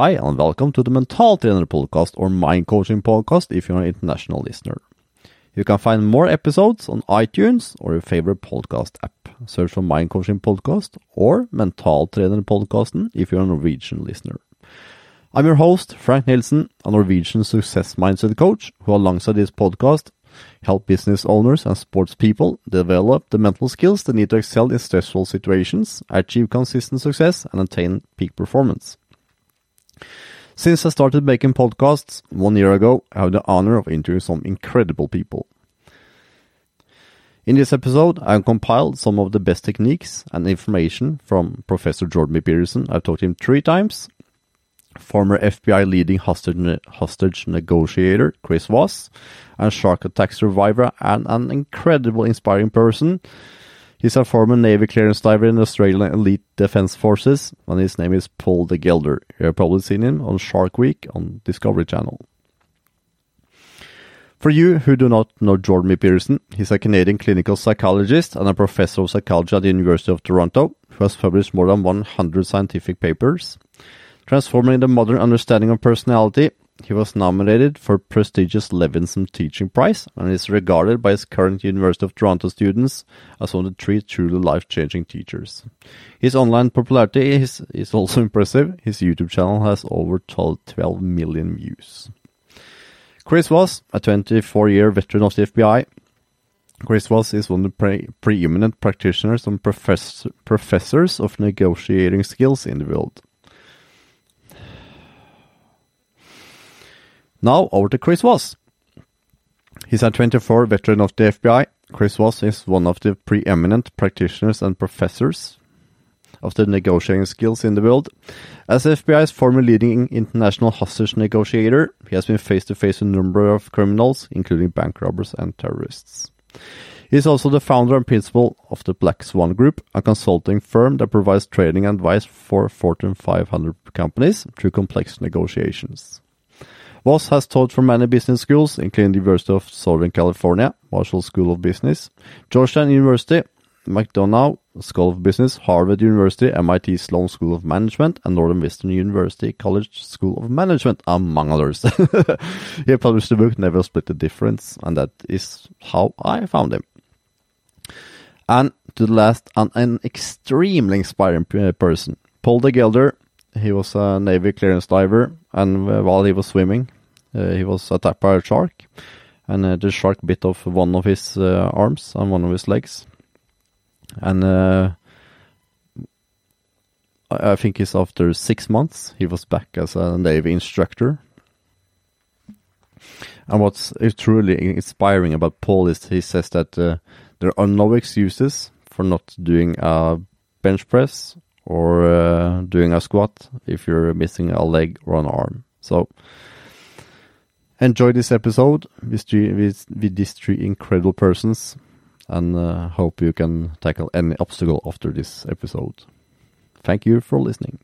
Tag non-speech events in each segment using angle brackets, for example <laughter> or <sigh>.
Hi, and welcome to the Mental Trainer podcast or Mind Coaching podcast if you're an international listener. You can find more episodes on iTunes or your favorite podcast app. Search for Mind Coaching Podcast or Mental Trainer Podcasten if you're a Norwegian listener. I'm your host, Frank Nielsen, a Norwegian success mindset coach who alongside this podcast help business owners and sports people develop the mental skills they need to excel in stressful situations, achieve consistent success, and attain peak performance. Since I started making podcasts one year ago, I have the honor of interviewing some incredible people. In this episode, I compiled some of the best techniques and information from Professor Jordan B. Peterson. I've talked to him three times. Former FBI leading hostage, ne hostage negotiator Chris Voss, and shark attack survivor and an incredible inspiring person He's a former Navy clearance diver in the Australian Elite Defense Forces, and his name is Paul de Gelder. You have probably seen him on Shark Week on Discovery Channel. For you who do not know Jordan B. Peterson, he's a Canadian clinical psychologist and a professor of psychology at the University of Toronto who has published more than 100 scientific papers. Transforming the modern understanding of personality, he was nominated for prestigious Levinson Teaching Prize and is regarded by his current University of Toronto students as one of the three truly life-changing teachers. His online popularity is, is also <laughs> impressive. His YouTube channel has over 12, 12 million views. Chris Voss, a 24-year veteran of the FBI. Chris Voss is one of the pre preeminent practitioners and profess professors of negotiating skills in the world. Now over to Chris Voss. He's a 24 veteran of the FBI. Chris Voss is one of the preeminent practitioners and professors of the negotiating skills in the world. As FBI's former leading international hostage negotiator, he has been face to face with a number of criminals, including bank robbers and terrorists. He is also the founder and principal of the Black Swan Group, a consulting firm that provides training advice for Fortune 500 companies through complex negotiations. Voss has taught for many business schools, including the University of Southern California, Marshall School of Business, Georgetown University, McDonough School of Business, Harvard University, MIT Sloan School of Management, and Northwestern University Kellogg School of Management, among others. <laughs> he published the book Never Split the Difference, and that is how I found him. And to the last, an, an extremely inspiring person, Paul de Gelder. He was a Navy clearance diver, and uh, while he was swimming, uh, he was attacked by a shark, and uh, the shark bit off one of his arms and one of his legs. And I think it's after six months he was back as a Navy instructor. And what's truly inspiring about Paul is he says that uh, there are no excuses for not doing a bench press or uh, doing a squat if you're missing a leg or an arm. So enjoy this episode with, with, with these three incredible persons and uh, hope you can tackle any obstacle after this episode. Thank you for listening.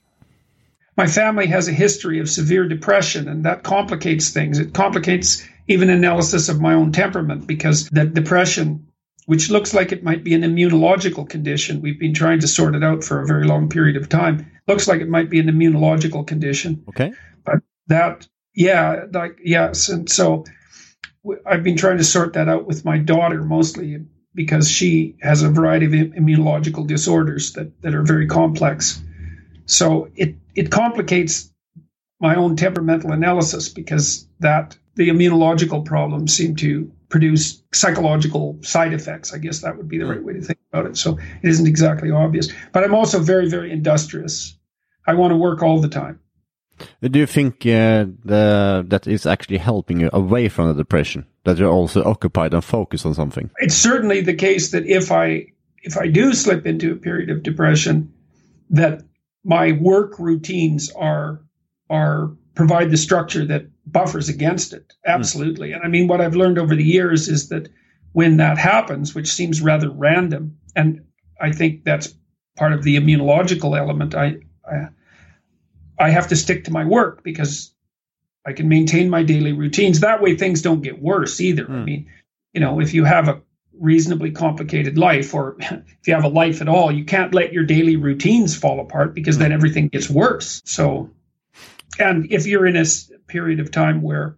My family has a history of severe depression, and that complicates things. It complicates even analysis of my own temperament because that depression, which looks like it might be an immunological condition, we've been trying to sort it out for a very long period of time. Looks like it might be an immunological condition. Okay. But that, yeah, like, yes. And so I've been trying to sort that out with my daughter mostly because she has a variety of immunological disorders that, that are very complex. So it, it complicates my own temperamental analysis because that the immunological problems seem to produce psychological side effects. I guess that would be the right mm. way to think about it. So it isn't exactly obvious. But I'm also very, very industrious. I want to work all the time. Do you think uh, the, that is actually helping you away from the depression? That you're also occupied and focused on something? It's certainly the case that if I if I do slip into a period of depression, that my work routines are are provide the structure that buffers against it. Hmm. Absolutely. Mm. And I mean, what I've learned over the years is that when that happens, which seems rather random, and I think that's part of the immunological element, I, I I have to stick to my work because I can maintain my daily routines. That way, things don't get worse either. Mm. I hmm. mean, you know, if you have a reasonably complicated life, or <laughs> if you have a life at all, you can't let your daily routines fall apart because mm. then everything gets worse. So, and if you're in a period of time where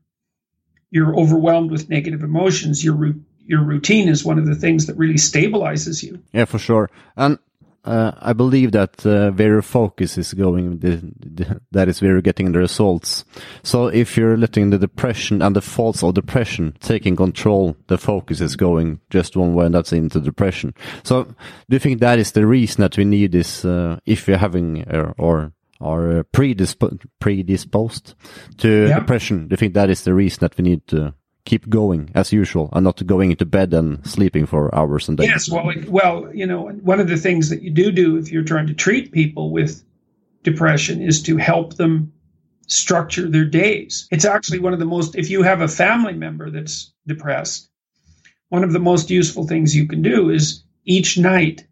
you're overwhelmed with negative emotions, your your routine is one of the things that really stabilizes you. Yeah, for sure. And uh, I believe that uh, where focus is going, the, the, that is where you're getting the results. So if you're letting the depression and the faults of depression taking control, the focus is going just one way, and that's into depression. So do you think that is the reason that we need this, uh, if you're having uh, or are predisp predisposed to yeah. depression? Do you think that is the reason that we need to keep going as usual and not going into bed and sleeping for hours and days. Yes, well, well, you know, one of the things that you do do if you're trying to treat people with depression is to help them structure their days. It's actually one of the most if you have a family member that's depressed, one of the most useful things you can do is each night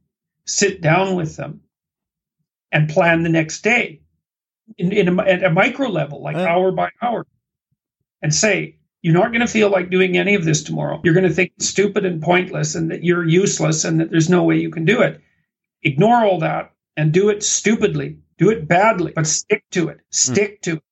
sit down with them and plan the next day in, in a, at a micro level, like uh, hour by hour, and say, you're not going to feel like doing any of this tomorrow. You're going to think it's stupid and pointless and that you're useless and that there's no way you can do it. Ignore all that and do it stupidly. Do it badly, but stick to it. Stick mm. to it.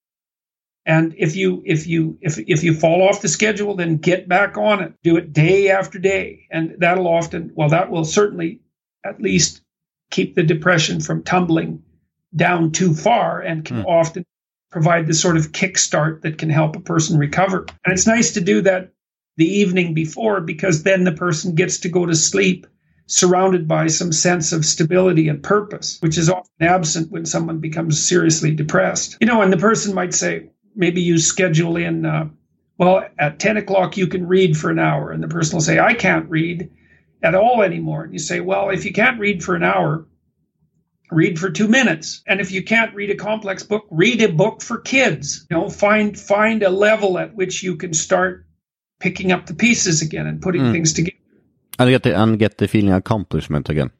And if you if you if if you fall off the schedule, then get back on it. Do it day after day, and that'll often well that will certainly at least keep the depression from tumbling down too far, and can mm. often provide the sort of kickstart that can help a person recover. And it's nice to do that the evening before because then the person gets to go to sleep surrounded by some sense of stability and purpose, which is often absent when someone becomes seriously depressed. You know, and the person might say, maybe you schedule in, uh, well, at 10 o'clock you can read for an hour. And the person will say, I can't read at all anymore. And you say, well, if you can't read for an hour, read for two minutes. And if you can't read a complex book, read a book for kids. You know, find find a level at which you can start picking up the pieces again and putting mm. things together. And get the and get the feeling accomplishment again.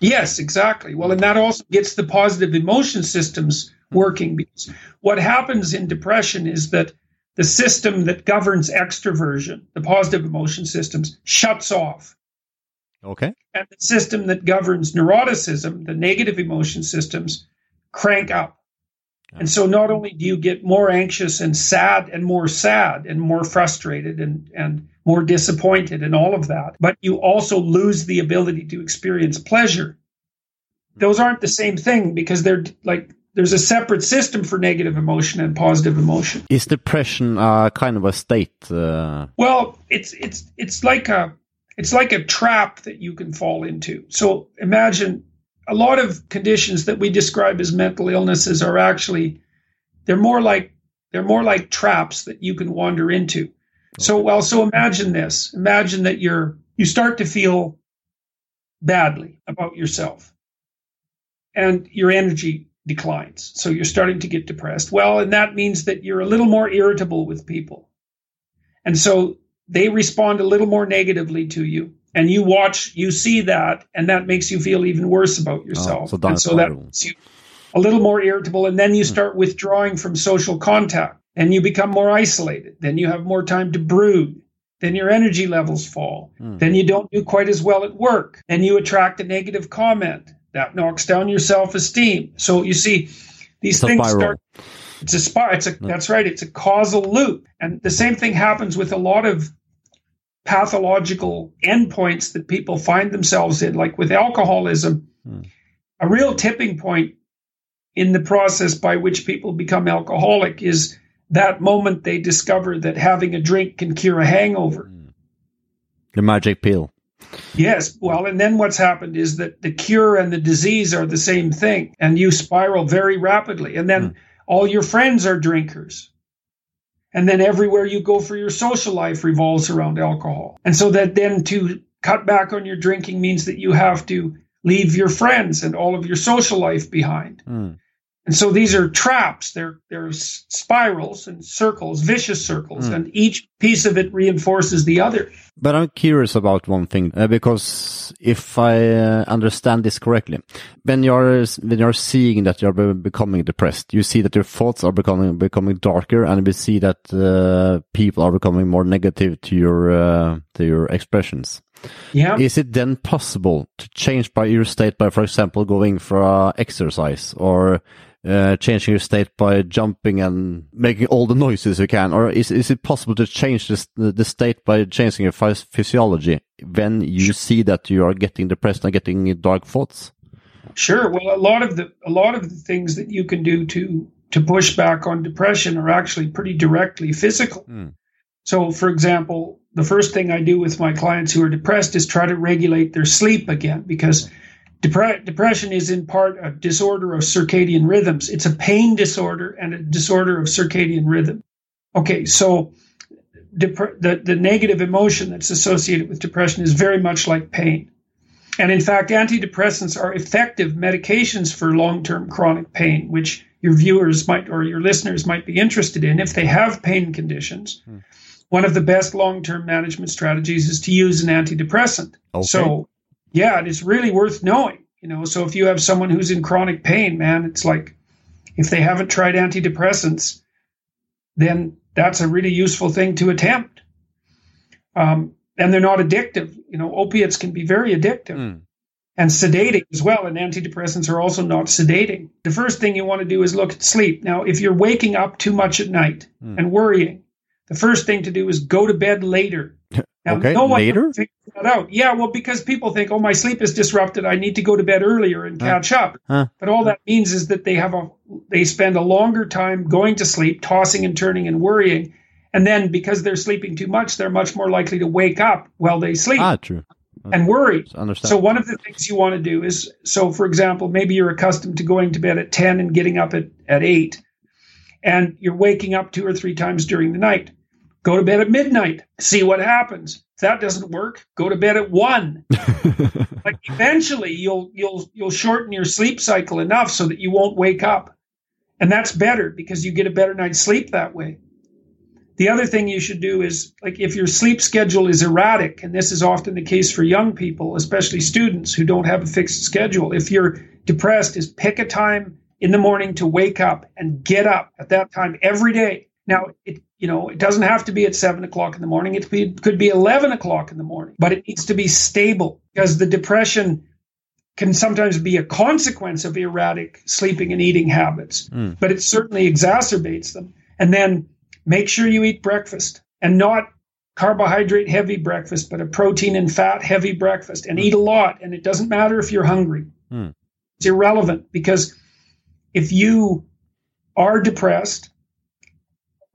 Yes, exactly. Well, and that also gets the positive emotion systems working because what happens in depression is that the system that governs extroversion, the positive emotion systems, shuts off. Okay. And the system that governs neuroticism, the negative emotion systems, crank up. And so not only do you get more anxious and sad and more sad and more frustrated and, and more disappointed and all of that, but you also lose the ability to experience pleasure. Those aren't the same thing because they're like there's a separate system for negative emotion and positive emotion. Is depression uh, kind of a state? Uh... Well, it's it's it's like a it's like a trap that you can fall into. So imagine a lot of conditions that we describe as mental illnesses are actually they're more like they're more like traps that you can wander into. Okay. So well, so imagine this. Imagine that you're you start to feel badly about yourself and your energy declines. So you're starting to get depressed. Well, and that means that you're a little more irritable with people. And so they respond a little more negatively to you. And you watch you see that and that makes you feel even worse about yourself. Oh, so and so that makes you a little more irritable and then you hmm. start withdrawing from social contact. And you become more isolated. Then you have more time to brood. Then your energy levels fall. Mm. then you don't do quite as well at work. Then you attract a negative comment. That knocks down your self-esteem. So you see these things start it's a spot it's a that's right it's a causal loop. And the same thing happens with a lot of pathological endpoints that people find themselves in, like with alcoholism, hmm. a real tipping point in the process by which people become alcoholic is that moment they discover that having a drink can cure a hangover. Hmm. The magic pill. Yes. Well, and then what's happened is that the cure and the disease are the same thing, and you spiral very rapidly. And then mm. all your friends are drinkers. And then everywhere you go for your social life revolves around alcohol. And so that then to cut back on your drinking means that you have to leave your friends and all of your social life behind. Mm. And so these are traps. They're they're spirals and circles, vicious circles, mm. and each piece of it reinforces the other. But I'm curious about one thing uh, because if I uh, understand this correctly, when you're when you're seeing that you're becoming depressed, you see that your thoughts are becoming becoming darker, and we see that uh, people are becoming more negative to your uh, to your expressions. Yeah. Is it then possible to change by your state by, for example, going for uh, exercise or uh, changing your state by jumping and making all the noises you can, or is is it possible to change this, the state by changing your phys physiology when you see that you are getting depressed and getting dark thoughts? Sure. Well, a lot of the a lot of the things that you can do to to push back on depression are actually pretty directly physical. Mm. So, for example, the first thing I do with my clients who are depressed is try to regulate their sleep again because depre- depression is in part a disorder of circadian rhythms. It's a pain disorder and a disorder of circadian rhythm. Okay, so dep- the, the negative emotion that's associated with depression is very much like pain. And in fact, antidepressants are effective medications for long term chronic pain, which your viewers might or your listeners might be interested in if they have pain conditions. Hmm. One of the best long term management strategies is to use an antidepressant. Okay. So, yeah, it is really worth knowing. You know, so if you have someone who's in chronic pain, man, it's like if they haven't tried antidepressants, then that's a really useful thing to attempt. Um, and they're not addictive. You know, opiates can be very addictive. Mm. And sedating as well, and antidepressants are also not sedating. The first thing you want to do is look at sleep. Now, if you're waking up too much at night mm. and worrying, the first thing to do is go to bed later. Now, okay, no one later? that out. Yeah, well, because people think, oh, my sleep is disrupted. I need to go to bed earlier and catch huh. up. Huh. But all that means is that they have a they spend a longer time going to sleep, tossing and turning and worrying, and then because they're sleeping too much, they're much more likely to wake up while they sleep. Ah, true. And worry. So one of the things you want to do is so for example, maybe you're accustomed to going to bed at 10 and getting up at, at 8 and you're waking up two or three times during the night. Go to bed at midnight, see what happens. If that doesn't work, go to bed at 1. <laughs> like eventually you'll you'll you'll shorten your sleep cycle enough so that you won't wake up. And that's better because you get a better night's sleep that way. The other thing you should do is like if your sleep schedule is erratic, and this is often the case for young people, especially students who don't have a fixed schedule. If you're depressed, is pick a time in the morning to wake up and get up at that time every day. Now, it you know it doesn't have to be at seven o'clock in the morning. It could be eleven o'clock in the morning, but it needs to be stable because the depression can sometimes be a consequence of erratic sleeping and eating habits, mm. but it certainly exacerbates them. And then Make sure you eat breakfast and not carbohydrate heavy breakfast, but a protein and fat heavy breakfast and eat a lot. And it doesn't matter if you're hungry. Hmm. It's irrelevant because if you are depressed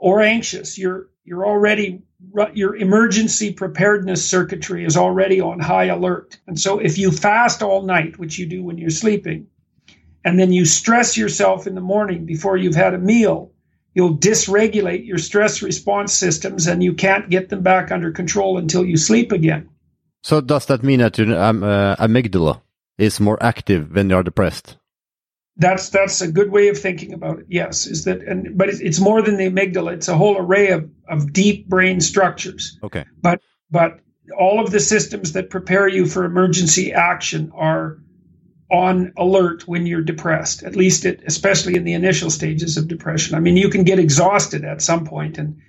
or anxious, you're you're already your emergency preparedness circuitry is already on high alert. And so if you fast all night, which you do when you're sleeping, and then you stress yourself in the morning before you've had a meal, you'll dysregulate your stress response systems and you can't get them back under control until you sleep again. So does that mean that your um, uh, amygdala is more active when you are depressed? That's that's a good way of thinking about it. Yes, is that and but it's more than the amygdala. It's a whole array of, of deep brain structures. Okay. But but all of the systems that prepare you for emergency action are on alert when you're depressed, at least it, especially in the initial stages of depression. I mean, you can get exhausted at some point, and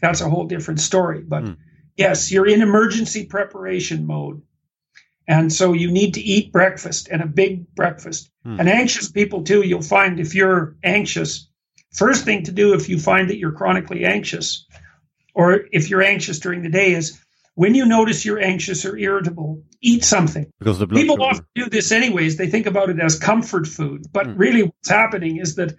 that's a whole different story. But mm. yes, you're in emergency preparation mode. And so you need to eat breakfast and a big breakfast. Mm. And anxious people, too, you'll find if you're anxious, first thing to do if you find that you're chronically anxious, or if you're anxious during the day, is when you notice you're anxious or irritable, eat something. Because the people sugar. often do this anyways. They think about it as comfort food, but mm. really what's happening is that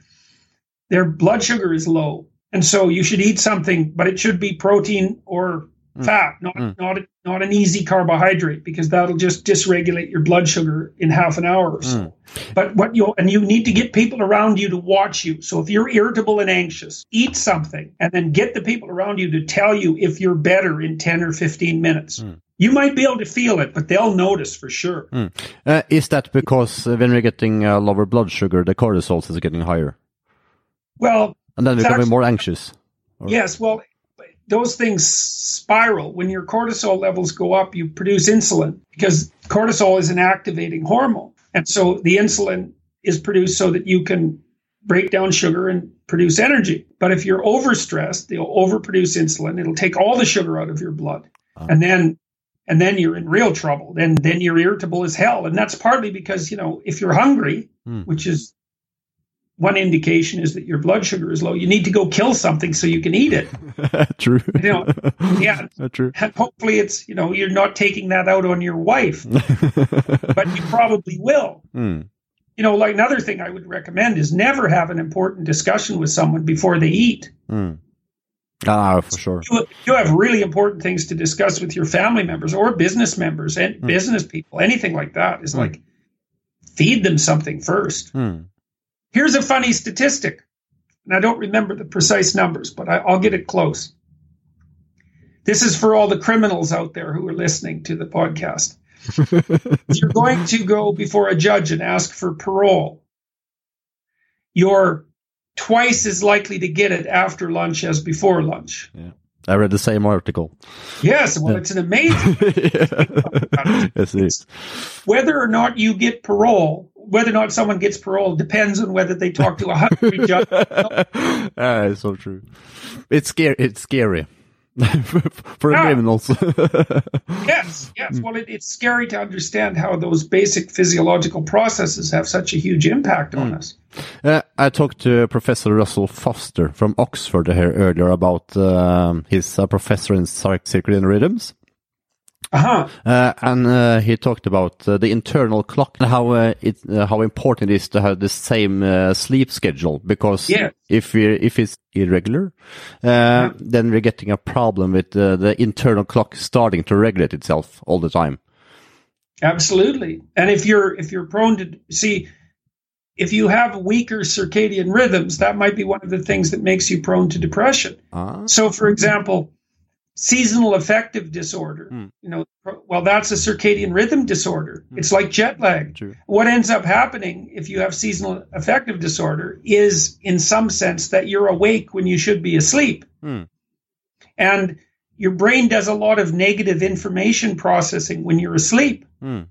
their blood sugar is low, and so you should eat something, but it should be protein or. Fat, not mm. not not an easy carbohydrate, because that'll just dysregulate your blood sugar in half an hour or so. Mm. But what you and you need to get people around you to watch you. So if you're irritable and anxious, eat something, and then get the people around you to tell you if you're better in ten or fifteen minutes. Mm. You might be able to feel it, but they'll notice for sure. Mm. Uh, is that because uh, when we're getting uh, lower blood sugar, the cortisol is getting higher? Well, and then becoming more anxious. Or? Yes, well, those things spiral. When your cortisol levels go up, you produce insulin because cortisol is an activating hormone. And so the insulin is produced so that you can break down sugar and produce energy. But if you're overstressed, you'll overproduce insulin. It'll take all the sugar out of your blood. Uh-huh. And then and then you're in real trouble. Then then you're irritable as hell, and that's partly because you know if you're hungry, Mm. which is one indication is that your blood sugar is low. You need to go kill something so you can eat it. <laughs> true. You know, yeah. <laughs> true. Hopefully, it's you know you're not taking that out on your wife, <laughs> but you probably will. Mm. You know, like another thing I would recommend is never have an important discussion with someone before they eat. Mm. Ah, for sure. You, you have really important things to discuss with your family members or business members and Mm. business people, anything like that. Is Mm. like feed them something first. Mm. Here's a funny statistic, and I don't remember the precise numbers, but I, I'll get it close. This is for all the criminals out there who are listening to the podcast. if <laughs> you're going to go before a judge and ask for parole, you're twice as likely to get it after lunch as before lunch. Yeah. I read the same article. Yes, well, it's an amazing <laughs> <laughs> yes, it is. whether or not you get parole, whether or not someone gets parole depends on whether they talk to a hungry judge. <laughs> ah, it's so true. It's scary. It's scary <laughs> for the Yeah. criminals. <laughs> Yes, yes. Well, it, it's scary to understand how those basic physiological processes have such a huge impact on us. Uh, I talked to Professor Russell Foster from Oxford here earlier about um, his uh, professor in circ- circadian rhythms. Uh-huh. Uh, and uh, he talked about uh, the internal clock and how uh, it uh, how important it is to have the same uh, sleep schedule because Yeah. if we if it's irregular, uh, then we're getting a problem with uh, the internal clock starting to regulate itself all the time. Absolutely. And if you're if you're prone to see if you have weaker circadian rhythms, that might be one of the things that makes you prone to depression. Ah, So, for example, seasonal affective disorder, Hmm. you know, well, that's a circadian rhythm disorder. It's like jet lag. true. What ends up happening if you have seasonal affective disorder is, in some sense, that you're awake when you should be asleep. Hmm. And your brain does a lot of negative information processing when you're asleep. Hmm.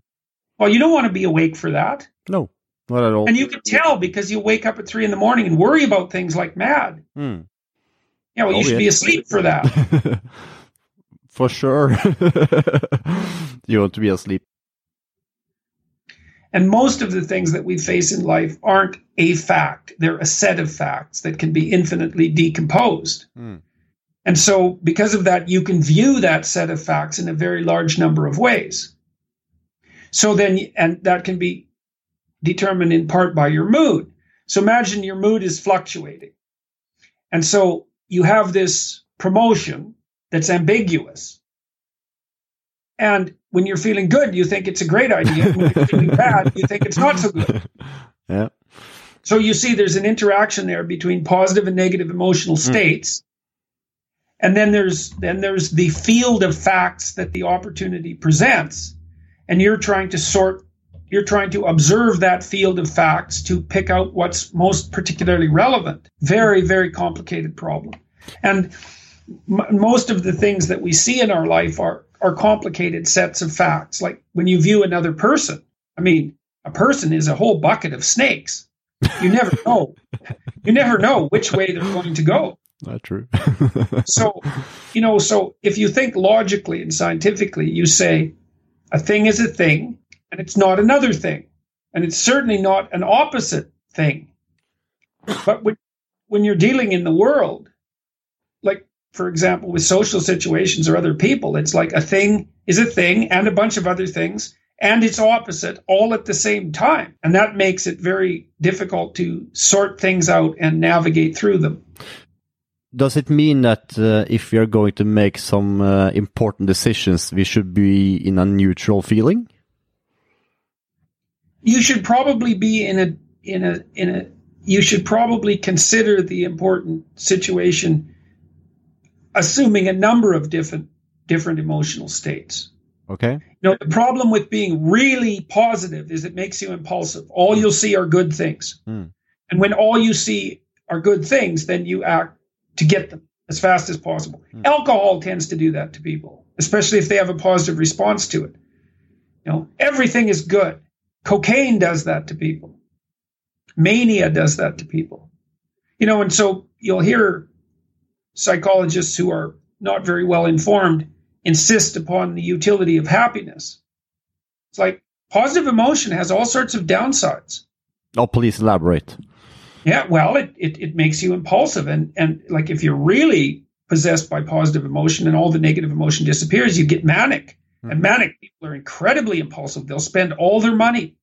Well, you don't want to be awake for that. No, not at all. And you can tell because you wake up at three in the morning and worry about things like mad. Hmm. Yeah, well, you Oh, should yeah. be asleep for that. <laughs> For sure. <laughs> you want to be asleep. And most of the things that we face in life aren't a fact. They're a set of facts that can be infinitely decomposed. Hmm. And so, because of that, you can view that set of facts in a very large number of ways. So then, and that can be determined in part by your mood. So imagine your mood is fluctuating. And so you have this promotion that's ambiguous. And when you're feeling good, you think it's a great idea. When you're feeling <laughs> bad, you think it's not so good. Yeah. So you see there's an interaction there between positive and negative emotional hmm. states. And then there's then there's the field of facts that the opportunity presents. And you're trying to sort you're trying to observe that field of facts to pick out what's most particularly relevant. Very very complicated problem. And m- most of the things that we see in our life are are complicated sets of facts. Like when you view another person, I mean, a person is a whole bucket of snakes. You never know. you never know which way they're going to go. Not true. <laughs> So, you know, so if you think logically and scientifically, you say a thing is a thing and it's not another thing. And it's certainly not an opposite thing. But when, you're dealing in the world, like, for example, with social situations or other people, it's like a thing is a thing and a bunch of other things and its opposite all at the same time. And that makes it very difficult to sort things out and navigate through them. Does it mean that uh, if we are going to make some uh, important decisions, we should be in a neutral feeling? You should probably be in a in a in a you should probably consider the important situation assuming a number of different different emotional states. Okay. you know the problem with being really positive is it makes you impulsive. All you'll see are good things. Hmm. and when all you see are good things then you act to get them as fast as possible. Alcohol tends to do that to people especially if they have a positive response to it. You know everything is good cocaine does that to people mania does that to people you know and so you'll hear psychologists who are not very well informed insist upon the utility of happiness. It's like positive emotion has all sorts of downsides. Oh, please elaborate. Yeah, well, it, it, it makes you impulsive. And, and like if you're really possessed by positive emotion and all the negative emotion disappears, you get manic. Mm-hmm. And manic people are incredibly impulsive. They'll spend all their money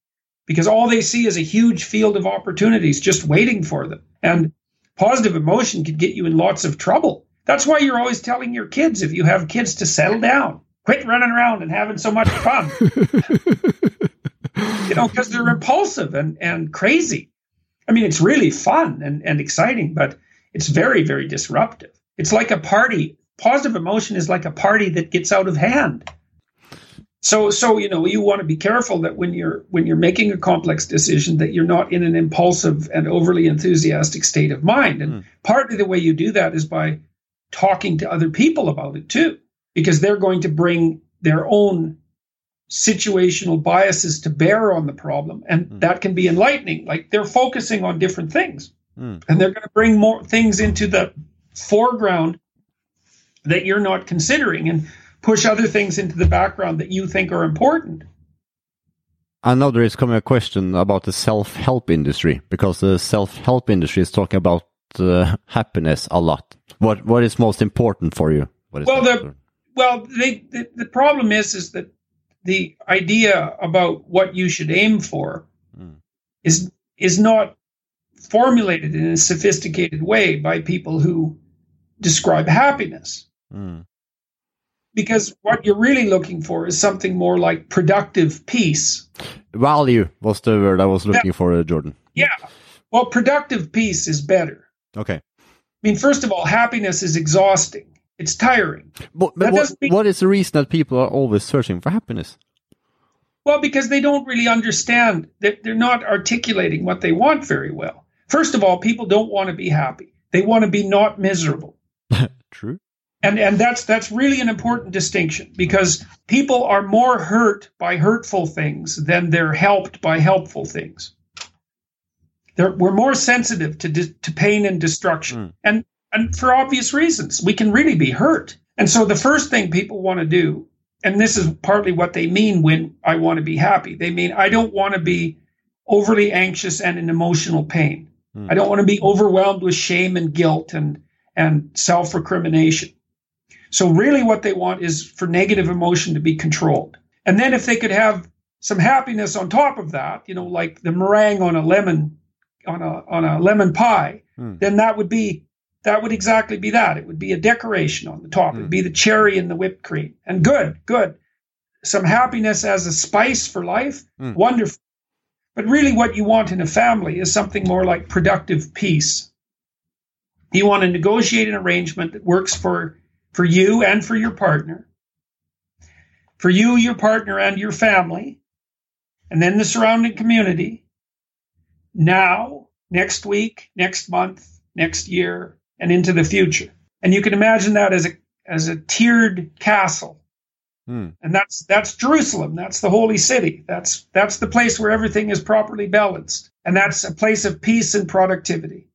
because all they see is a huge field of opportunities just waiting for them. And positive emotion can get you in lots of trouble. That's why you're always telling your kids, if you have kids, to settle down, quit running around and having so much fun. <laughs> you know, because they're impulsive and, and crazy. I mean, it's really fun and, and exciting, but it's very, very disruptive. It's like a party. Positive emotion is like a party that gets out of hand. So, so you know, you want to be careful that when you're when you're making a complex decision, that you're not in an impulsive and overly enthusiastic state of mind. And mm. part of the way you do that is by talking to other people about it too, because they're going to bring their own situational biases to bear on the problem, and mm. that can be enlightening. Like they're focusing on different things, mm. and they're going to bring more things into the foreground that you're not considering. And push other things into the background that you think are important. I know there is coming a question about the self-help industry because the self-help industry is talking about uh, happiness a lot. What what is most important for you? well, the well, they, the the problem is is that the idea about what you should aim for mm. is is not formulated in a sophisticated way by people who describe happiness. Mm because what you're really looking for is something more like productive peace. Value was the word I was looking yeah. for, uh, Jordan. Yeah. Well, productive peace is better. Okay. I mean, first of all, happiness is exhausting. It's tiring. But, but what, mean, what is the reason that people are always searching for happiness? Well, because they don't really understand that they're not articulating what they want very well. First of all, people don't want to be happy. They want to be not miserable. <laughs> True and and that's that's really an important distinction because people are more hurt by hurtful things than they're helped by helpful things. They're, we're more sensitive to to pain and destruction. Mm. and and for obvious reasons we can really be hurt. And so the first thing people want to do and this is partly what they mean when i want to be happy. They mean i don't want to be overly anxious and in emotional pain. Mm. i don't want to be overwhelmed with shame and guilt and and self-recrimination so really what they want is for negative emotion to be controlled. And then if they could have some happiness on top of that, you know, like the meringue on a lemon on a on a lemon pie, mm. then that would be that would exactly be that. It would be a decoration on the top. Mm. It'd be the cherry and the whipped cream. And good, good. Some happiness as a spice for life, mm. wonderful. But really what you want in a family is something more like productive peace. You want to negotiate an arrangement that works for for you and for your partner, for you, your partner, and your family, and then the surrounding community, now, next week, next month, next year, and into the future. And you can imagine that as a as a tiered castle. Hmm. And that's that's Jerusalem. That's the holy city. That's that's the place where everything is properly balanced. And that's a place of peace and productivity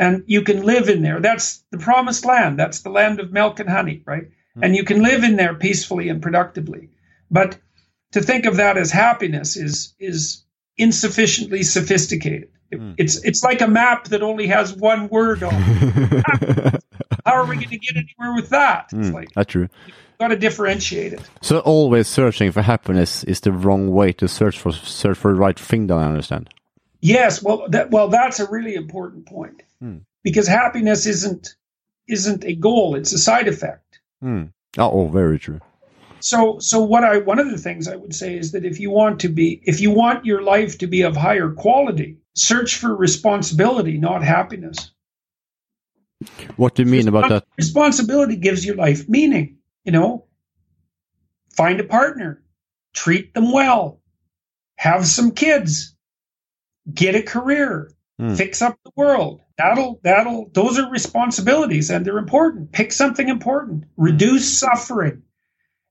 and you can live in there. That's the promised land. That's the land of milk and honey, right? Mm-hmm. And you can live in there peacefully and productively. But to think of that as happiness is is insufficiently sophisticated. mm. It's it's like a map that only has one word on it. <laughs> How are we going to get anywhere with that? It's mm, like that's true. You've got to differentiate it. So always searching for happiness is the wrong way to search for search for the right thing. Don't I understand? Yes, well, that, well, that's a really important point hmm. because happiness isn't isn't a goal; it's a side effect. Hmm. Oh, very true. So, so what I one of the things I would say is that if you want to be, if you want your life to be of higher quality, search for responsibility, not happiness. What do you mean about that? Responsibility gives your life meaning. You know, find a partner, treat them well, have some kids, get a career, mm. fix up the world. That'll that'll those are responsibilities and they're important. Pick something important, reduce suffering.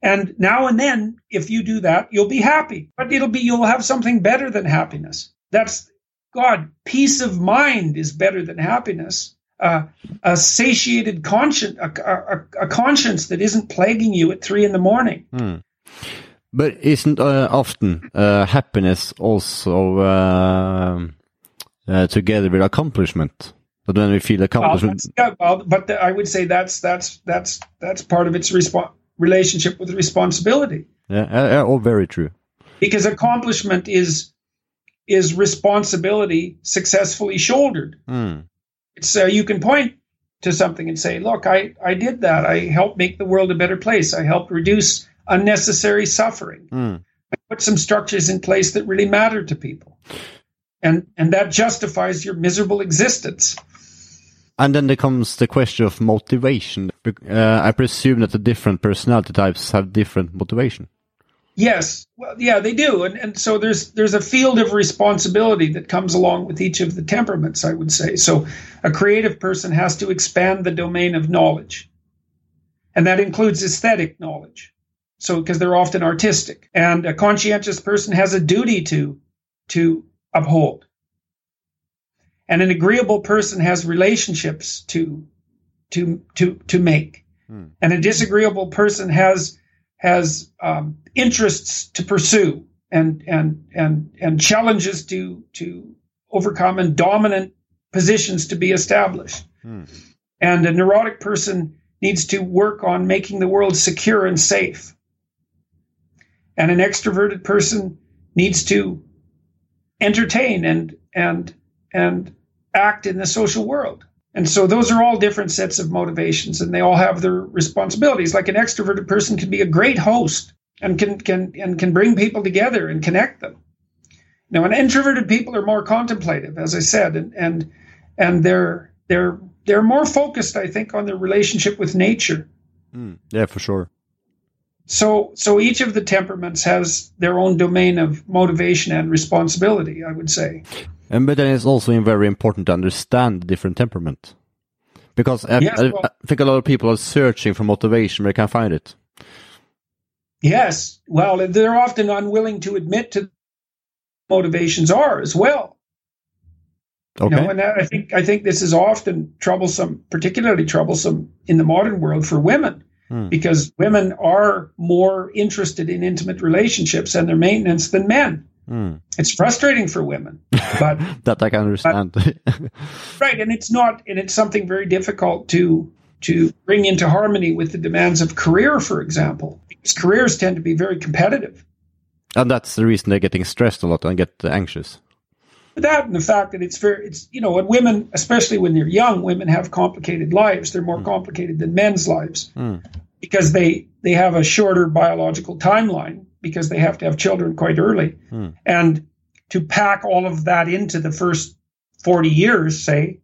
And now and then, if you do that, you'll be happy. But it'll be you'll have something better than happiness. That's God, peace of mind is better than happiness. a, a satiated conscience, a, a, a, conscience that isn't plaguing you at three in the morning. Hmm. But isn't uh, often uh, happiness also uh, uh together with accomplishment? But when we feel accomplishment, well, yeah, well but I would say that's that's that's that's part of its respo- relationship with responsibility. Yeah, oh, very true. Because accomplishment is is responsibility successfully shouldered. Mm. It's uh, you can point to something and say, "Look, I I did that. I helped make the world a better place. I helped reduce unnecessary suffering. Mm. I put some structures in place that really matter to people." And and that justifies your miserable existence. And then there comes the question of motivation. Uh, I presume that the different personality types have different motivation. Yes, well, yeah, they do, and and so there's there's a field of responsibility that comes along with each of the temperaments. I would say so. A creative person has to expand the domain of knowledge, and that includes aesthetic knowledge. So because they're often artistic, and a conscientious person has a duty to to uphold, and an agreeable person has relationships to to to to make, hmm. and a disagreeable person has has um, interests to pursue and and and and challenges to to overcome and dominant positions to be established. Hmm. And a neurotic person needs to work on making the world secure and safe. And an extroverted person needs to entertain and and and act in the social world. And so those are all different sets of motivations and they all have their responsibilities. Like an extroverted person can be a great host and can can and can bring people together and connect them. Now, an introverted people are more contemplative, as I said, and and and they're they're they're more focused, I think, on their relationship with nature. Mm, yeah, for sure. So so each of the temperaments has their own domain of motivation and responsibility, I would say. And but then it's also very important to understand the different temperament, because I, yes, I, well, I, think a lot of people are searching for motivation, but they can't find it. Yes, well, they're often unwilling to admit to motivations are as well. Okay. You know, and I think I think this is often troublesome, particularly troublesome in the modern world for women, hmm. because women are more interested in intimate relationships and their maintenance than men. Mm. It's frustrating for women, but <laughs> that I can understand. But, <laughs> right, and it's not, and it's something very difficult to to bring into harmony with the demands of career, for example, because careers tend to be very competitive. And that's the reason they're getting stressed a lot and get anxious. That and the fact that it's very, it's you know, and women, especially when they're young, women have complicated lives. They're more mm. complicated than men's lives mm. because they they have a shorter biological timeline because they have to have children quite early. Hmm. And to pack all of that into the first 40 years, say,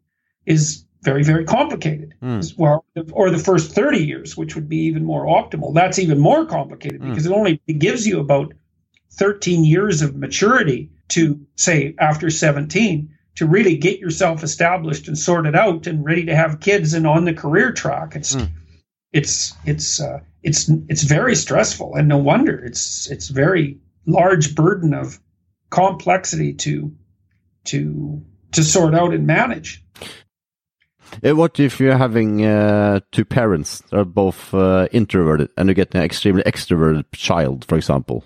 is very, very complicated. Hmm. Well, or the first 30 years, which would be even more optimal. That's even more complicated Hmm. because it only it gives you about 13 years of maturity to, say, after 17 to really get yourself established and sorted out and ready to have kids and on the career track. It's Hmm. it's it's uh, it's it's very stressful, and no wonder it's it's very large burden of complexity to to to sort out and manage. Uh, What if you're having uh, two parents that are both uh, introverted and you get an extremely extroverted child, for example?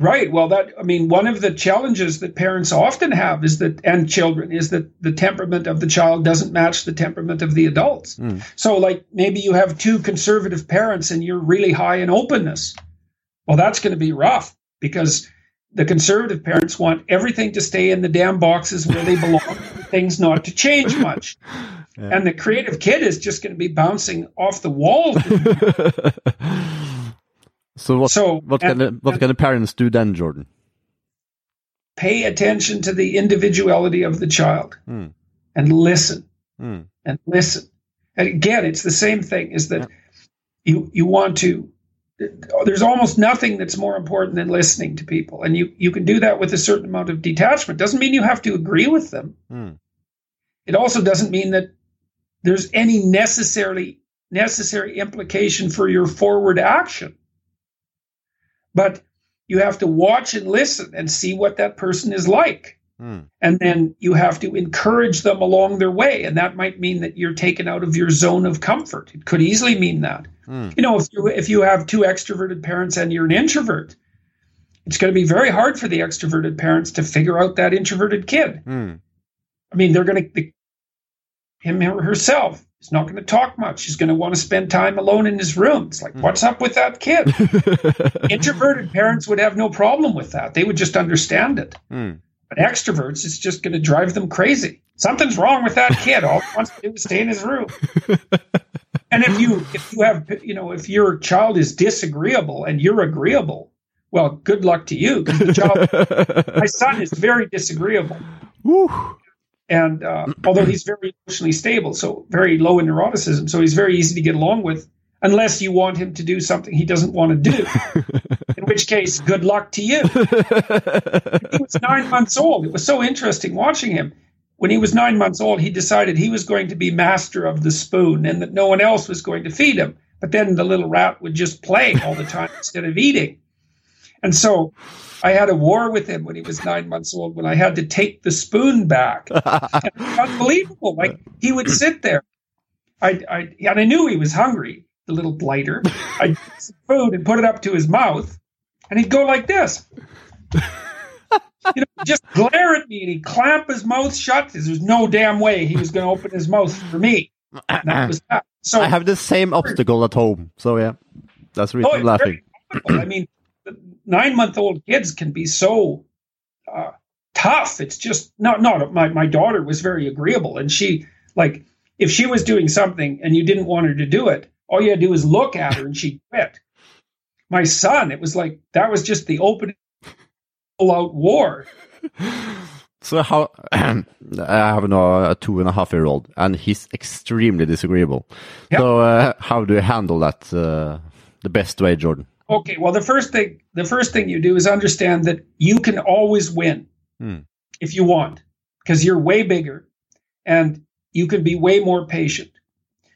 Right. Well, that I mean, one of the challenges that parents often have is that, and children, is that the temperament of the child doesn't match the temperament of the adults. Mm. So, like maybe you have two conservative parents and you're really high in openness. Well, that's going to be rough because the conservative parents want everything to stay in the damn boxes where they belong, <laughs> things not to change much. Yeah. And the creative kid is just going to be bouncing off the walls. <laughs> so what? So, what and- can the, what can the parents do then, Jordan? Pay attention to the individuality of the child Hmm. and listen. Hmm. and listen. And again, it's the same thing is that you you want to there's almost nothing that's more important than listening to people. And you you can do that with a certain amount of detachment. Doesn't mean you have to agree with them. Hmm. It also doesn't mean that there's any necessarily necessary implication for your forward action. But you have to watch and listen and see what that person is like. Hmm. And then you have to encourage them along their way. And that might mean that you're taken out of your zone of comfort. It could easily mean that. Hmm. You know, if you if you have two extroverted parents and you're an introvert, it's going to be very hard for the extroverted parents to figure out that introverted kid. Hmm. I mean, they're going to him or herself is not going to talk much. He's going to want to spend time alone in his room. It's like, what's up with that kid? <laughs> Introverted parents would have no problem with that. They would just understand it. Hmm. But extroverts, it's just going to drive them crazy. Something's wrong with that kid. All he wants to do is stay in his room. <laughs> and if you if you have you know if your child is disagreeable and you're agreeable, well, good luck to you. the child, <laughs> my son is very disagreeable Woo. And uh, although he's very emotionally stable, so very low in neuroticism, so he's very easy to get along with, unless you want him to do something he doesn't want to do. <laughs> in which case, good luck to you. he was nine months old. It was so interesting watching him. When he was nine months old, he decided he was going to be master of the spoon and that no one else was going to feed him. But then the little rat would just play all the time <laughs> instead of eating. And so I had a war with him when he was nine months old when I had to take the spoon back. <laughs> Unbelievable. Like he would <clears throat> sit there. I, I and I knew he was hungry, the little blighter. <laughs> I'd get some food and put it up to his mouth, and he'd go like this. You know, just glare at me and he'd clamp his mouth shut. There's no damn way he was going to open his mouth for me. And that was that. So I have the same obstacle at home, so yeah, that's the reason Oh, I'm laughing. I mean, nine month old kids can be so uh, tough. It's just not. Not my my daughter was very agreeable, and she like if she was doing something and you didn't want her to do it, all you had to do was look at her and she'd quit. My son, it was like that was just the open <laughs> out war. So how <clears throat> I have now a two and a half year old, and he's extremely disagreeable. Yeah. So uh, how do you handle that uh, the best way, Jordan? Okay, well the first thing the first thing you do is understand that you can always win Hmm. if you want because you're way bigger and you can be way more patient.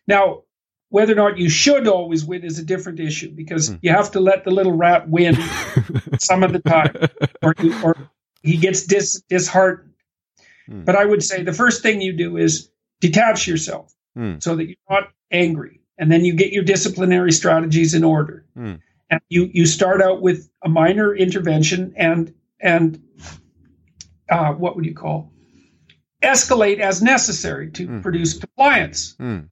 Now, whether or not you should always win is a different issue because Hmm. you have to let the little rat win <laughs> some of the time or, you, or he gets dis, disheartened. Hmm. But I would say the first thing you do is detach yourself Hmm. so that you're not angry and then you get your disciplinary strategies in order Hmm. And you you start out with a minor intervention and and uh, what would you call escalate as necessary to Mm. produce compliance Mm.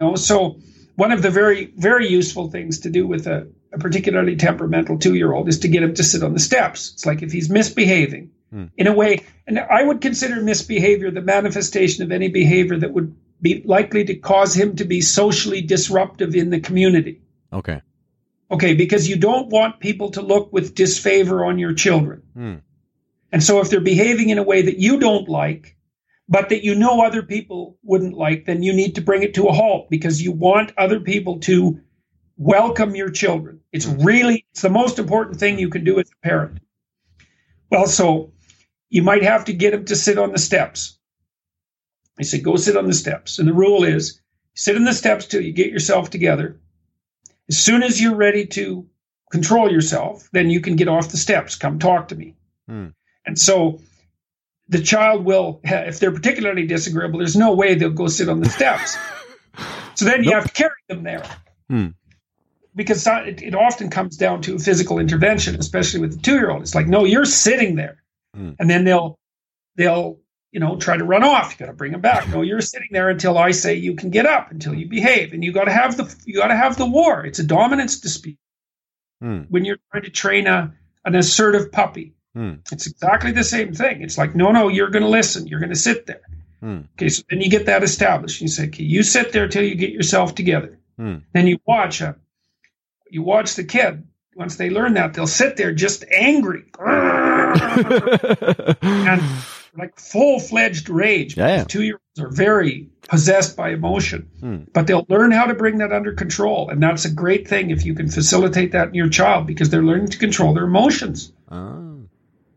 you know so one of the very very useful things to do with a, a particularly temperamental two-year-old is to get him to sit on the steps it's like if he's misbehaving Mm. in a way and i would consider misbehavior the manifestation of any behavior that would be likely to cause him to be socially disruptive in the community Okay. Okay, because you don't want people to look with disfavor on your children. Hmm. And so if they're behaving in a way that you don't like, but that you know other people wouldn't like, then you need to bring it to a halt because you want other people to welcome your children. It's really it's the most important thing you can do as a parent. Well, so you might have to get them to sit on the steps. I said, go sit on the steps. And the rule is sit on the steps till you get yourself together. As soon as you're ready to control yourself, then you can get off the steps. Come talk to me. Hmm. And so the child will, if they're particularly disagreeable, there's no way they'll go sit on the steps. <laughs> so then you Nope. have to carry them there. Hmm. Because it, it often comes down to a physical intervention, especially with the two year old. It's like, no, you're sitting there. Hmm. And then they'll, they'll, you know, try to run off. You got to bring them back. No, you're sitting there until I say you can get up, until you behave, and you got to have the you got to have the war. It's a dominance dispute Hmm. when you're trying to train a an assertive puppy. Hmm. It's exactly the same thing. It's like, no, no, you're going to listen. You're going to sit there. Hmm. Okay, so then you get that established. You say, okay, you sit there till you get yourself together. Hmm. Then you watch uh, you watch the kid. Once they learn that, they'll sit there just angry <laughs> and like full fledged rage. Yeah. Two year olds are very possessed by emotion, Hmm. but they'll learn how to bring that under control. And that's a great thing if you can facilitate that in your child because they're learning to control their emotions. Ah.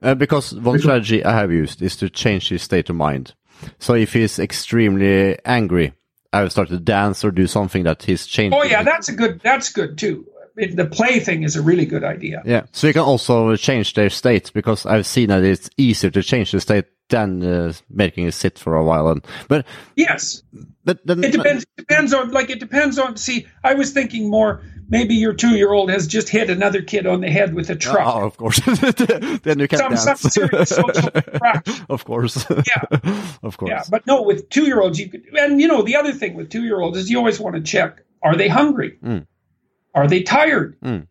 Uh, because one strategy I have used is to change his state of mind. So if he's extremely angry, I will start to dance or do something that he's changed. Oh yeah, that's a good. That's good too. It, the play thing is a really good idea. Yeah, so you can also change their state because I've seen that it's easier to change the state then uh, making it sit for a while. And but yes, but then, it depends. It depends on like it depends on. See, I was thinking more. Maybe your two-year-old has just hit another kid on the head with a truck. Oh, of course. <laughs> then you can some, dance. some serious social <laughs> of course. Yeah. <laughs> of course. Yeah, but no, with two-year-olds, you could. And you know, the other thing with two-year-olds is you always want to check: Are they hungry? Mm. Are they tired? Mm.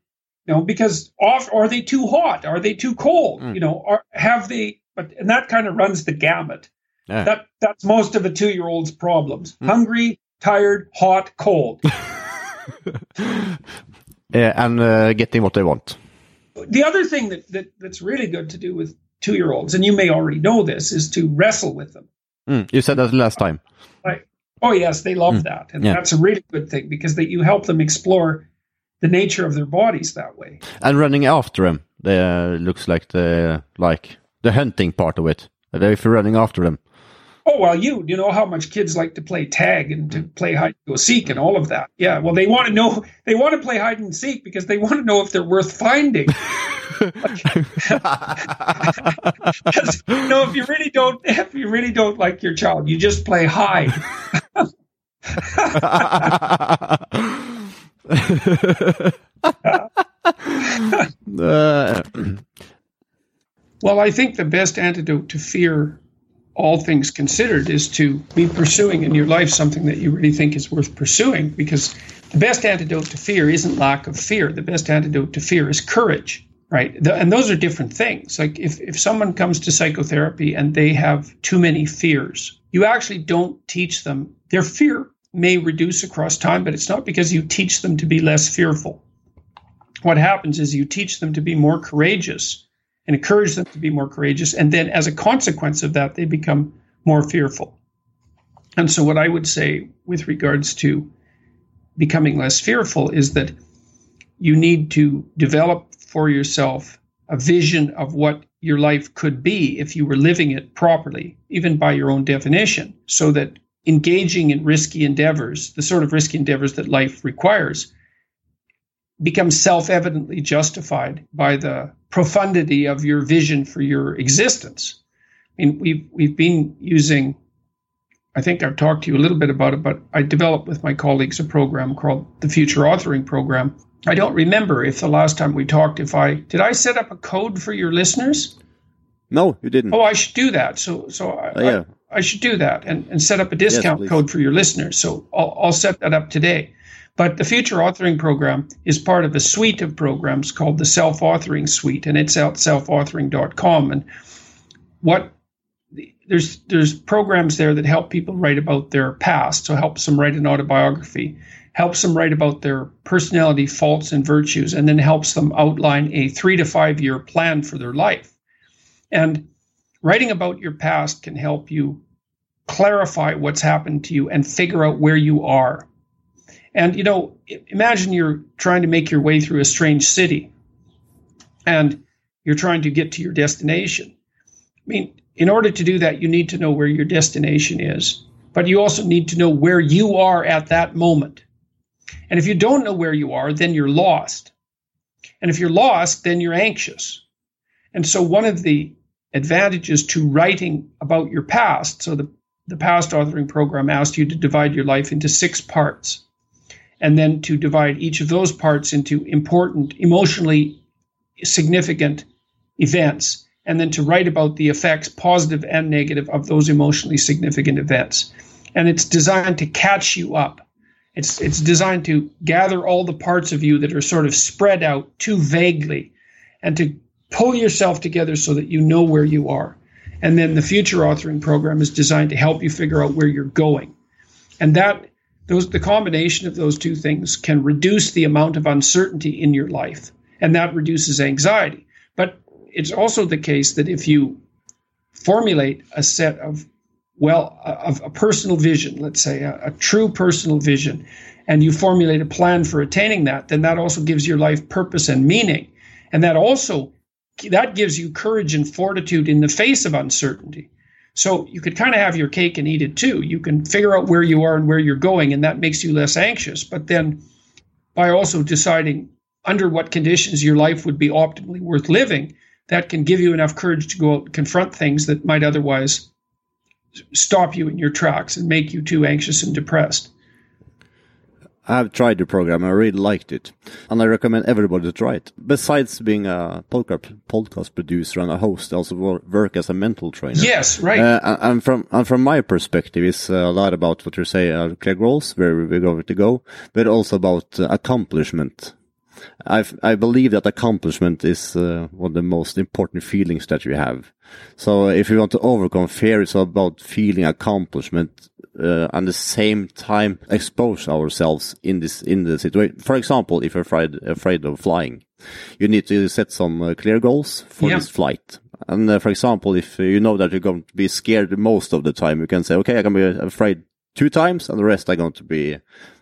You know, because off are they too hot? Are they too cold? Mm. You know, are have they? But and that kind of runs the gamut. Yeah. That that's most of a two-year-old's problems: Mm. hungry, tired, hot, cold. Yeah, <laughs> and uh, getting what they want. the other thing that, that that's really good to do with two-year-olds, and you may already know this, is to wrestle with them. Mm. You said that last time. Oh yes, they love Mm. that, and Yeah. that's a really good thing because that you help them explore the nature of their bodies that way. And running after them, they, uh, looks like the like the hunting part of it. If you're running after them. Oh well, you you know how much kids like to play tag and to play hide and go seek and all of that. Yeah, well they want to know they want to play hide and seek because they want to know if they're worth finding. <laughs> you know, if you really don't if you really don't like your child, you just play hide. <laughs> <laughs> Uh, Well, I think the best antidote to fear, all things considered, is to be pursuing in your life something that you really think is worth pursuing. Because the best antidote to fear isn't lack of fear. The best antidote to fear is courage, right? The, and those are different things. Like if, if someone comes to psychotherapy and they have too many fears, you actually don't teach them. Their fear may reduce across time, but it's not because you teach them to be less fearful. What happens is you teach them to be more courageous and encourage them to be more courageous. And then as a consequence of that, they become more fearful. And so, what I would say with regards to becoming less fearful is that you need to develop for yourself a vision of what your life could be if you were living it properly, even by your own definition, so that engaging in risky endeavors, the sort of risky endeavors that life requires, becomes self evidently justified by the profundity of your vision for your existence. I mean, we've, we've been using, I think I've talked to you a little bit about it, but I developed with my colleagues a program called the Future Authoring Program. I don't remember if the last time we talked, if I did I set up a code for your listeners? no, you didn't. Oh, I should do that. So, so I, Oh, yeah. I, I should do that and, and set up a discount please. code for your listeners. So I'll, I'll set that up today. But the Future Authoring Program is part of a suite of programs called the Self Authoring Suite, and it's out selfauthoring.com. And what there's there's programs there that help people write about their past. So helps them write an autobiography, helps them write about their personality faults and virtues, and then helps them outline a three to five year plan for their life. And writing about your past can help you clarify what's happened to you and figure out where you are. And you know, imagine you're trying to make your way through a strange city and you're trying to get to your destination. I mean, in order to do that, you need to know where your destination is, but you also need to know where you are at that moment. And if you don't know where you are, then you're lost. And if you're lost, then you're anxious. And so, one of the advantages to writing about your past, so the, the past authoring program asked you to divide your life into six parts, and then to divide each of those parts into important, emotionally significant events, and then to write about the effects, positive and negative, of those emotionally significant events. And it's designed to catch you up. It's, it's designed to gather all the parts of you that are sort of spread out too vaguely and to pull yourself together so that you know where you are. And then the future authoring program is designed to help you figure out where you're going. And that those the combination of those two things can reduce the amount of uncertainty in your life. And that reduces anxiety. But it's also the case that if you formulate a set of well of a personal vision let's say a, a, true personal vision and you formulate a plan for attaining that then that also gives your life purpose and meaning and that also that gives you courage and fortitude in the face of uncertainty so you could kind of have your cake and eat it too you can figure out where you are and where you're going and that makes you less anxious but then by also deciding under what conditions your life would be optimally worth living that can give you enough courage to go out and confront things that might otherwise stop you in your tracks and make you too anxious and depressed. I've tried the program. I really liked it, and I recommend everybody to try it. Besides being a podcast producer and a host, I also work as a mental trainer. Yes, right. Uh, and from and from my perspective, it's a lot about what you say, uh, clear goals, where we're going to go, but also about uh, accomplishment. I I believe that accomplishment is uh, one of the most important feelings that we have. So if you want to overcome fear, it's about feeling accomplishment uh, and the same time expose ourselves in this in the situation. For example, if you're afraid afraid of flying, you need to set some uh, clear goals for yeah. this flight. And uh, for example, if you know that you're going to be scared most of the time, you can say, okay, I can be afraid two times, and the rest are going to be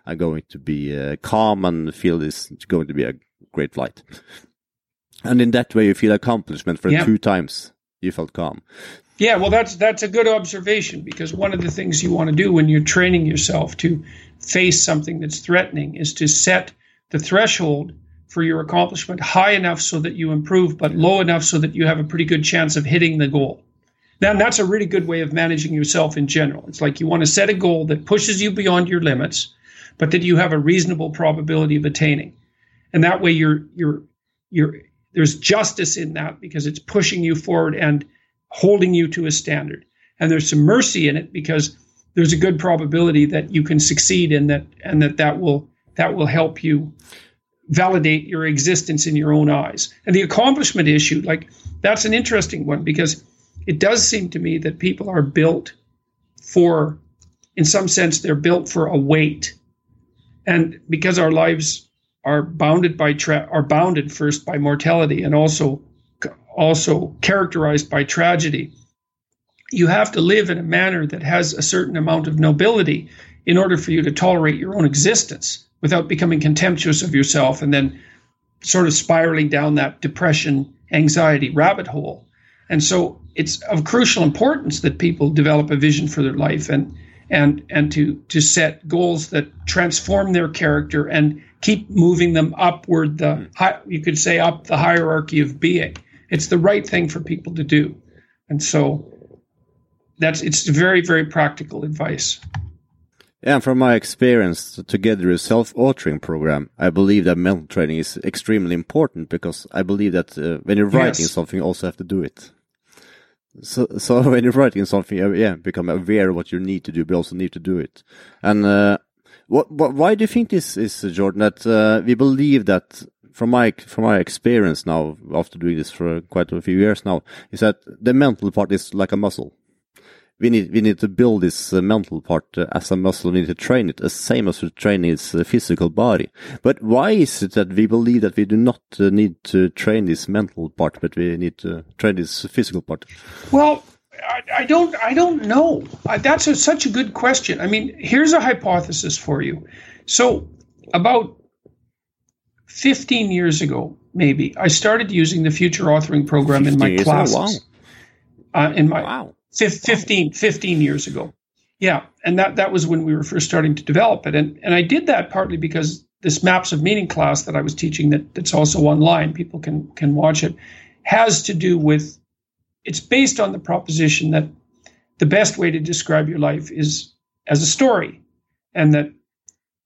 are going to be uh, calm and feel this is going to be a great flight. And in that way, you feel accomplishment for yeah. two times you felt calm. Yeah, well, that's that's a good observation because one of the things you want to do when you're training yourself to face something that's threatening is to set the threshold for your accomplishment high enough so that you improve, but low enough so that you have a pretty good chance of hitting the goal. Now, that's a really good way of managing yourself in general. It's like you want to set a goal that pushes you beyond your limits, but that you have a reasonable probability of attaining. And that way, you're you're you're there's justice in that because it's pushing you forward and holding you to a standard. And there's some mercy in it because there's a good probability that you can succeed and that and that that will that will help you validate your existence in your own eyes. And the accomplishment issue, like that's an interesting one because it does seem to me that people are built for in some sense they're built for a weight. And because our lives are bounded by tra- are bounded first by mortality and also also characterized by tragedy. You have to live in a manner that has a certain amount of nobility in order for you to tolerate your own existence without becoming contemptuous of yourself and then sort of spiraling down that depression, anxiety rabbit hole. And so it's of crucial importance that people develop a vision for their life and and and to to set goals that transform their character and keep moving them upward the you could say up the hierarchy of being it's the right thing for people to do. And so that's it's very, very practical advice. And from my experience together with self-authoring program, I believe that mental training is extremely important because I believe that uh, when you're writing yes. something, you also have to do it. So, so <laughs> when you're writing something, uh, yeah, become aware of what you need to do, but also need to do it. And uh, what, what, why do you think this is, Jordan? That uh, we believe that from my from my experience now after doing this for quite a few years now is that the mental part is like a muscle. We need we need to build this uh, mental part uh, as a muscle. We need to train it the same as we train its uh, physical body. But why is it that we believe that we do not uh, need to train this mental part, but we need to train this physical part? Well, I, I don't I don't know. that's a, such a good question. I mean, here's a hypothesis for you. So about 15 years ago, maybe, I started using the future authoring program in my classes. Uh, in my wow. 15, 15 years ago. Yeah. And that, that was when we were first starting to develop it. And, and I did that partly because this maps of meaning class that I was teaching that, that's also online, people can, can watch it, has to do with, it's based on the proposition that the best way to describe your life is as a story and that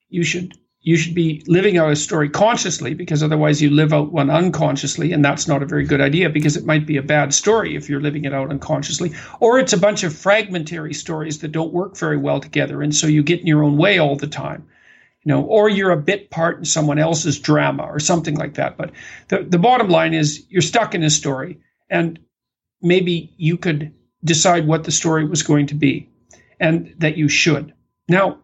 you should you should be living out a story consciously because otherwise you live out one unconsciously and that's not a very good idea because it might be a bad story if you're living it out unconsciously or it's a bunch of fragmentary stories that don't work very well together and so you get in your own way all the time you know or you're a bit part in someone else's drama or something like that. But the, the bottom line is you're stuck in a story and maybe you could decide what the story was going to be and that you should. Now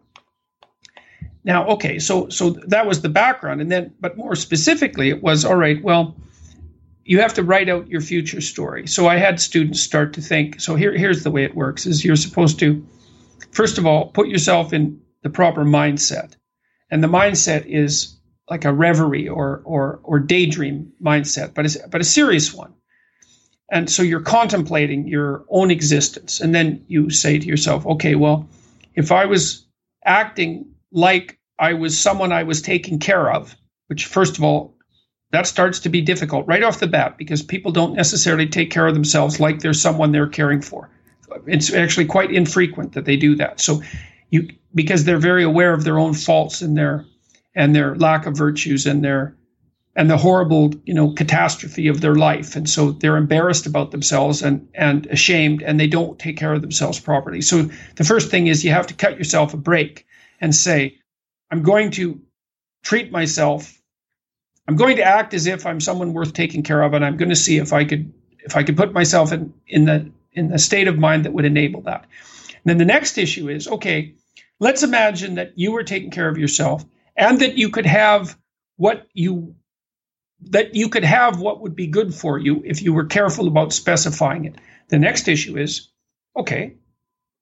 now, okay, so so that was the background, and then, but more specifically, it was all right. Well, you have to write out your future story. So I had students start to think. So here, here's the way it works: is you're supposed to, first of all, put yourself in the proper mindset, and the mindset is like a reverie or or or daydream mindset, but it's, but a serious one. And so you're contemplating your own existence, and then you say to yourself, okay, well, if I was acting like I was someone I was taking care of, which, first of all, that starts to be difficult right off the bat because people don't necessarily take care of themselves like there's someone they're caring for. It's actually quite infrequent that they do that. So you because they're very aware of their own faults and their and their lack of virtues and their and the horrible you know catastrophe of their life and so they're embarrassed about themselves and and ashamed and they don't take care of themselves properly so the first thing is you have to cut yourself a break and say i'm going to treat myself i'm going to act as if i'm someone worth taking care of and i'm going to see if i could if i could put myself in in the in the state of mind that would enable that and then the next issue is okay let's imagine that you were taking care of yourself and that you could have what you that you could have what would be good for you if you were careful about specifying it. The next issue is, okay,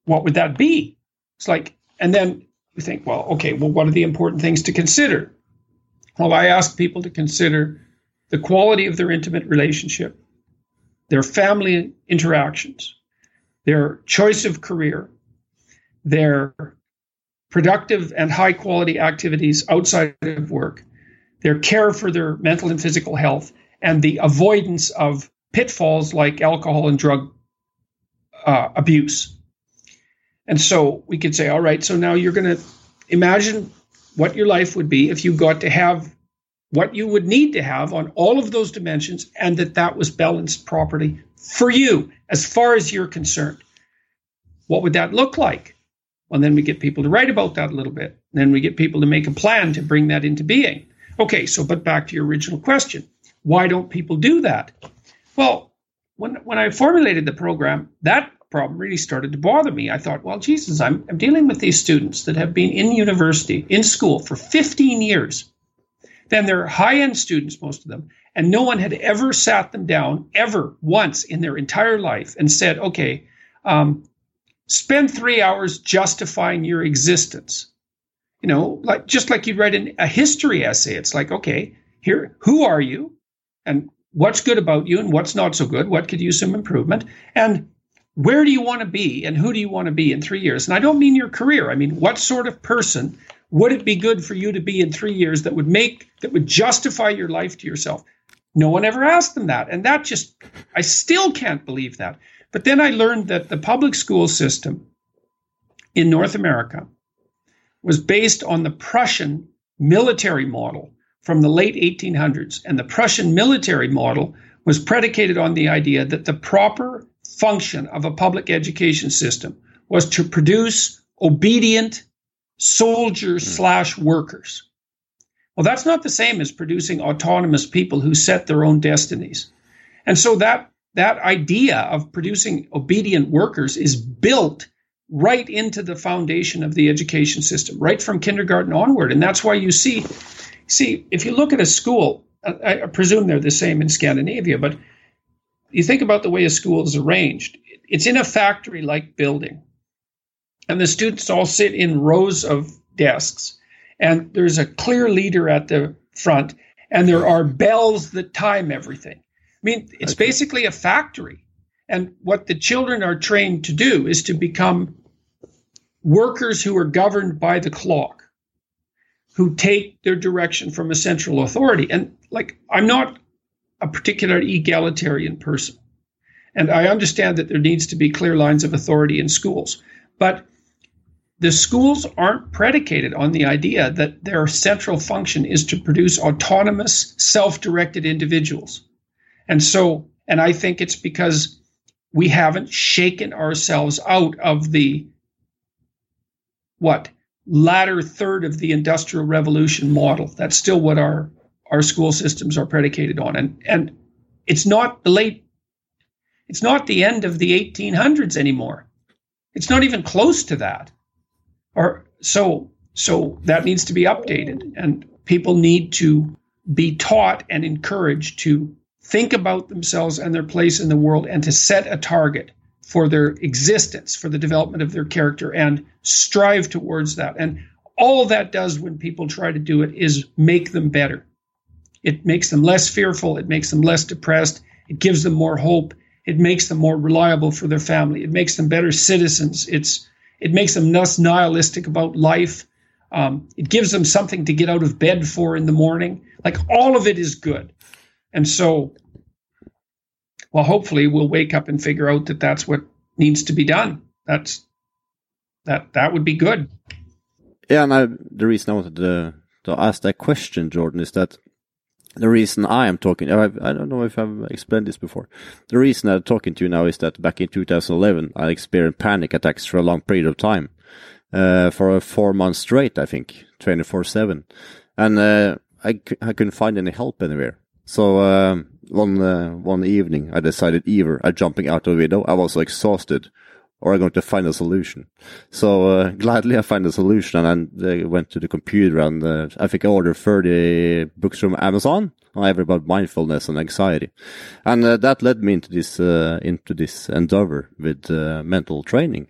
what would that be? It's like, and then you think, well, okay, well, what are the important things to consider? Well, I ask people to consider the quality of their intimate relationship, their family interactions, their choice of career, their productive and high quality activities outside of work, their care for their mental and physical health, and the avoidance of pitfalls like alcohol and drug uh, abuse. And so we could say, all right, so now you're going to imagine what your life would be if you got to have what you would need to have on all of those dimensions and that that was balanced properly for you as far as you're concerned. What would that look like? Well, then we get people to write about that a little bit. Then we get people to make a plan to bring that into being. Okay, so but back to your original question. Why don't people do that? Well, when when I formulated the program, that problem really started to bother me. I thought, well, Jesus, I'm, I'm dealing with these students that have been in university, in school for 15 years. Then they're high end students, most of them, and no one had ever sat them down, ever once in their entire life, and said, okay, um, spend three hours justifying your existence you know, like just like you'd write in a history essay. It's like, okay, here, who are you, and what's good about you, and what's not so good. What could use some improvement, and where do you want to be, and who do you want to be in three years? And I don't mean your career. I mean, what sort of person would it be good for you to be in three years that would make that would justify your life to yourself? No one ever asked them that, and that just I still can't believe that. But then I learned that the public school system in North America was based on the Prussian military model from the late 1800s. And the Prussian military model was predicated on the idea that the proper function of a public education system was to produce obedient soldiers hmm. slash workers. Well, that's not the same as producing autonomous people who set their own destinies. And so that that idea of producing obedient workers is built right into the foundation of the education system, right from kindergarten onward. And that's why you see, see, if you look at a school, I, I presume they're the same in Scandinavia, but you think about the way a school is arranged. It's in a factory like building. And the students all sit in rows of desks. And there's a clear leader at the front, and there are bells that time everything. I mean, it's basically a factory. And what the children are trained to do is to become workers who are governed by the clock, who take their direction from a central authority. And like, I'm not a particular egalitarian person. And I understand that there needs to be clear lines of authority in schools. But the schools aren't predicated on the idea that their central function is to produce autonomous, self directed individuals. And so, and I think it's because we haven't shaken ourselves out of the what latter third of the industrial revolution model that's still what our our school systems are predicated on and and it's not the late it's not the end of the 1800s anymore it's not even close to that or so so that needs to be updated and people need to be taught and encouraged to think about themselves and their place in the world and to set a target for their existence, for the development of their character, and strive towards that. And all that does when people try to do it is make them better. It makes them less fearful, it makes them less depressed, it gives them more hope, it makes them more reliable for their family, it makes them better citizens, it's it makes them less nihilistic about life. Um, it gives them something to get out of bed for in the morning. Like all of it is good. And so, well, hopefully we'll wake up and figure out that that's what needs to be done. That's that that would be good. Yeah, and I, the reason I wanted to, to ask that question, Jordan, is that the reason I am talking, I, I don't know if I've explained this before. The reason I'm talking to you now is that back in 2011, I experienced panic attacks for a long period of time, uh, for four months straight, I think, 24 7. And, uh, I, I couldn't find any help anywhere. So, um, one, uh, one evening, I decided either I jumping out of the window, I was exhausted, or I'm going to find a solution. So uh, gladly I find a solution and then I went to the computer and uh, I think I ordered 30 books from Amazon on every about mindfulness and anxiety. And uh, that led me into this, uh, into this endeavor with uh, mental training.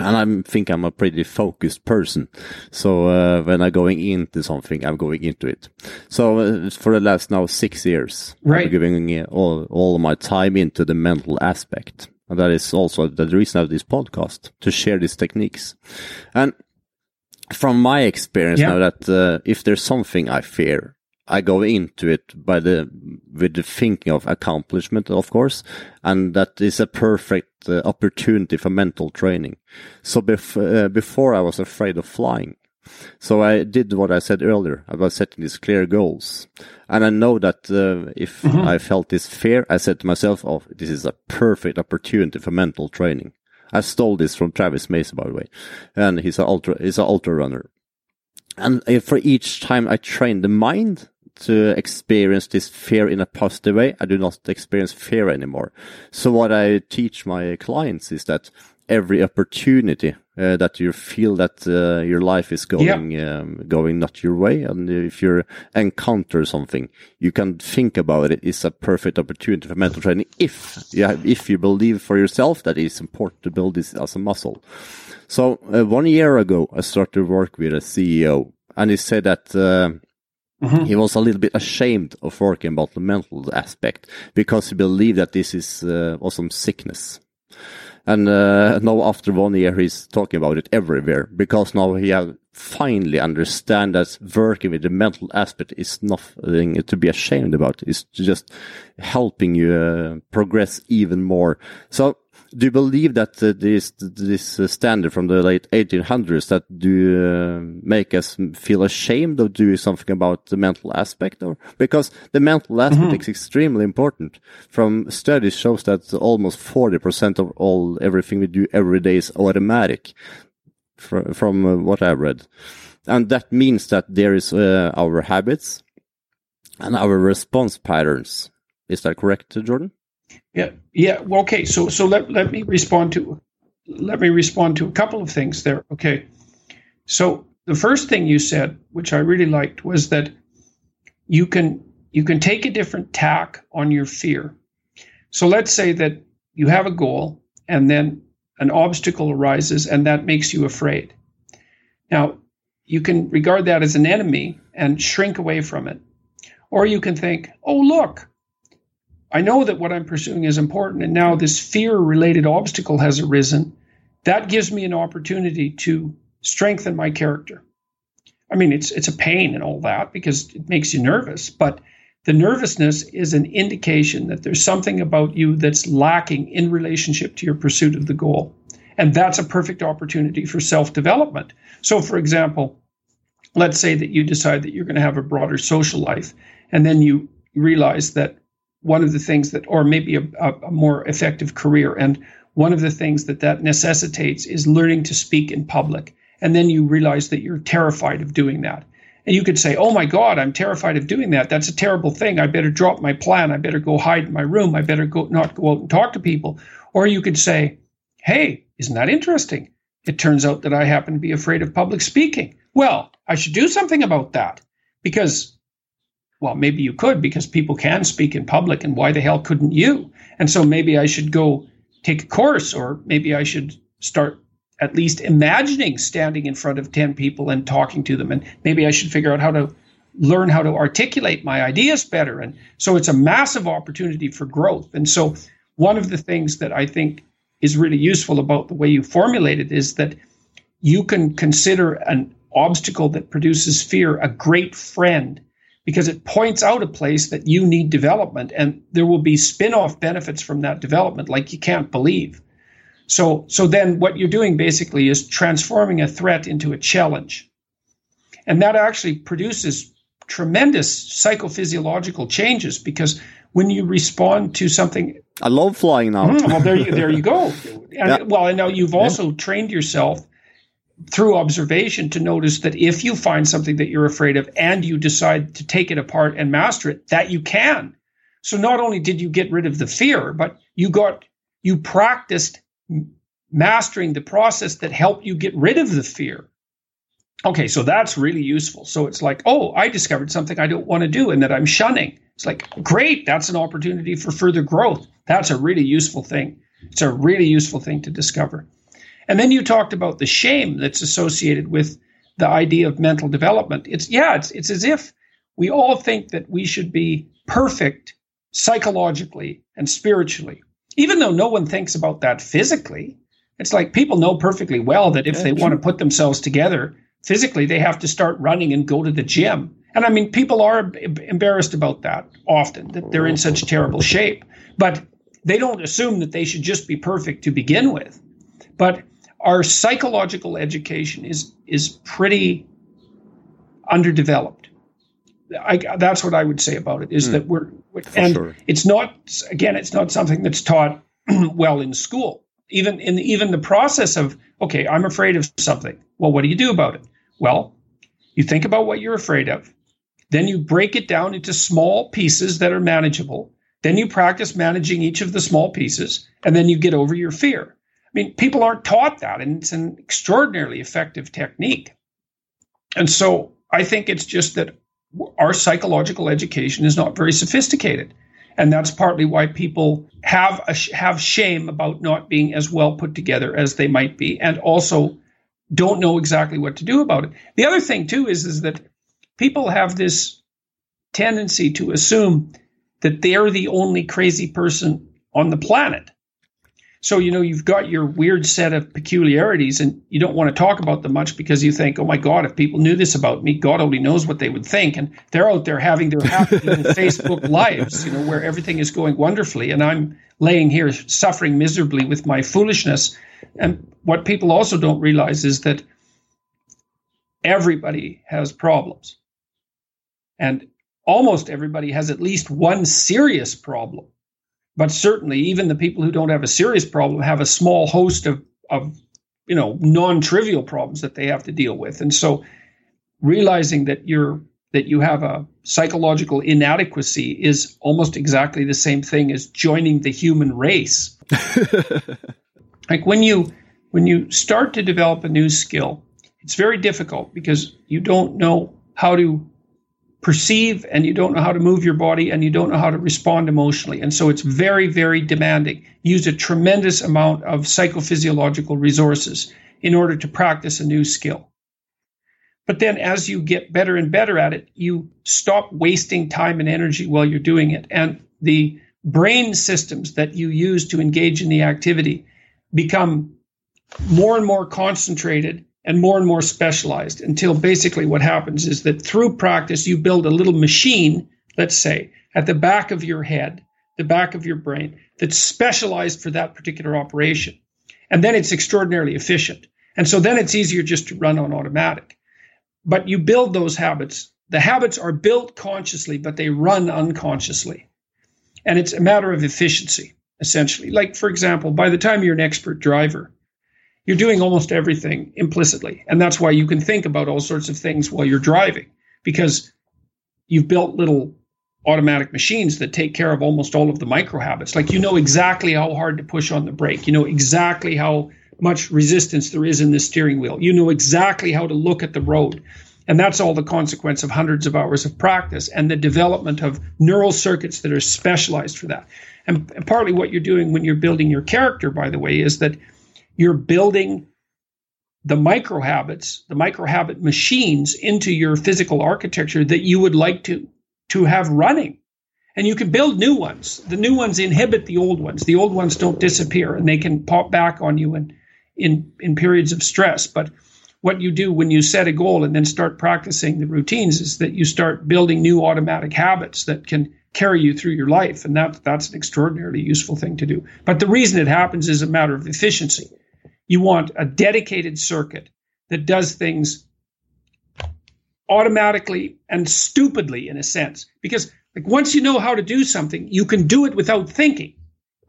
And I think I'm a pretty focused person. So uh, when I'm going into something, I'm going into it. So for the last now six years, right. I'm giving all, all my time into the mental aspect. And that is also the reason of this podcast to share these techniques. And from my experience yeah. now that uh, if there's something I fear, I go into it by the with the thinking of accomplishment, of course, and that is a perfect uh, opportunity for mental training. So bef uh, before I was afraid of flying, so I did what I said earlier about setting these clear goals. And I know that uh, if mm -hmm. I felt this fear, I said to myself, oh, this is a perfect opportunity for mental training. I stole this from Travis Macy, by the way. And he's an ultra, he's an ultra runner. And for each time I train the mind to experience this fear in a positive way, I do not experience fear anymore. So what I teach my clients is that every opportunity uh, that you feel that uh, your life is going yeah. um, going not your way, and if you encounter something, you can think about it. It's a perfect opportunity for mental training if yeah, if you believe for yourself that it's important to build this as a muscle. So uh, one year ago, I started to work with a CEO, and he said that. Mm -hmm. He was a little bit ashamed of working about the mental aspect because he believed that this is uh, was some sickness and uh, now after one year, he's talking about it everywhere because now he have finally understand that working with the mental aspect is nothing to be ashamed about. It's just helping you uh, progress even more. So do you believe that uh, this this uh, standard from the late 1800s that do uh, make us feel ashamed of doing something about the mental aspect or because the mental aspect mm -hmm. is extremely important. From studies shows that almost 40% of all everything we do every day is automatic from, from uh, what I've read. And that means that there is uh, our habits and our response patterns. Is that correct Jordan yeah, yeah. Well, okay. So, so let let me respond to let me respond to a couple of things there. Okay. So the first thing you said, which I really liked, was that you can you can take a different tack on your fear. So let's say that you have a goal and then an obstacle arises and that makes you afraid. Now, you can regard that as an enemy and shrink away from it. Or you can think, oh, look, I know that what I'm pursuing is important, and now this fear related obstacle has arisen. That gives me an opportunity to strengthen my character. I mean, it's it's a pain and all that because it makes you nervous, but the nervousness is an indication that there's something about you that's lacking in relationship to your pursuit of the goal. And that's a perfect opportunity for self development. So, for example, let's say that you decide that you're going to have a broader social life, and then you realize that one of the things that, or maybe a, a, more effective career. And one of the things that that necessitates is learning to speak in public. And then you realize that you're terrified of doing that. And you could say, Oh my God, I'm terrified of doing that. That's a terrible thing. I better drop my plan. I better go hide in my room. I better go not go out and talk to people. Or you could say, Hey, isn't that interesting? It turns out that I happen to be afraid of public speaking. Well, I should do something about that because well, maybe you could because people can speak in public, and why the hell couldn't you? And so maybe I should go take a course, or maybe I should start at least imagining standing in front of 10 people and talking to them. And maybe I should figure out how to learn how to articulate my ideas better. And so it's a massive opportunity for growth. And so one of the things that I think is really useful about the way you formulate it is that you can consider an obstacle that produces fear a great friend because it points out a place that you need development and there will be spin-off benefits from that development like you can't believe. So so then what you're doing basically is transforming a threat into a challenge. And that actually produces tremendous psychophysiological changes because when you respond to something I love flying now. Mm, well there you there you <laughs> go. And, yeah. well, and now you've also yeah. trained yourself through observation to notice that if you find something that you're afraid of and you decide to take it apart and master it, that you can. So not only did you get rid of the fear, but you got you practiced mastering the process that helped you get rid of the fear. Okay, so that's really useful. So it's like, oh, I discovered something I don't want to do and that I'm shunning. It's like, great, that's an opportunity for further growth. That's a really useful thing. It's a really useful thing to discover. And then you talked about the shame that's associated with the idea of mental development. It's yeah, it's it's as if we all think that we should be perfect psychologically and spiritually, even though no one thinks about that physically. It's like people know perfectly well that if yeah, they true. want to put themselves together physically, they have to start running and go to the gym. And I mean, people are embarrassed about that often, that they're in such terrible shape. But they don't assume that they should just be perfect to begin with. But our psychological education is is pretty underdeveloped. I, that's what I would say about it. Is mm, that we're and sure. it's not again, it's not something that's taught <clears throat> well in school. Even in even the process of okay, I'm afraid of something. Well, what do you do about it? Well, you think about what you're afraid of, then you break it down into small pieces that are manageable. Then you practice managing each of the small pieces, and then you get over your fear. I mean, people aren't taught that, and it's an extraordinarily effective technique. And so I think it's just that our psychological education is not very sophisticated. And that's partly why people have a, have shame about not being as well put together as they might be, and also don't know exactly what to do about it. The other thing too is is that people have this tendency to assume that they're the only crazy person on the planet. So, you know, you've got your weird set of peculiarities and you don't want to talk about them much because you think, oh my God, if people knew this about me, God only knows what they would think. And they're out there having their happy <laughs> Facebook lives, you know, where everything is going wonderfully. And I'm laying here suffering miserably with my foolishness. And what people also don't realize is that everybody has problems. And almost everybody has at least one serious problem but certainly even the people who don't have a serious problem have a small host of, of you know non-trivial problems that they have to deal with. And so realizing that you're that you have a psychological inadequacy is almost exactly the same thing as joining the human race. <laughs> Like when you when you start to develop a new skill it's very difficult because you don't know how to perceive and you don't know how to move your body and you don't know how to respond emotionally. And so it's very, very demanding. Use a tremendous amount of psychophysiological resources in order to practice a new skill. But then as you get better and better at it, you stop wasting time and energy while you're doing it. And the brain systems that you use to engage in the activity become more and more concentrated and more and more specialized until basically what happens is that through practice, you build a little machine, let's say, at the back of your head, the back of your brain, that's specialized for that particular operation. And then it's extraordinarily efficient. And so then it's easier just to run on automatic. But you build those habits. The habits are built consciously, but they run unconsciously. And it's a matter of efficiency, essentially. Like, for example, by the time you're an expert driver, you're doing almost everything implicitly. And that's why you can think about all sorts of things while you're driving because you've built little automatic machines that take care of almost all of the micro habits. Like you know exactly how hard to push on the brake, you know exactly how much resistance there is in the steering wheel, you know exactly how to look at the road. And that's all the consequence of hundreds of hours of practice and the development of neural circuits that are specialized for that. And, partly what you're doing when you're building your character, by the way, is that you're building the micro habits, the micro habit machines into your physical architecture that you would like to to have running. And you can build new ones. The new ones inhibit the old ones. The old ones don't disappear and they can pop back on you in in, in periods of stress. But what you do when you set a goal and then start practicing the routines is that you start building new automatic habits that can carry you through your life. And that, that's an extraordinarily useful thing to do. But the reason it happens is a matter of efficiency. You want a dedicated circuit that does things automatically and stupidly in a sense. Because like once you know how to do something, you can do it without thinking.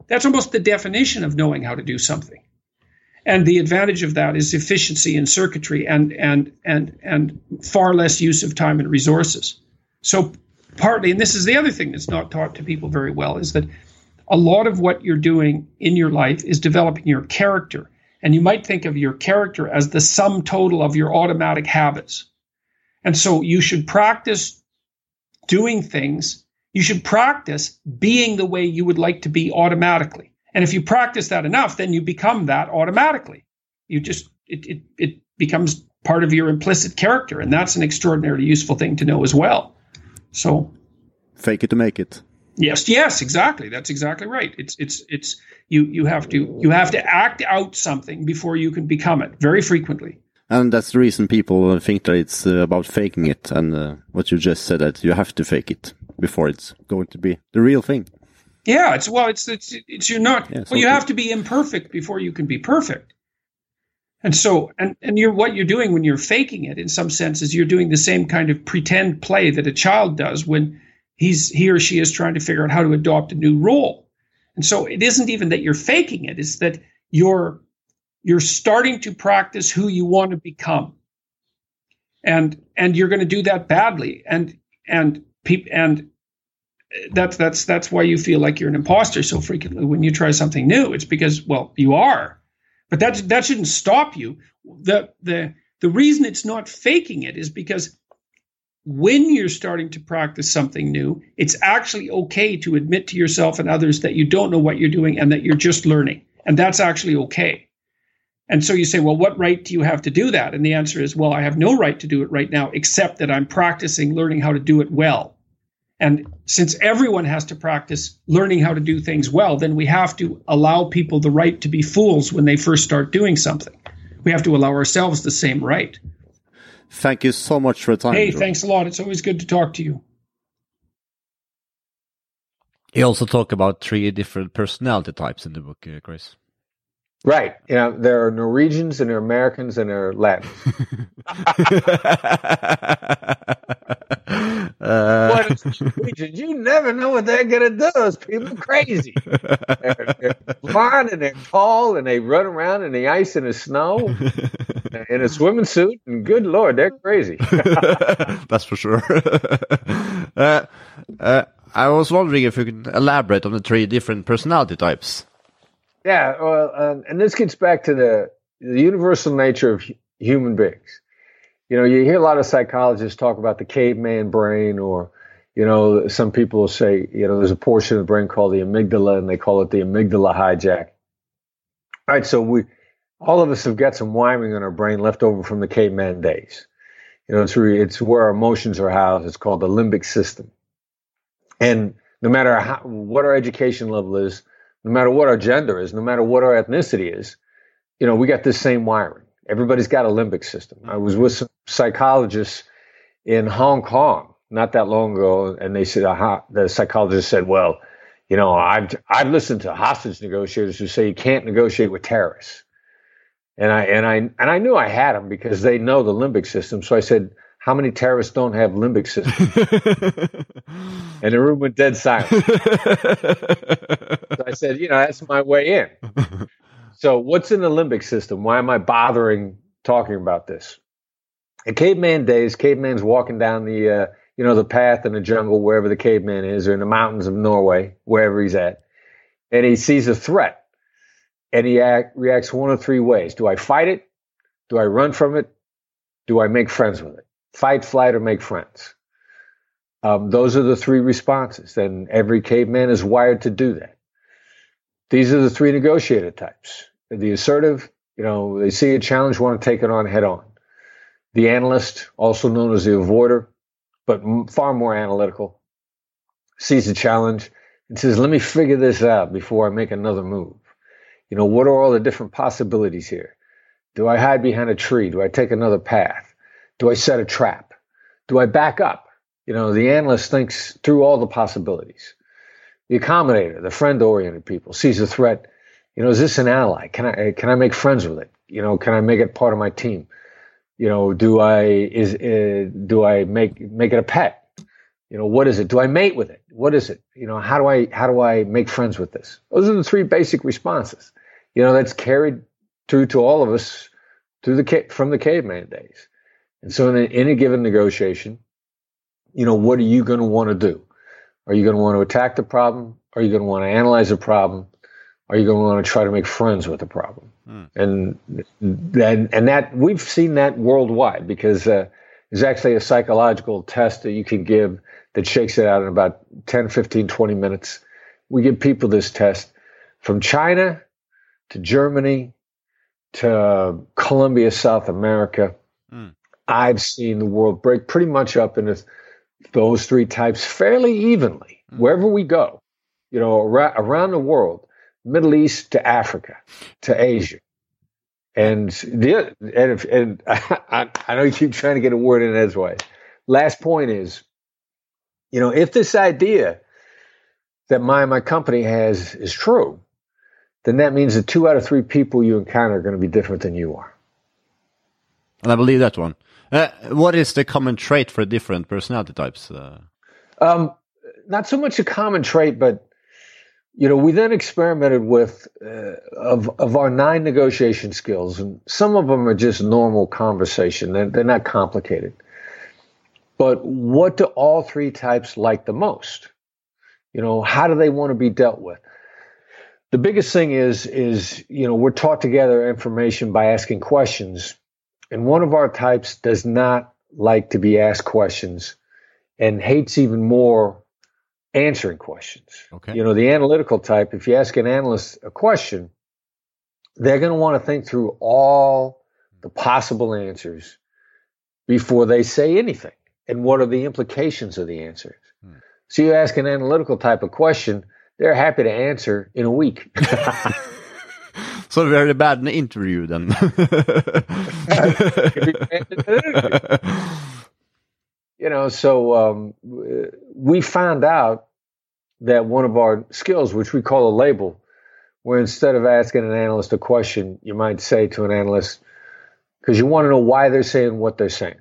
That's almost the definition of knowing how to do something. And the advantage of that is efficiency in circuitry and and and and far less use of time and resources. So partly, and this is the other thing that's not taught to people very well, is that a lot of what you're doing in your life is developing your character. And you might think of your character as the sum total of your automatic habits. And so you should practice doing things. You should practice being the way you would like to be automatically. And if you practice that enough, then you become that automatically. You just, it, it, it becomes part of your implicit character. And that's an extraordinarily useful thing to know as well. So fake it to make it. Yes, yes, exactly. That's exactly right. It's it's it's you you have to you have to act out something before you can become it very frequently. And that's the reason people think that it's uh, about faking it, and uh, what you just said that you have to fake it before it's going to be the real thing. Yeah, it's well, it's it's it's you're not. Yeah, well, you have to be imperfect before you can be perfect. And so, and, and you're what you're doing when you're faking it in some senses, you're doing the same kind of pretend play that a child does when he's he or she is trying to figure out how to adopt a new role. And so it isn't even that you're faking it, it's that you're you're starting to practice who you want to become. And and you're going to do that badly. And and people and that's that's that's why you feel like you're an imposter so frequently when you try something new. It's because well, you are but that that shouldn't stop you. The the the reason it's not faking it is because when you're starting to practice something new, it's actually okay to admit to yourself and others that you don't know what you're doing and that you're just learning. And that's actually okay. And so you say, well, what right do you have to do that? And the answer is, well, I have no right to do it right now, except that I'm practicing learning how to do it well. And since everyone has to practice learning how to do things well, then we have to allow people the right to be fools when they first start doing something. We have to allow ourselves the same right. Thank you so much for the time. Hey, thanks a lot. It's always good to talk to you. You also talk about three different personality types in the book, uh, Chris. Right. You know, there are Norwegians and there are Americans and there are Latins. <laughs> <laughs> uh, you never know what they're to do. Those people crazy. They're, they're and they're tall and they run around in the ice and the snow <laughs> in a swimming suit. And good Lord, they're crazy. <laughs> That's for sure. <laughs> Uh, uh, I was wondering if you could elaborate on the three different personality types. Yeah, well, um, and this gets back to the the universal nature of human beings. You know, you hear a lot of psychologists talk about the caveman brain, or you know, some people will say, you know, there's a portion of the brain called the amygdala, and they call it the amygdala hijack. All right, so we, all of us have got some wiring in our brain left over from the caveman days. You know, it's really, it's where our emotions are housed. It's called the limbic system, and no matter how, what our education level is, no matter what our gender is, no matter what our ethnicity is, you know, we got this same wiring. Everybody's got a limbic system. I was with some psychologists in Hong Kong not that long ago, and they said, uh, the psychologist said, well, you know, I've I've listened to hostage negotiators who say you can't negotiate with terrorists, and I and I and I knew I had them because they know the limbic system. So I said, how many terrorists don't have limbic systems? <laughs> and the room went dead silent. so I said, you know, that's my way in. So what's in the limbic system? Why am I bothering talking about this? In caveman days, caveman's walking down the, uh, you know, the path in the jungle, wherever the caveman is, or in the mountains of Norway, wherever he's at, and he sees a threat, and he act, reacts one of three ways: Do I fight it? Do I run from it? Do I make friends with it? fight, flight, or make friends. Um, those are the three responses, and every caveman is wired to do that. These are the three negotiator types. The assertive, you know, they see a challenge, want to take it on head on. The analyst, also known as the avoider, but far more analytical, sees a challenge and says, let me figure this out before I make another move. You know, what are all the different possibilities here? Do I hide behind a tree? Do I take another path? Do I set a trap? Do I back up? You know, the analyst thinks through all the possibilities. The accommodator, the friend oriented people, sees a threat. You know, is this an ally? Can I can I make friends with it? You know, can I make it part of my team? You know, do I is uh, do I make make it a pet? You know, what is it? Do I mate with it? What is it? You know, how do I how do I make friends with this? Those are the three basic responses. You know, that's carried through to all of us through the from the caveman days. And so, in any given negotiation, you know, what are you going to want to do? Are you going to want to attack the problem? Are you going to want to analyze the problem? Are you going to want to try to make friends with the problem? Hmm. And then, and that we've seen that worldwide because uh, there's actually a psychological test that you can give that shakes it out in about 10, 15, 20 minutes. We give people this test from China to Germany to Colombia, South America. Mm. I've seen the world break pretty much up into those three types fairly evenly mm. wherever we go. You know, around, around the world, Middle East to Africa to Asia. And the and, if, and <laughs> I, I know you keep trying to get a word in edgewise. Last point is, you know, if this idea that my my company has is true, then that means that two out of three people you encounter are going to be different than you are. And I believe that one. Uh, what is the common trait for different personality types? Uh... Um, not so much a common trait, but you know, we then experimented with uh, of of our nine negotiation skills, and some of them are just normal conversation. They're, they're not complicated. But what do all three types like the most? You know, how do they want to be dealt with? the biggest thing is is you know we're taught to gather information by asking questions and one of our types does not like to be asked questions and hates even more answering questions okay you know the analytical type if you ask an analyst a question they're going to want to think through all the possible answers before they say anything and what are the implications of the answers hmm. so you ask an analytical type of question they're happy to answer in a week. <laughs> so very bad in interview then. <laughs> you know, so um, we found out that one of our skills, which we call a label, where instead of asking an analyst a question, you might say to an analyst, because you want to know why they're saying what they're saying.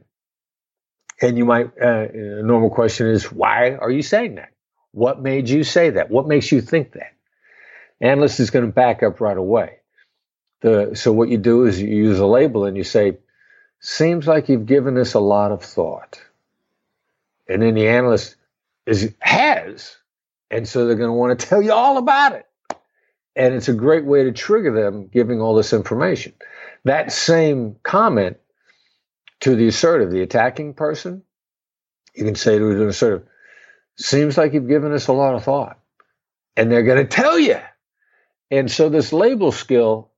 And you might, uh, a normal question is, why are you saying that? What made you say that? What makes you think that? Analyst is going to back up right away. The, so what you do is you use a label and you say, seems like you've given this a lot of thought. And then the analyst is has, and so they're going to want to tell you all about it. And it's a great way to trigger them giving all this information. That same comment to the assertive, the attacking person, you can say to an assertive, Seems like you've given us a lot of thought. And they're going to tell you. And so this label skill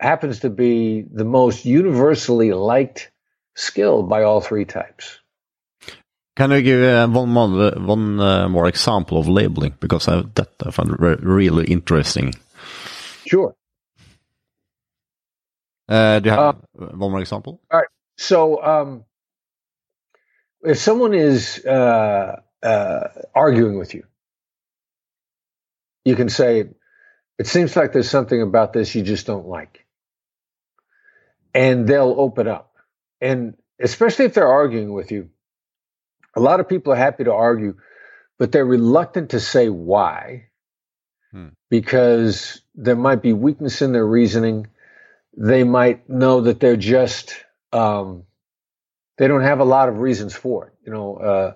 happens to be the most universally liked skill by all three types. Can you give uh, one more one uh, more example of labeling because I, that I found re really interesting. Sure. Uh, do you have uh, one more example? All right. So, um, if someone is uh, uh, arguing with you. You can say, It seems like there's something about this you just don't like. And they'll open up. And especially if they're arguing with you, a lot of people are happy to argue, but they're reluctant to say why hmm. because there might be weakness in their reasoning. They might know that they're just, um, they don't have a lot of reasons for it. You know, uh,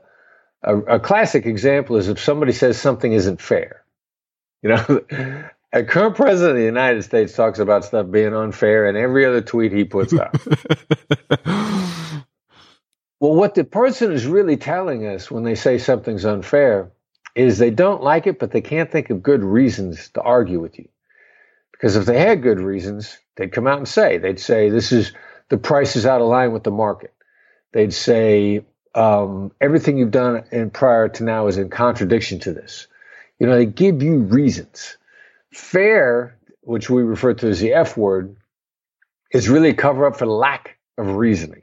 a, a classic example is if somebody says something isn't fair. You know, <laughs> a current president of the United States talks about stuff being unfair in every other tweet he puts out. <laughs> well, what the person is really telling us when they say something's unfair is they don't like it, but they can't think of good reasons to argue with you. Because if they had good reasons, they'd come out and say, they'd say, this is the price is out of line with the market. They'd say, um, everything you've done in prior to now is in contradiction to this. You know, they give you reasons. Fair, which we refer to as the F word, is really a cover up for lack of reasoning.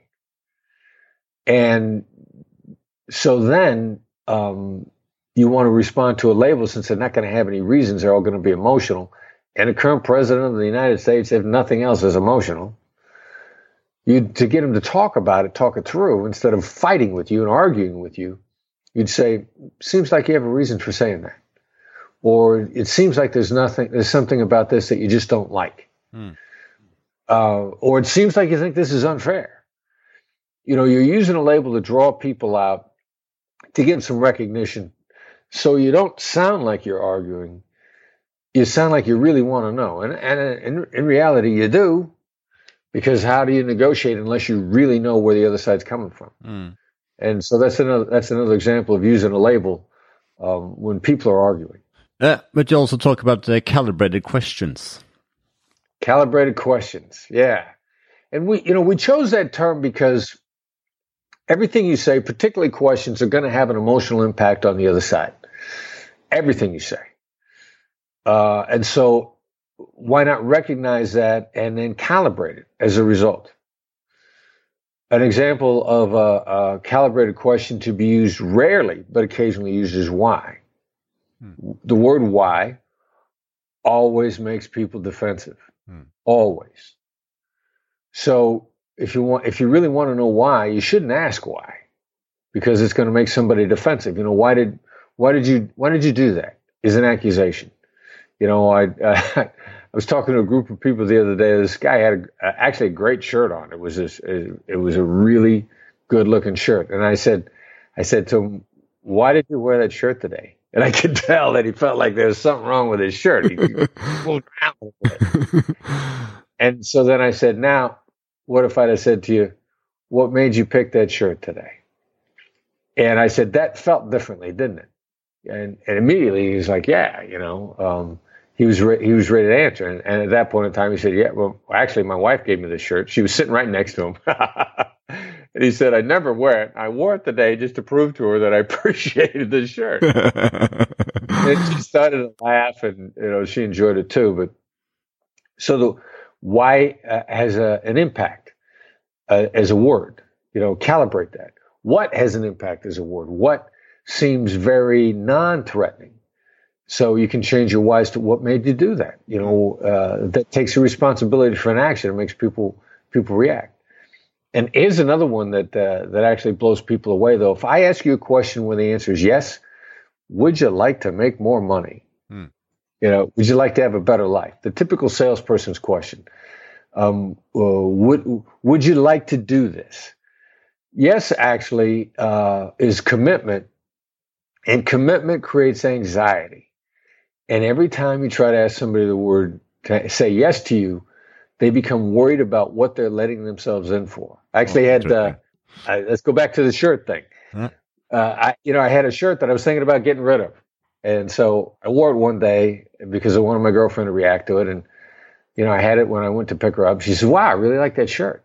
And so then um, you want to respond to a label since they're not going to have any reasons, they're all going to be emotional. And the current president of the United States, if nothing else, is emotional. You to get him to talk about it, talk it through, instead of fighting with you and arguing with you, you'd say, "Seems like you have a reason for saying that," or "It seems like there's nothing, there's something about this that you just don't like," hmm. uh, or "It seems like you think this is unfair." You know, you're using a label to draw people out to get some recognition, so you don't sound like you're arguing. You sound like you really want to know, and and in, in reality, you do because how do you negotiate unless you really know where the other side's coming from? Mm. And so that's another that's another example of using a label um, when people are arguing. Uh, but you also talk about uh, calibrated questions. Calibrated questions, yeah. And we, you know, we chose that term because everything you say, particularly questions, are going to have an emotional impact on the other side. Everything you say. Uh, and so why not recognize that and then calibrate it as a result? An example of a, a calibrated question to be used rarely, but occasionally used is why. Hmm. The word why always makes people defensive. Hmm. Always. So if you want, if you really want to know why, you shouldn't ask why, because it's going to make somebody defensive. You know, why did, why did you, why did you do that? Is an accusation. You know, I, uh, <laughs> I was talking to a group of people the other day. This guy had a, actually a great shirt on. It was this, it was a really good looking shirt. And I said, I said to him, "Why did you wear that shirt today?" And I could <laughs> tell that he felt like there was something wrong with his shirt. He, <laughs> and so then I said, "Now, what if I'd have said to you, what made you pick that shirt today?" And I said, "That felt differently, didn't it?" And and immediately he was like, "Yeah, you know." Um, he was re- he was ready to answer. And, and, at that point in time, he said, "Yeah, well, actually, my wife gave me this shirt. She was sitting right next to him." <laughs> and he said, "I never wear it. I wore it today just to prove to her that I <laughs> appreciated the shirt." and she <laughs> started to laugh, and you know, she enjoyed it too. But so the why uh, has a, an impact uh, as a word. You know, calibrate that. What has an impact as a word? What seems very non-threatening? So you can change your whys to what made you do that. You know, uh, that takes a responsibility for an action. It makes people people react. And here's another one that uh, that actually blows people away. Though, if I ask you a question where the answer is yes, would you like to make more money? Hmm. You know, would you like to have a better life? The typical salesperson's question. Um, uh, would would you like to do this? Yes, actually, uh, is commitment, and commitment creates anxiety. And every time you try to ask somebody the word to say yes to you, they become worried about what they're letting themselves in for. I actually oh, had, uh, I, let's go back to the shirt thing. Huh? Uh, I, you know, I had a shirt that I was thinking about getting rid of. And so I wore it one day because I wanted my girlfriend to react to it. And, you know, I had it when I went to pick her up. She said, wow, I really like that shirt.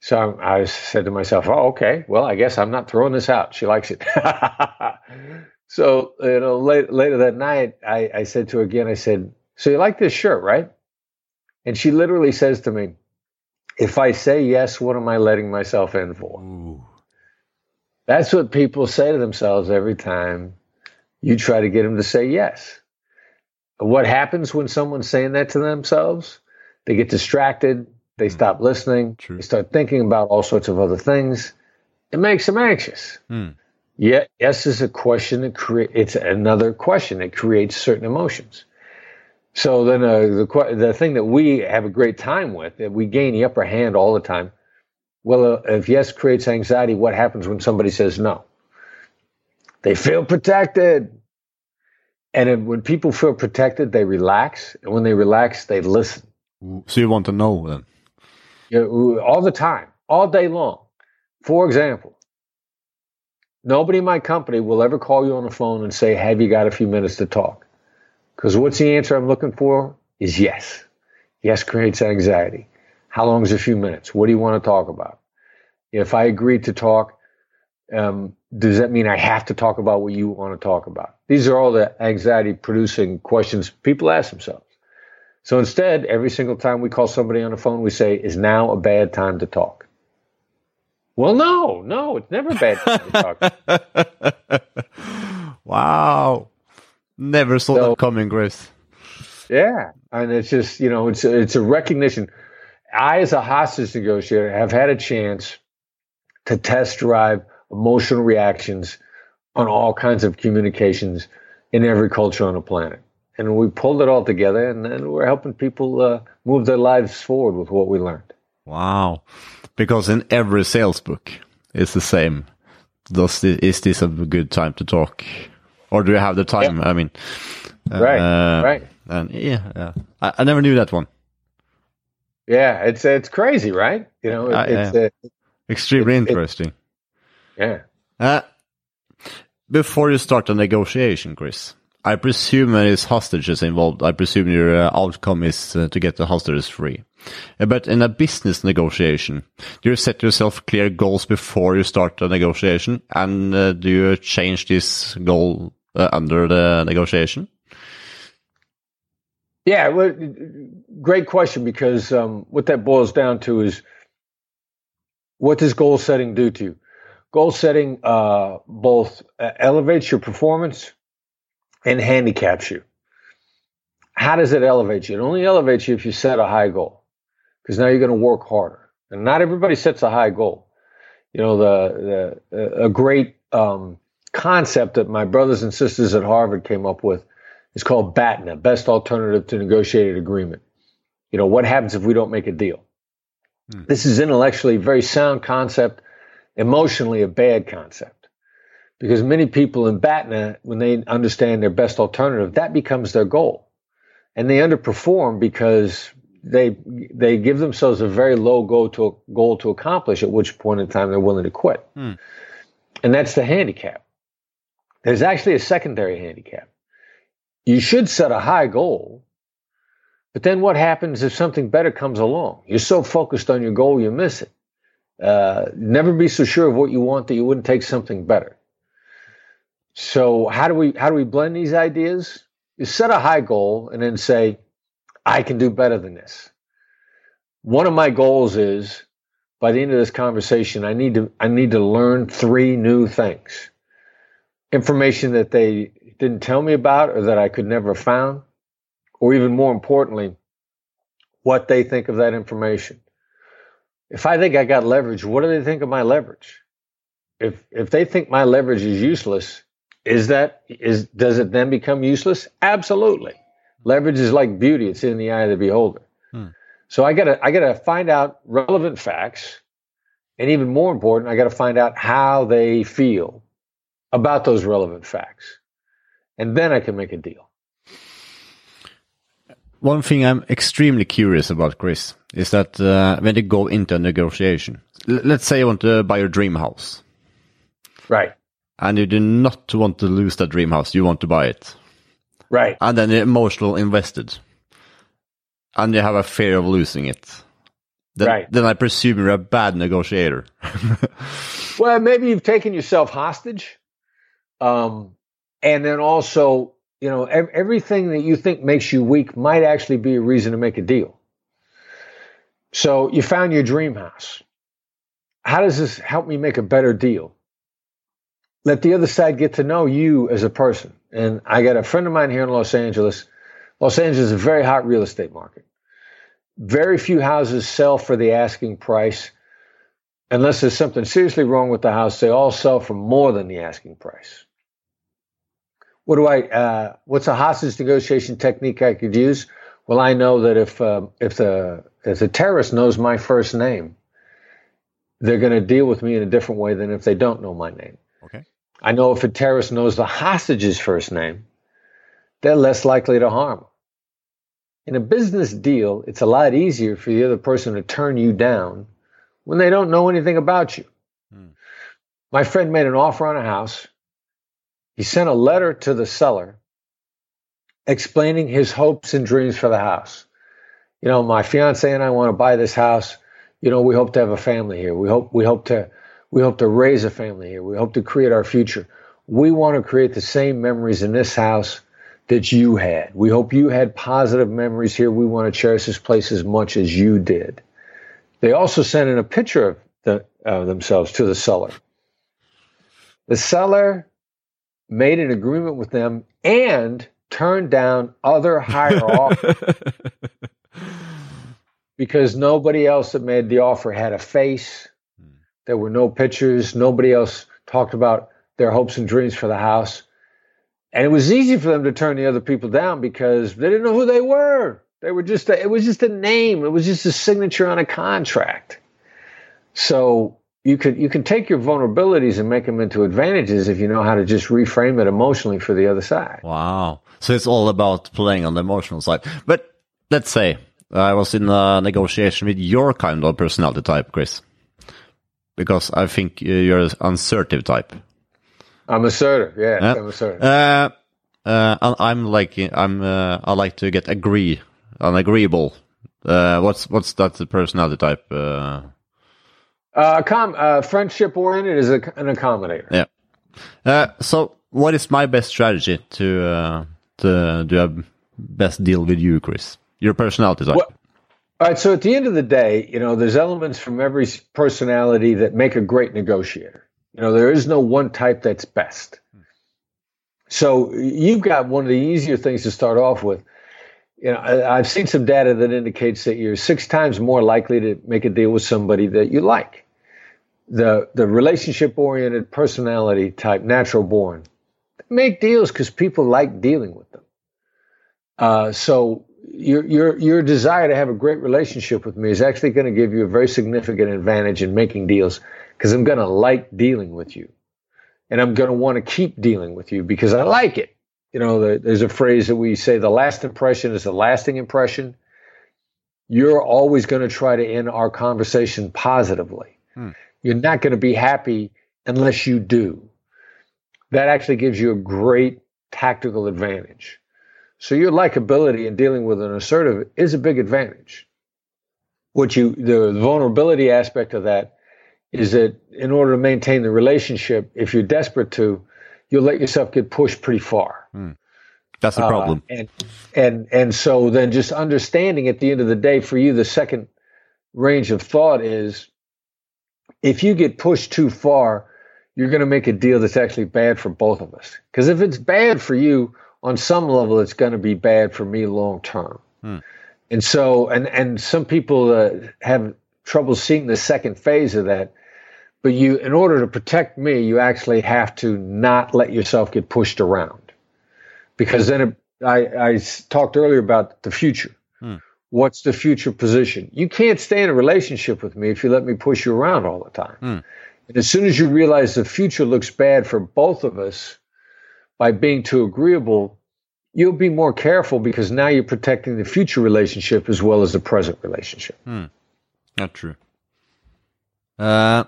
So I, I said to myself, oh, okay, well, I guess I'm not throwing this out. She likes it. <laughs> So, you know, late, later that night, I, I said to her again, I said, So you like this shirt, right? And she literally says to me, If I say yes, what am I letting myself in for? Ooh. That's what people say to themselves every time you try to get them to say yes. What happens when someone's saying that to themselves? They get distracted, they mm. stop listening, True. they start thinking about all sorts of other things. It makes them anxious. Mm. Yeah, yes is a question that create. It's another question that creates certain emotions. So then, uh, the the thing that we have a great time with, that we gain the upper hand all the time. Well, uh, if yes creates anxiety, what happens when somebody says no? They feel protected, and when people feel protected, they relax, and when they relax, they listen. So you want to know then? Yeah, all the time, all day long. For example, Nobody in my company will ever call you on the phone and say, Have you got a few minutes to talk? Because what's the answer I'm looking for is yes. Yes creates anxiety. How long is a few minutes? What do you want to talk about? If I agree to talk, um, does that mean I have to talk about what you want to talk about? These are all the anxiety producing questions people ask themselves. So instead, every single time we call somebody on the phone, we say, "Is now a bad time to talk?" Well, no, no, it's never a bad time to talk. <laughs> wow, never saw so, that coming, Chris. Yeah, and it's just you know, it's it's a recognition. I, as a hostage negotiator, have had a chance to test drive emotional reactions on all kinds of communications in every culture on the planet. And we pulled it all together, and then we're helping people uh, move their lives forward with what we learned. Wow. Because in every sales book, it's the same. Does this, is this a good time to talk? Or do you have the time? Yeah. I mean, right, uh, right. And yeah, yeah. I, I, never knew that one. Yeah, it's it's crazy, right? You know, it, it's uh, extremely it, interesting. yeah. Uh, before you start the negotiation, Chris, I presume there is hostages involved. I presume your uh, outcome is uh, to get the hostages free. Uh, but in a business negotiation, do you set yourself clear goals before you start the negotiation? And uh, do you change this goal under the negotiation? Yeah, well, great question because um, what that boils down to is what does goal setting do to you? Goal setting uh, both uh, elevates your performance and handicaps you. How does it elevate you? It only elevates you if you set a high goal because now you're going to work harder. And not everybody sets a high goal. You know, the, the a great um, concept that my brothers and sisters at Harvard came up with is called BATNA, Best Alternative to Negotiated Agreement. You know, what happens if we don't make a deal? Hmm. This is intellectually a very sound concept emotionally a bad concept. Because many people in BATNA, when they understand their best alternative, that becomes their goal. And they underperform because they they give themselves a very low goal to goal to accomplish, at which point in time they're willing to quit. Hmm. And that's the handicap. There's actually a secondary handicap. You should set a high goal, but then what happens if something better comes along? You're so focused on your goal, you miss it. Uh, never be so sure of what you want that you wouldn't take something better. So how do we how do we blend these ideas? You set a high goal and then say, I can do better than this. One of my goals is by the end of this conversation, I need to I need to learn three new things. Information that they didn't tell me about or that I could never have found, or even more importantly, what they think of that information if I think I got leverage, what do they think of my leverage? If if they think my leverage is useless, is that is does it then become useless? Absolutely. Leverage is like beauty; it's in the eye of the beholder. Hmm. So I gotta I gotta find out relevant facts, and even more important, I gotta find out how they feel about those relevant facts, and then I can make a deal. One thing I'm extremely curious about, Chris, is that uh, when you go into a negotiation, let's say you want to buy your dream house. Right. And you do not want to lose that dream house, you want to buy it. Right. And then you're emotional invested. And you have a fear of losing it. Then, right. then I presume you're a bad negotiator. <laughs> well, maybe you've taken yourself hostage. Um, and then also you know, everything that you think makes you weak might actually be a reason to make a deal. So you found your dream house. How does this help me make a better deal? Let the other side get to know you as a person. And I got a friend of mine here in Los Angeles. Los Angeles is a very hot real estate market. Very few houses sell for the asking price. Unless there's something seriously wrong with the house, they all sell for more than the asking price what do I? Uh, what's a hostage negotiation technique I could use? Well, I know that if uh, if the if the terrorist knows my first name, they're going to deal with me in a different way than if they don't know my name. Okay. I know if a terrorist knows the hostage's first name, they're less likely to harm. In a business deal, it's a lot easier for the other person to turn you down when they don't know anything about you. Hmm. My friend made an offer on a house he sent a letter to the seller explaining his hopes and dreams for the house. You know, my fiance and I want to buy this house. You know, we hope to have a family here. We hope we hope to we hope to raise a family here. We hope to create our future. We want to create the same memories in this house that you had. We hope you had positive memories here. We want to cherish this place as much as you did. They also sent in a picture of the, uh, themselves to the seller. The seller made an agreement with them and turned down other higher <laughs> offers because nobody else that made the offer had a face. There were no pictures. Nobody else talked about their hopes and dreams for the house. And it was easy for them to turn the other people down because they didn't know who they were. They were just a, it was just a name. It was just a signature on a contract. So you could you can take your vulnerabilities and make them into advantages if you know how to just reframe it emotionally for the other side. Wow. So it's all about playing on the emotional side. But let's say I was in a negotiation with your kind of personality type, Chris. Because I think you're an assertive type. I'm assertive, yeah, yeah. I'm assertive. Uh, uh, I'm like I'm uh, I like to get agree, an agreeable. Uh, what's what's that the personality type? Uh, com- uh, friendship oriented is a, an accommodator. Yeah. Uh, so, what is my best strategy to uh, to do a best deal with you, Chris? Your personality type. Well, all right. So, at the end of the day, you know, there's elements from every personality that make a great negotiator. You know, there is no one type that's best. So, you've got one of the easier things to start off with you know, I've seen some data that indicates that you're six times more likely to make a deal with somebody that you like the the relationship oriented personality type, natural born, make deals because people like dealing with them. Uh, so your your your desire to have a great relationship with me is actually going to give you a very significant advantage in making deals because I'm going to like dealing with you, and I'm going to want to keep dealing with you because I like it. You know, the, there's a phrase that we say: the last impression is the lasting impression. You're always going to try to end our conversation positively. Hmm. You're not going to be happy unless you do. That actually gives you a great tactical advantage. So your likability in dealing with an assertive is a big advantage. What you the vulnerability aspect of that is that in order to maintain the relationship, if you're desperate to, you'll let yourself get pushed pretty far. Hmm. That's the problem. Uh, and and and so then just understanding at the end of the day for you the second range of thought is if you get pushed too far, you're going to make a deal that's actually bad for both of us. Because if it's bad for you on some level, it's going to be bad for me long term. Hmm. And so, and and some people uh, have trouble seeing the second phase of that. But you, in order to protect me, you actually have to not let yourself get pushed around, because then it, I, I talked earlier about the future. What's the future position? You can't stay in a relationship with me if you let me push you around all the time. Mm. And as soon as you realize the future looks bad for both of us by being too agreeable, you'll be more careful because now you're protecting the future relationship as well as the present relationship. Mm. Not true. Uh,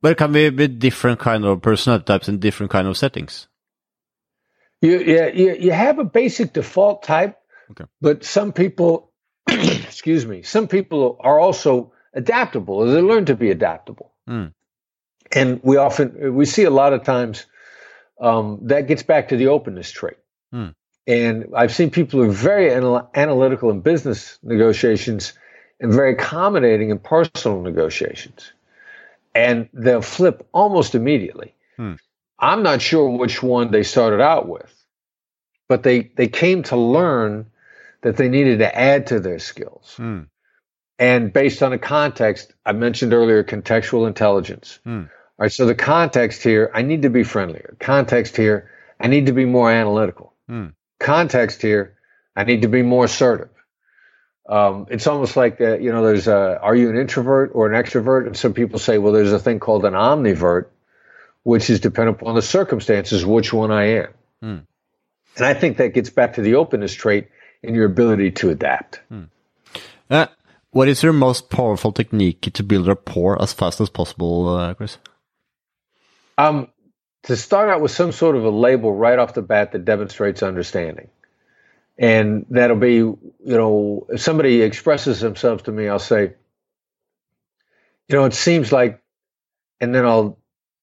but it can be with different kind of personality types in different kind of settings. You, yeah, you, you have a basic default type, okay. but some people <clears throat> excuse me, some people are also adaptable. They learn to be adaptable. Mm. And we often, we see a lot of times um, that gets back to the openness trait. Mm. And I've seen people who are very anal- analytical in business negotiations and very accommodating in personal negotiations. And they'll flip almost immediately. Hmm. I'm not sure which one they started out with, but they, they came to learn that they needed to add to their skills. Mm. And based on a context, I mentioned earlier contextual intelligence. Mm. All right, so the context here, I need to be friendlier. Context here, I need to be more analytical. Mm. Context here, I need to be more assertive. Um, it's almost like that, you know, there's a, are you an introvert or an extrovert? And some people say, well, there's a thing called an omnivert, which is dependent upon the circumstances, which one I am. Mm. And I think that gets back to the openness trait and your ability to adapt. Hmm. Uh, what is your most powerful technique to build rapport as fast as possible, uh, Chris? Um, to start out with some sort of a label right off the bat that demonstrates understanding. And that'll be, you know, if somebody expresses themselves to me, I'll say, you know, it seems like, and then I'll,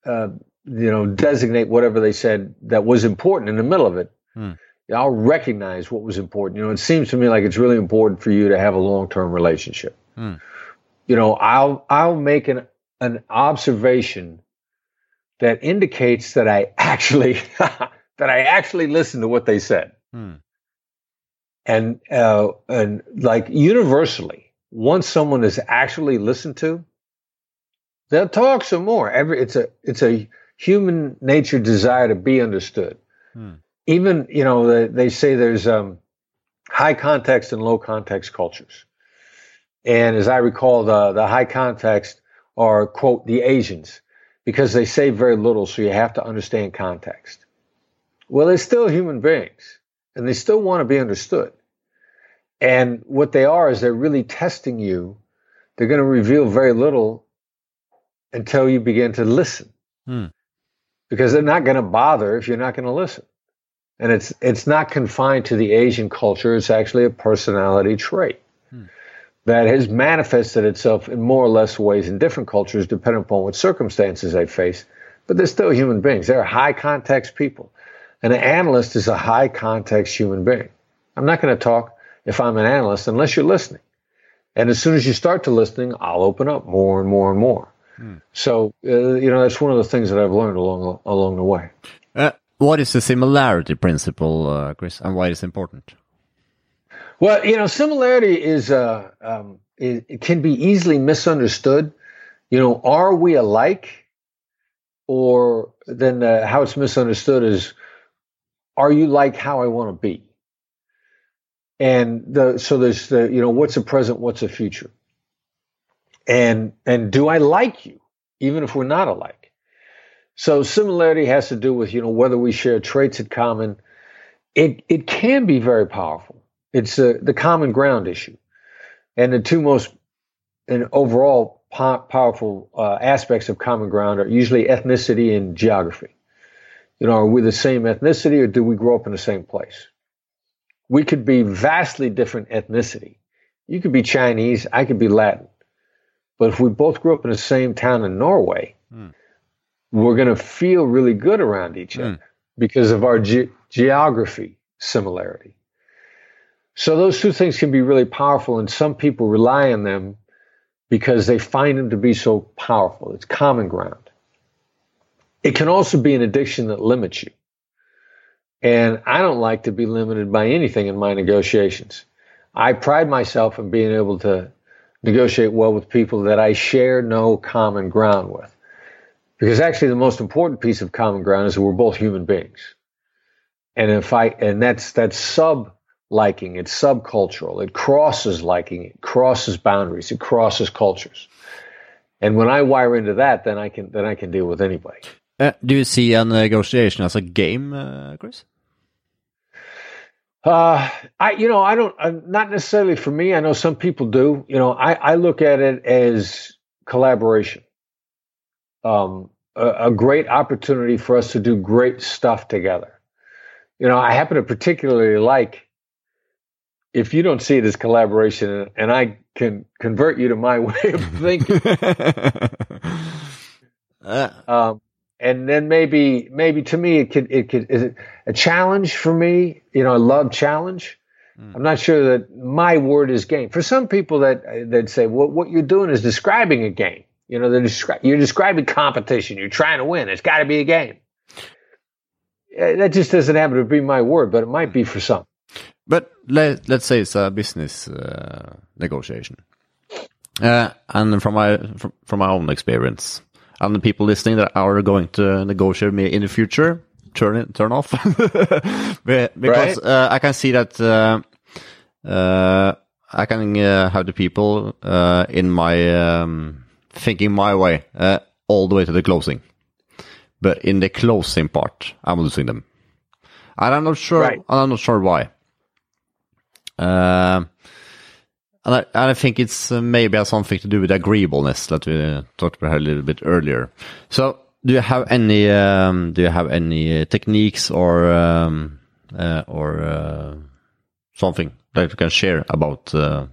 uh, you know, designate whatever they said that was important in the middle of it. Hmm I'll recognize what was important. You know, it seems to me like it's really important for you to have a long term relationship. Hmm. You know, I'll I'll make an an observation that indicates that I actually <laughs> that I actually listened to what they said. Hmm. And uh, and like universally, once someone is actually listened to, they'll talk some more. Every it's a it's a human nature desire to be understood. Hmm. Even you know they, they say there's um, high context and low context cultures, and as I recall, the the high context are quote the Asians because they say very little, so you have to understand context. Well, they're still human beings, and they still want to be understood. And what they are is they're really testing you. They're going to reveal very little until you begin to listen Hmm. because they're not going to bother if you're not going to listen. And it's it's not confined to the Asian culture. It's actually a personality trait Hmm. that has manifested itself in more or less ways in different cultures, depending upon what circumstances they face. But they're still human beings. They're high context people. And an analyst is a high context human being. I'm not going to talk if I'm an analyst unless you're listening. And as soon as you start to listening, I'll open up more and more and more. So uh, you know that's one of the things that I've learned along along the way. Uh, what is the similarity principle, uh, Chris, and why it's important? Well, you know, similarity is uh, um, it, it can be easily misunderstood. You know, are we alike, or then uh, how it's misunderstood is, are you like how I want to be? And the so there's the you know what's a present, what's a future, and and do I like you even if we're not alike? So similarity has to do with you know whether we share traits in common. It it can be very powerful. It's uh, the common ground issue, and the two most and overall po- powerful uh, aspects of common ground are usually ethnicity and geography. You know, are we the same ethnicity or do we grow up in the same place? We could be vastly different ethnicity. You could be Chinese, I could be Latin. But if we both grew up in the same town in Norway, Hmm. We're going to feel really good around each hmm. other because of our ge- geography similarity. So those two things can be really powerful, and some people rely on them because they find them to be so powerful. It's common ground. It can also be an addiction that limits you. And I don't like to be limited by anything in my negotiations. I pride myself in being able to negotiate well with people that I share no common ground with. Because actually the most important piece of common ground is that we're both human beings. And if I and that's that's sub liking, it's subcultural, it crosses liking, it crosses boundaries, it crosses cultures. And when I wire into that, then I can then I can deal with anybody. Uh, do you see a negotiation as a game, uh, Chris? Uh, I, you know, I don't, uh, not necessarily for me. I know some people do. You know, I, I look at it as collaboration. Um, a, a great opportunity for us to do great stuff together. You know, I happen to particularly like if you don't see it as collaboration and, I can convert you to my <laughs> way of thinking. <laughs> uh, um, and then maybe maybe to me it could it could is it a challenge for me you know i love challenge Mm. i'm not sure that my word is game for some people that that say well, what you're doing is describing a game you know they're descri- you're describing competition. You're trying to win. It's got to be a game. That just doesn't happen to be my word but it might be for some. But let, let's say it's a business uh, negotiation. Uh, and from my from, from my own experience, and the people listening that are going to negotiate me in the future, turn it turn off. <laughs> Because Right. uh, I can see that uh, uh, I can uh, have the people uh, in my um, thinking my way uh, all the way to the closing, but in the closing part, I'm losing them, and I'm not sure. Right. I'm not sure why. Um, and I, and I think it's uh, maybe has something to do with agreeableness that we uh, talked about a little bit earlier. So, do you have any um, do you have any uh, techniques or um, uh, or uh, something that you can share about uh,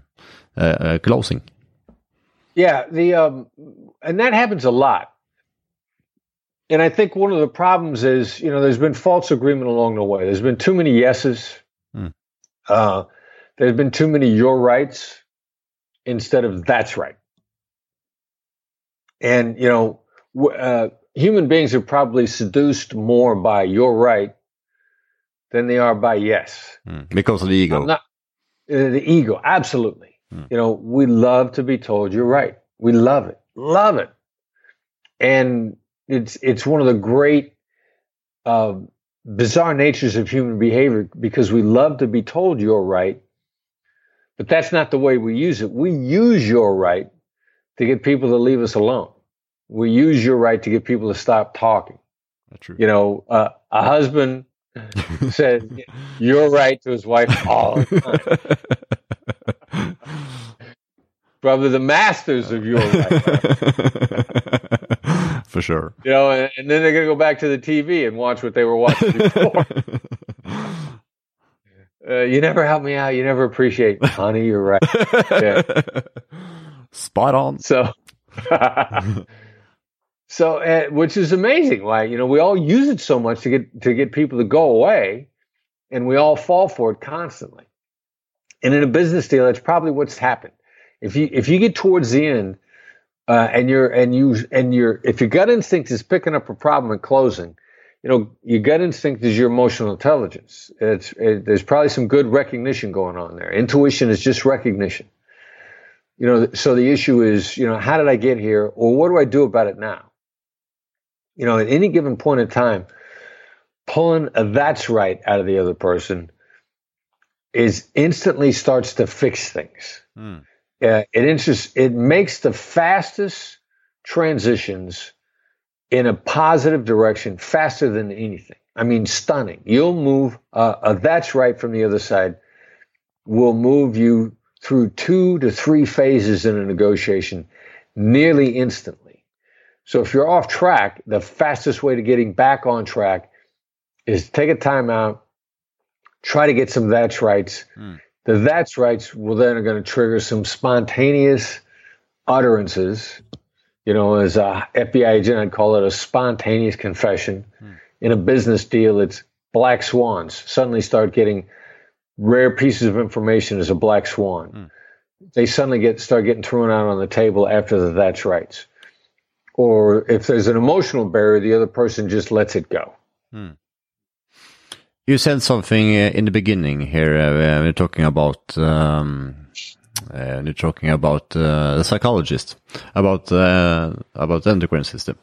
uh, uh, closing? Yeah, the um, and that happens a lot. and I think one of the problems is, you know, there's been false agreement along the way. There's been too many yeses. Hmm. Uh, there's been too many your rights instead of that's right. And, you know, w- uh, human beings are probably seduced more by your right than they are by yes. Mm. Because of the ego. Not uh, the ego, absolutely. Hmm. You know, we love to be told you're right. We love it, love it, and it's it's one of the great uh, bizarre natures of human behavior because we love to be told you're right, but that's not the way we use it. We use your right to get people to leave us alone. We use your right to get people to stop talking. That's true. You know, uh, a husband <laughs> says you're right to his wife all the time. <laughs> <laughs> Probably the masters of your right. <laughs> For sure. You know, and, and then they're going to go back to the TV and watch what they were watching before. <laughs> uh, you never help me out. You never appreciate, honey. You're right. Yeah. Spot on. So, so uh, which is amazing. Why you know we all use it so much to get to get people to go away, and we all fall for it constantly. And in a business deal, that's probably what's happened. If you if you get towards the end, uh, and you're and you and your if your gut instinct is picking up a problem and closing, you know your gut instinct is your emotional intelligence. It's it, there's probably some good recognition going on there. Intuition is just recognition. You know, so the issue is, you know, how did I get here, or what do I do about it now? You know, at any given point in time, pulling a "that's right" out of the other person is instantly starts to fix things. Mm. Uh, it it makes the fastest transitions in a positive direction faster than anything. I mean, stunning. You'll move uh, a "that's right" from the other side will move you through two to three phases in a negotiation nearly instantly. So if you're off track, the fastest way to getting back on track is take a timeout, try to get some that's rights. Mm. The that's rights will then are going to trigger some spontaneous utterances. You know, as a FBI agent, I'd call it a spontaneous confession. Hmm. In a business deal, it's black swans. Suddenly start getting rare pieces of information as a black swan. Hmm. They suddenly get start getting thrown out on the table after the that's rights. Or if there's an emotional barrier, the other person just lets it go. You said something uh, in the beginning here. Uh, you're talking about um, uh, you're talking about uh, the psychologist, about uh, about the endocrine system,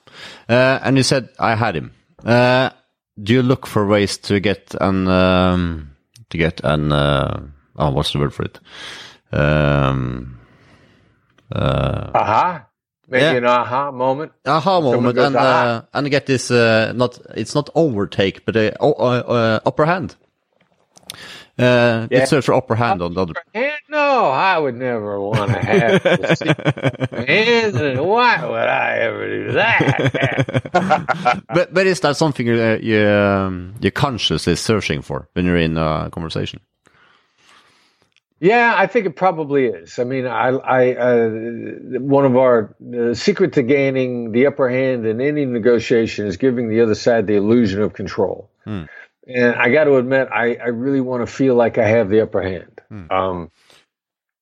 uh, and you said I had him. Uh, do you look for ways to get an um, to get an uh, oh what's the word for it? Um, uh, Aha. Maybe Yeah. an aha moment. aha moment goes, and "Ah." uh, and get this uh, not it's not overtake but a uh, uh, upper hand. Uh, Yeah. Search for upper hand on the other. And no, I would never want to have hands, and why would I ever do that? <laughs> but but is that something you you um, your conscious is searching for when you're in a conversation? Yeah, I think it probably is. I mean, I, I, uh, one of our the secret to gaining the upper hand in any negotiation is giving the other side the illusion of control. Hmm. And I got to admit, I, I really want to feel like I have the upper hand. Hmm. Um,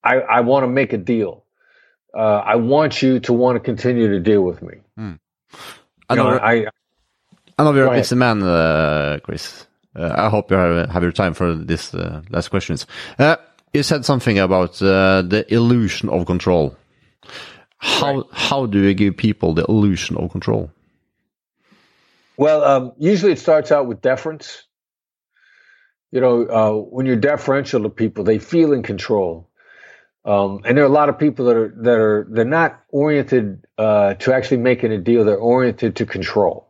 I, I want to make a deal. Uh, I want you to want to continue to deal with me. I You know, know, I, I know you're a busy man, uh, Chris. Uh, I hope you have, have your time for this uh, last questions. You said something about uh, the illusion of control. How how do you give people the illusion of control? Well, um, usually it starts out with deference. You know, uh, when you're deferential to people, they feel in control. Um, and there are a lot of people that are that are they're not oriented uh, to actually making a deal. They're oriented to control.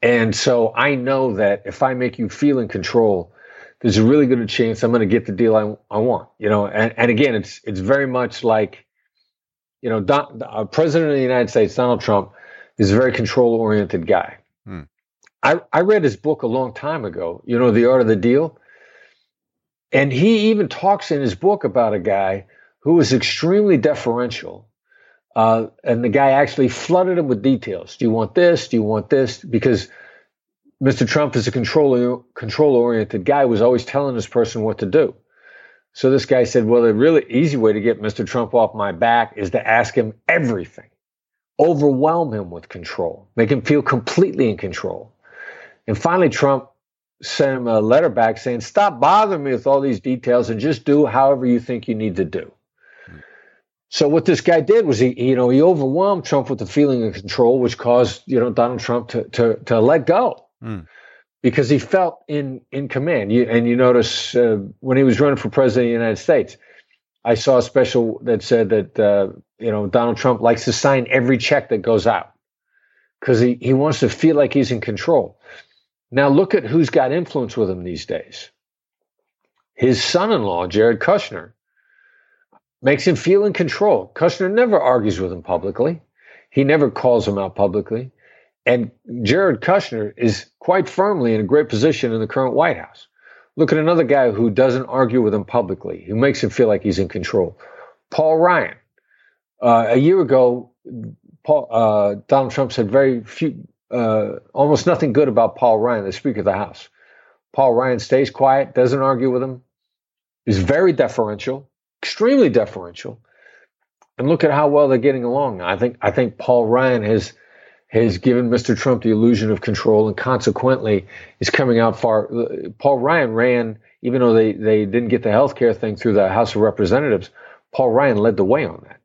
And so I know that if I make you feel in control, there's a really good chance I'm going to get the deal I, I want. You know, and, and again, it's it's very much like, you know, Don, uh, President of the United States, Donald Trump, is a very control oriented guy. Hmm. I, I read his book a long time ago, you know, The Art of the Deal. And he even talks in his book about a guy who was extremely deferential Uh, and the guy actually flooded him with details. Do you want this? Do you want this? Because Mr. Trump is a control control oriented guy, was always telling this person what to do. So this guy said, Well, the really easy way to get Mr. Trump off my back is to ask him everything, overwhelm him with control, make him feel completely in control. And finally, Trump sent him a letter back saying, Stop bothering me with all these details and just do however you think you need to do. So what this guy did was he, you know, he overwhelmed Trump with the feeling of control, which caused you know Donald Trump to to, to let go mm. because he felt in in command. You, and you notice uh, when he was running for president of the United States, I saw a special that said that uh, you know Donald Trump likes to sign every check that goes out because he he wants to feel like he's in control. Now look at who's got influence with him these days. His son-in-law, Jared Kushner makes him feel in control. Kushner never argues with him publicly. He never calls him out publicly. And Jared Kushner is quite firmly in a great position in the current White House. Look at another guy who doesn't argue with him publicly, who makes him feel like he's in control. Paul Ryan. Uh, a year ago, Paul, uh, Donald Trump said very few, uh, almost nothing good about Paul Ryan, the Speaker of the House. Paul Ryan stays quiet, doesn't argue with him, is very deferential, extremely deferential. And look at how well they're getting along. I think I think Paul Ryan has has given Mr. Trump the illusion of control and consequently is coming out far. Paul Ryan ran, even though they, they didn't get the health care thing through the House of Representatives, Paul Ryan led the way on that.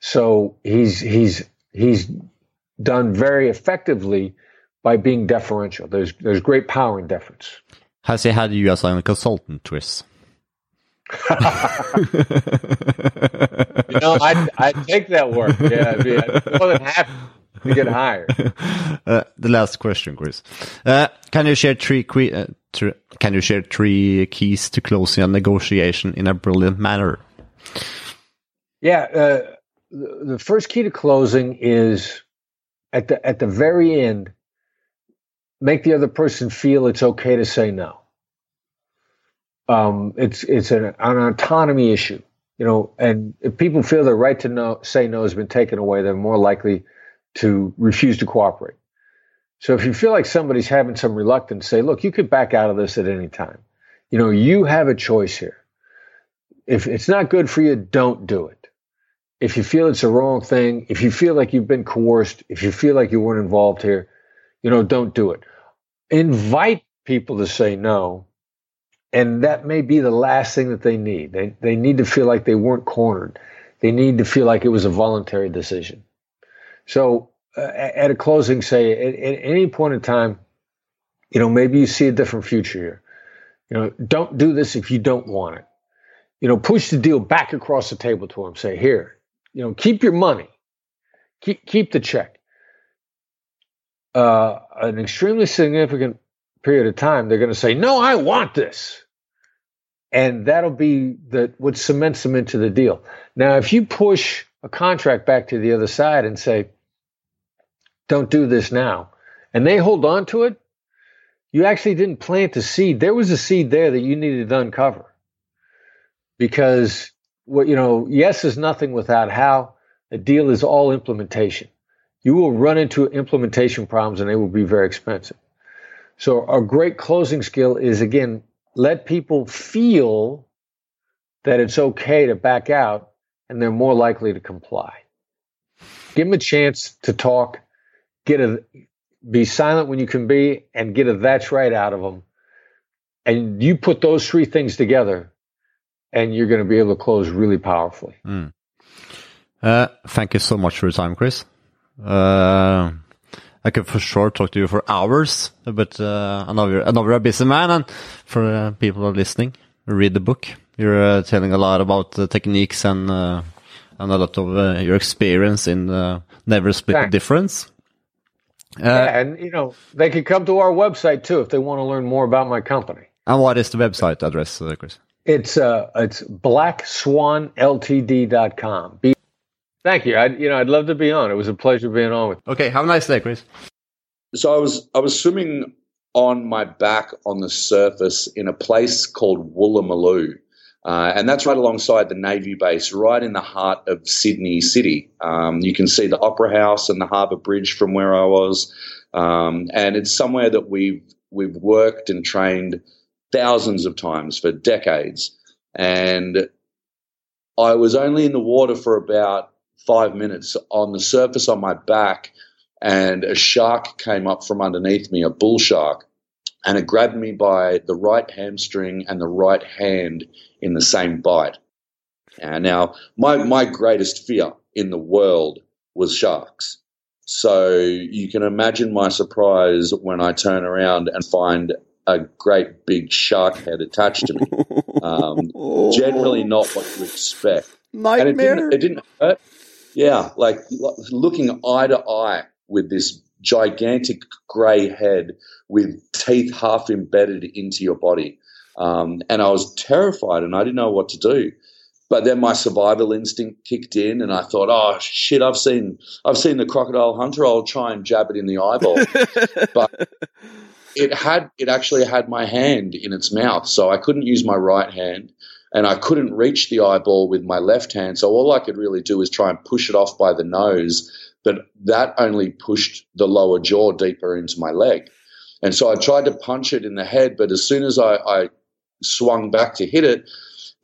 So he's he's he's done very effectively by being deferential. There's there's great power in deference. Has he had you as a consultant, Chris? <laughs> you know, I I take that work. Yeah, I'd be more than happy to get hired. <laughs> Uh, the last question, Chris. Uh, can you share three uh, can you share three keys to closing a negotiation in a brilliant manner? Yeah, uh, the, the first key to closing is at the at the very end, make the other person feel it's okay to say no um, it's it's an, an autonomy issue, you know. And if people feel their right to know, say no has been taken away, they're more likely to refuse to cooperate. So if you feel like somebody's having some reluctance, say, look, you could back out of this at any time. You know, you have a choice here. If it's not good for you, don't do it. If you feel it's the wrong thing, if you feel like you've been coerced, if you feel like you weren't involved here, you know, don't do it. Invite people to say no and that may be the last thing that they need. They, they need to feel like they weren't cornered. They need to feel like it was a voluntary decision. So, uh, at a closing, say at, at any point in time, you know, maybe you see a different future here. You know, don't do this if you don't want it. You know, push the deal back across the table to them. Say, here, you know, keep your money, keep keep the check. Uh, an extremely significant period of time, they're going to say, "No, I want this." and that'll be the what cements them into the deal. Now, if you push a contract back to the other side and say, "Don't do this now," and they hold on to it, you actually didn't plant a seed. There was a seed there that you needed to uncover, because what you know, yes is nothing without how. A deal is all implementation. You will run into implementation problems, and they will be very expensive. So, a great closing skill is again let people feel that it's okay to back out and they're more likely to comply. Give them a chance to talk, get a be silent when you can be and get a that's right out of them. And you put those three things together and you're going to be able to close really powerfully. Mm. Uh, thank you so much for your time, Chris. Uh, I could for sure talk to you for hours, but uh, I know you're, I know you're a busy man, and for uh, people who are listening, read the book. You're uh, telling a lot about the techniques and uh, and a lot of uh, your experience in uh, never split the difference. yeah, and you know they can come to our website too if they want to learn more about my company. And what is the website address, Chris? It's uh, it's blackswanltd.com. B Thank you. I, you know, I'd love to be on. It was a pleasure being on with. You. Okay, have a nice day, Chris. So I was I was swimming on my back on the surface in a place called Woolloomooloo. Uh, and that's right alongside the Navy base, right in the heart of Sydney City. Um, you can see the Opera House and the Harbour Bridge from where I was, um, and it's somewhere that we've we've worked and trained thousands of times for decades. And I was only in the water for about five minutes on the surface on my back, and a shark came up from underneath me, a bull shark, and it grabbed me by the right hamstring and the right hand in the same bite. And now, my, my greatest fear in the world was sharks. So you can imagine my surprise when I turn around and find a great big shark head attached to me. <laughs> Um, generally, not what you expect. Nightmare. And it didn't, it didn't hurt. Yeah, like looking eye to eye with this gigantic grey head with teeth half embedded into your body. Um, and I was terrified and I didn't know what to do. But then my survival instinct kicked in, and I thought, "Oh shit! I've seen, I've seen the crocodile hunter. I'll try and jab it in the eyeball." <laughs> but it had, it actually had my hand in its mouth, so I couldn't use my right hand, and I couldn't reach the eyeball with my left hand. So all I could really do is try and push it off by the nose, but that only pushed the lower jaw deeper into my leg. And so I tried to punch it in the head, but as soon as I, I swung back to hit it,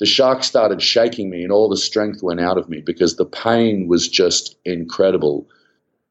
the shark started shaking me and all the strength went out of me because the pain was just incredible.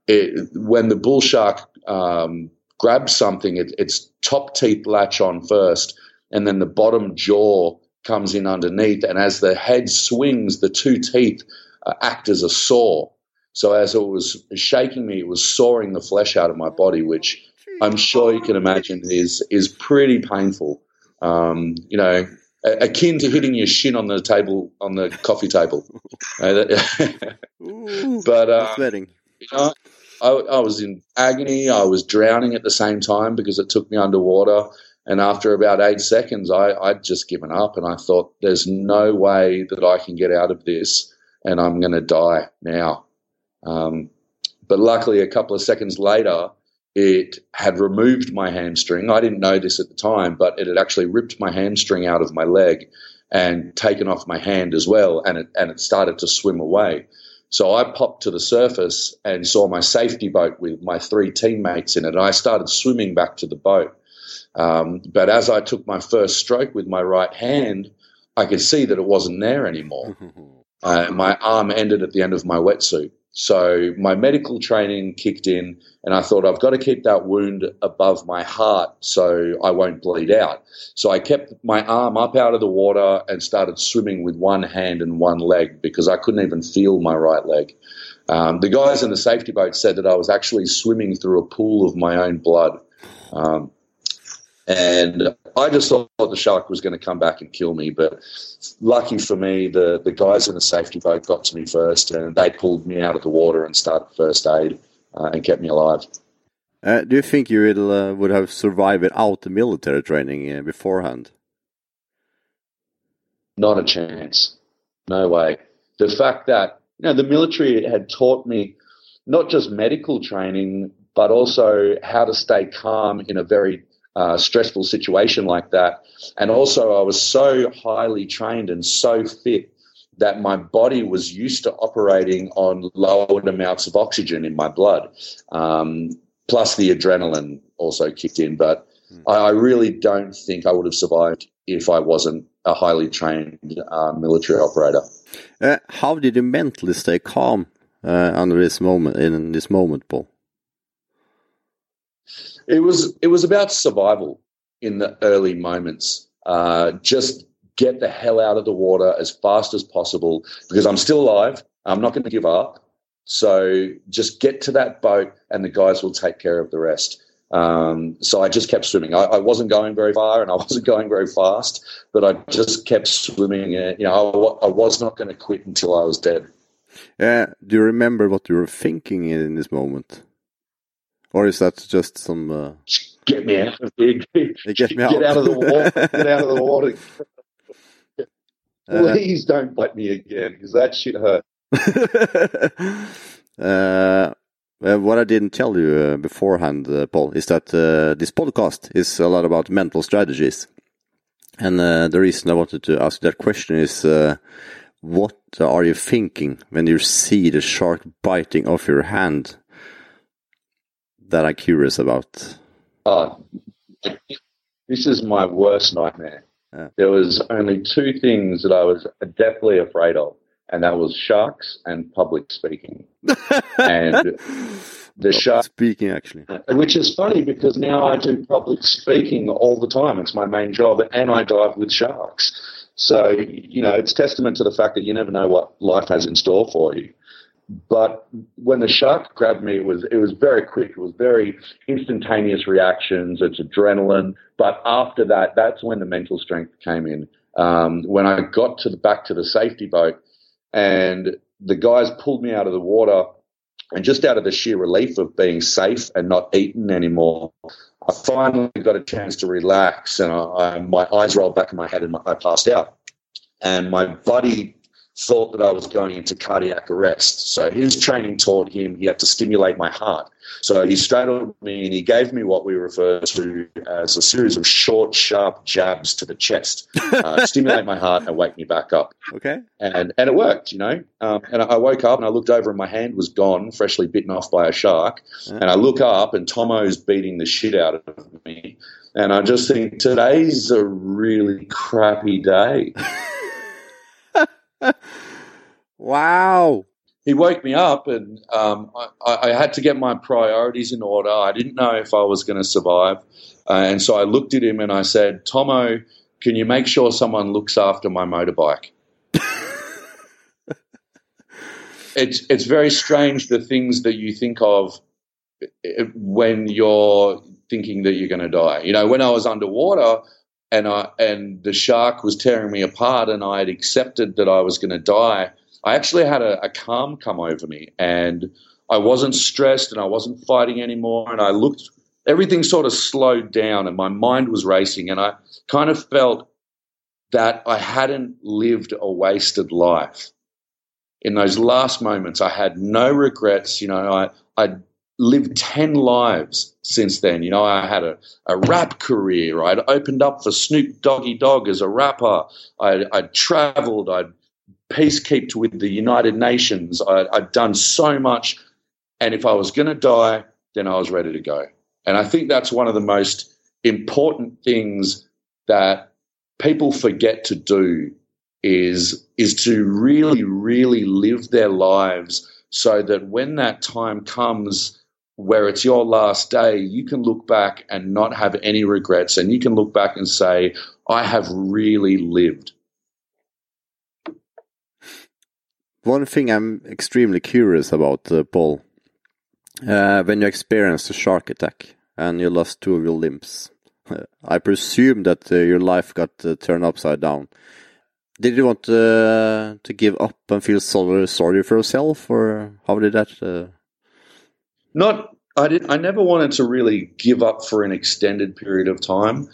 It, when the bull shark um, grabs something, it, its top teeth latch on first, and then the bottom jaw comes in underneath. And as the head swings, the two teeth uh, act as a saw. So as it was shaking me, it was sawing the flesh out of my body, which I'm sure you can imagine is is pretty painful. Um, you know, akin to hitting your shin on the table on the coffee table. <laughs> <laughs> Ooh, but uh, sweating. you know, I, I was in agony. I was drowning at the same time because it took me underwater. And after about eight seconds, I, I'd just given up, and I thought, "There's no way that I can get out of this, and I'm going to die now." Um, but luckily, a couple of seconds later, it had removed my hamstring. I didn't know this at the time, but it had actually ripped my hamstring out of my leg and taken off my hand as well, and it and it started to swim away. So I popped to the surface and saw my safety boat with my three teammates in it, and I started swimming back to the boat. Um, but as I took my first stroke with my right hand, I could see that it wasn't there anymore. <laughs> Uh, my arm ended at the end of my wetsuit. So my medical training kicked in, and I thought I've got to keep that wound above my heart so I won't bleed out. So I kept my arm up out of the water and started swimming with one hand and one leg because I couldn't even feel my right leg. Um, the guys in the safety boat said that I was actually swimming through a pool of my own blood. Um, and I just thought the shark was going to come back and kill me. But lucky for me, the, the guys in the safety boat got to me first and they pulled me out of the water and started first aid uh, and kept me alive. Uh, do you think you will, uh, would have survived without the military training uh, beforehand? Not a chance. No way. The fact that you know the military had taught me not just medical training, but also how to stay calm in a very uh, stressful situation like that. And also, I was so highly trained and so fit that my body was used to operating on lowered amounts of oxygen in my blood. Um, plus, the adrenaline also kicked in. But I, I, really don't think I would have survived if I wasn't a highly trained uh, military operator. Uh, how did you mentally stay calm uh, under this moment in this moment, Paul? It was it was about survival in the early moments. Uh, just get the hell out of the water as fast as possible because I'm still alive. I'm not going to give up. So just get to that boat, and the guys will take care of the rest. Um, so I just kept swimming. I, I, wasn't going very far, and I <laughs> wasn't going very fast, but I just kept swimming. you know, I, I was not going to quit until I was dead. Uh, do you remember what you were thinking in this moment? Or is that just some? Uh... Get me out of here! Get, me out. get out of the water! Get out of the water! Uh, Please don't bite me again because that shit hurt. <laughs> uh, what I didn't tell you uh, beforehand, uh, Paul, is that uh, this podcast is a lot about mental strategies. And uh, the reason I wanted to ask that question is uh, what are you thinking when you see the shark biting off your hand? That I'm curious about. Oh, this is my worst nightmare. Yeah. There was only two things that I was deathly afraid of, and that was sharks and public speaking. <laughs> and the shark speaking actually, which is funny because now I do public speaking all the time. It's my main job, and I dive with sharks. So you know, it's testament to the fact that you never know what life has in store for you. But when the shark grabbed me, it was it was very quick. It was very instantaneous reactions. It's adrenaline. But after that, that's when the mental strength came in. Um, when I got to the back to the safety boat, and the guys pulled me out of the water, and just out of the sheer relief of being safe and not eaten anymore, I finally got a chance to relax, and I, I, my eyes rolled back in my head, and I passed out. And my buddy thought that I was going into cardiac arrest. So his training taught him he had to stimulate my heart. So he straddled me and he gave me what we refer to as a series of short, sharp jabs to the chest, uh, <laughs> stimulate my heart and wake me back up. Okay. And and it worked, you know. Um, and I woke up and I looked over and my hand was gone, freshly bitten off by a shark. And I look up and Tomo's beating the shit out of me. And I just think today's a really crappy day. <laughs> wow. He woke me up, and um, I, I, had to get my priorities in order. I didn't know if I was going to survive. Uh, and so I looked at him and I said, Tomo, can you make sure someone looks after my motorbike? <laughs> it's, it's very strange the things that you think of eh, when you're thinking that you're going to die. You know, when I was underwater, and I and the shark was tearing me apart, and I had accepted that I was going to die. I actually had a, a calm come over me, and I wasn't stressed, and I wasn't fighting anymore. And I looked, everything sort of slowed down, and my mind was racing, and I kind of felt that I hadn't lived a wasted life. In those last moments, I had no regrets. You know, I I lived 10 lives since then. You know, I had a, a rap career. I'd opened up for Snoop Doggy Dogg as a rapper. I, I'd traveled. I'd peacekeeped with the United Nations. I, I'd done so much. And if I was going to die, then I was ready to go. And I think that's one of the most important things that people forget to do is, is to really, really live their lives so that when that time comes, where it's your last day, you can look back and not have any regrets, and you can look back and say, I have really lived. One thing I'm extremely curious about, uh, Paul, uh, when you experienced a shark attack and you lost two of your limbs, uh, <laughs> I presume that uh, your life got uh, turned upside down. Did you want uh, to give up and feel sorry, sorry for yourself, or how did that? Not, I didn't I never wanted to really give up for an extended period of time.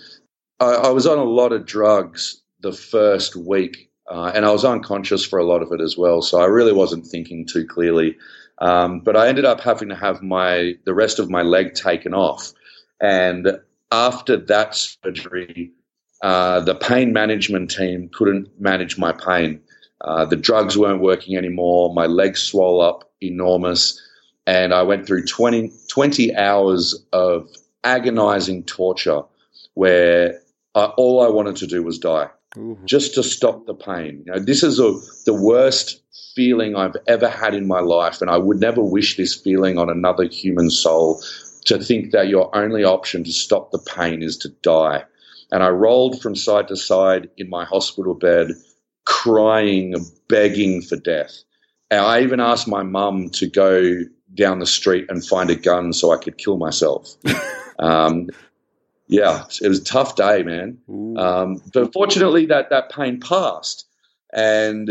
I, I was on a lot of drugs the first week, uh, and I was unconscious for a lot of it as well. So I really wasn't thinking too clearly. Um, but I ended up having to have my the rest of my leg taken off, and after that surgery, uh, the pain management team couldn't manage my pain. Uh, the drugs weren't working anymore. My legs swelled up enormous and I went through 20, 20 hours of agonizing torture where I, all I wanted to do was die, Ooh. just to stop the pain. You know, this is a, the worst feeling I've ever had in my life, and I would never wish this feeling on another human soul. To think that your only option to stop the pain is to die. And I rolled from side to side in my hospital bed, crying, begging for death. And I even asked my mum to go down the street and find a gun so I could kill myself. <laughs> um, yeah, it was a tough day, man. Um, but fortunately, that that pain passed, and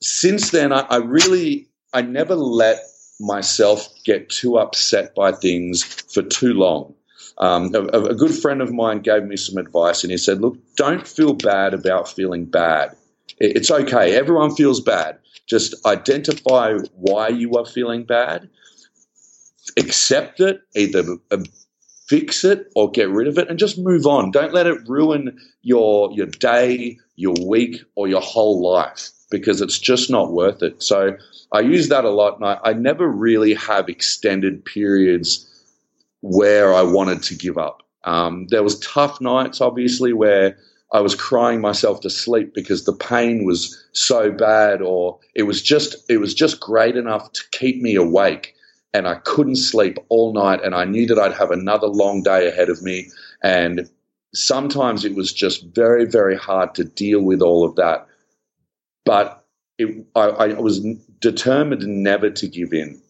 since then, I, I really I never let myself get too upset by things for too long. Um, a, a, good friend of mine gave me some advice, and he said, "Look, don't feel bad about feeling bad. It's okay. Everyone feels bad. Just identify why you are feeling bad, accept it, either uh, fix it or get rid of it and just move on. Don't let it ruin your your day, your week, or your whole life because it's just not worth it. So I use that a lot, and I, I never really have extended periods where I wanted to give up. Um, there was tough nights, obviously, where I was crying myself to sleep because the pain was so bad, or it was just it was just great enough to keep me awake and I couldn't sleep all night, and I knew that I'd have another long day ahead of me. And sometimes it was just very, very hard to deal with all of that. But it, I, I, was determined never to give in.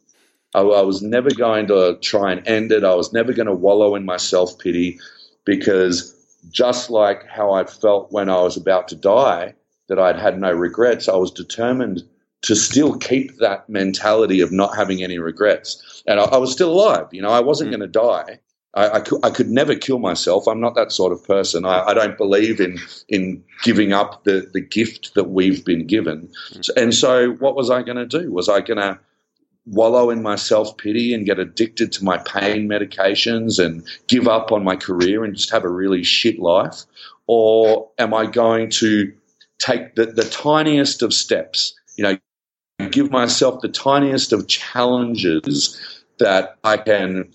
I, I was never going to try and end it. I was never going to wallow in my self pity because just like how I felt when I was about to die, that I'd had no regrets, I was determined to still keep that mentality of not having any regrets. And I, I was still alive. You know, I wasn't mm. going to die. I, I, could, I, could, never kill myself. I'm not that sort of person. I, I don't believe in in giving up the, the gift that we've been given. Mm. And so, what was I going to do? Was I going to wallow in my self pity and get addicted to my pain medications and give up on my career and just have a really shit life? Or am I going to take the, the tiniest of steps? You know, give myself the tiniest of challenges that I can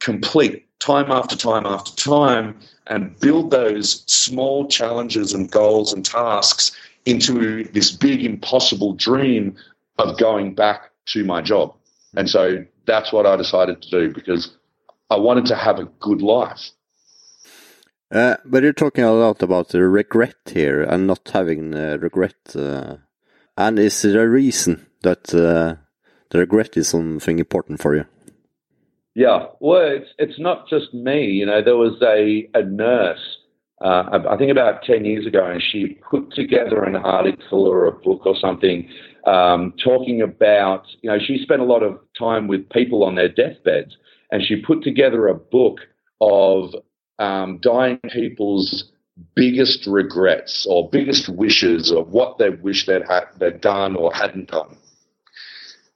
complete time after time after time and build those small challenges and goals and tasks into this big impossible dream of going back to my job. And so that's what I decided to do because I wanted to have a good life. Uh, but you're talking a lot about the regret here and not having uh, regret. Uh, and is there a reason that uh, the regret is something important for you? Yeah, well, it's it's not just me. You know, there was a a nurse. Uh, I think about ten years ago, and she put together an article or a book or something um, talking about. You know, she spent a lot of time with people on their deathbeds, and she put together a book of um, dying people's biggest regrets or biggest wishes of what they wish they'd had they'd done or hadn't done.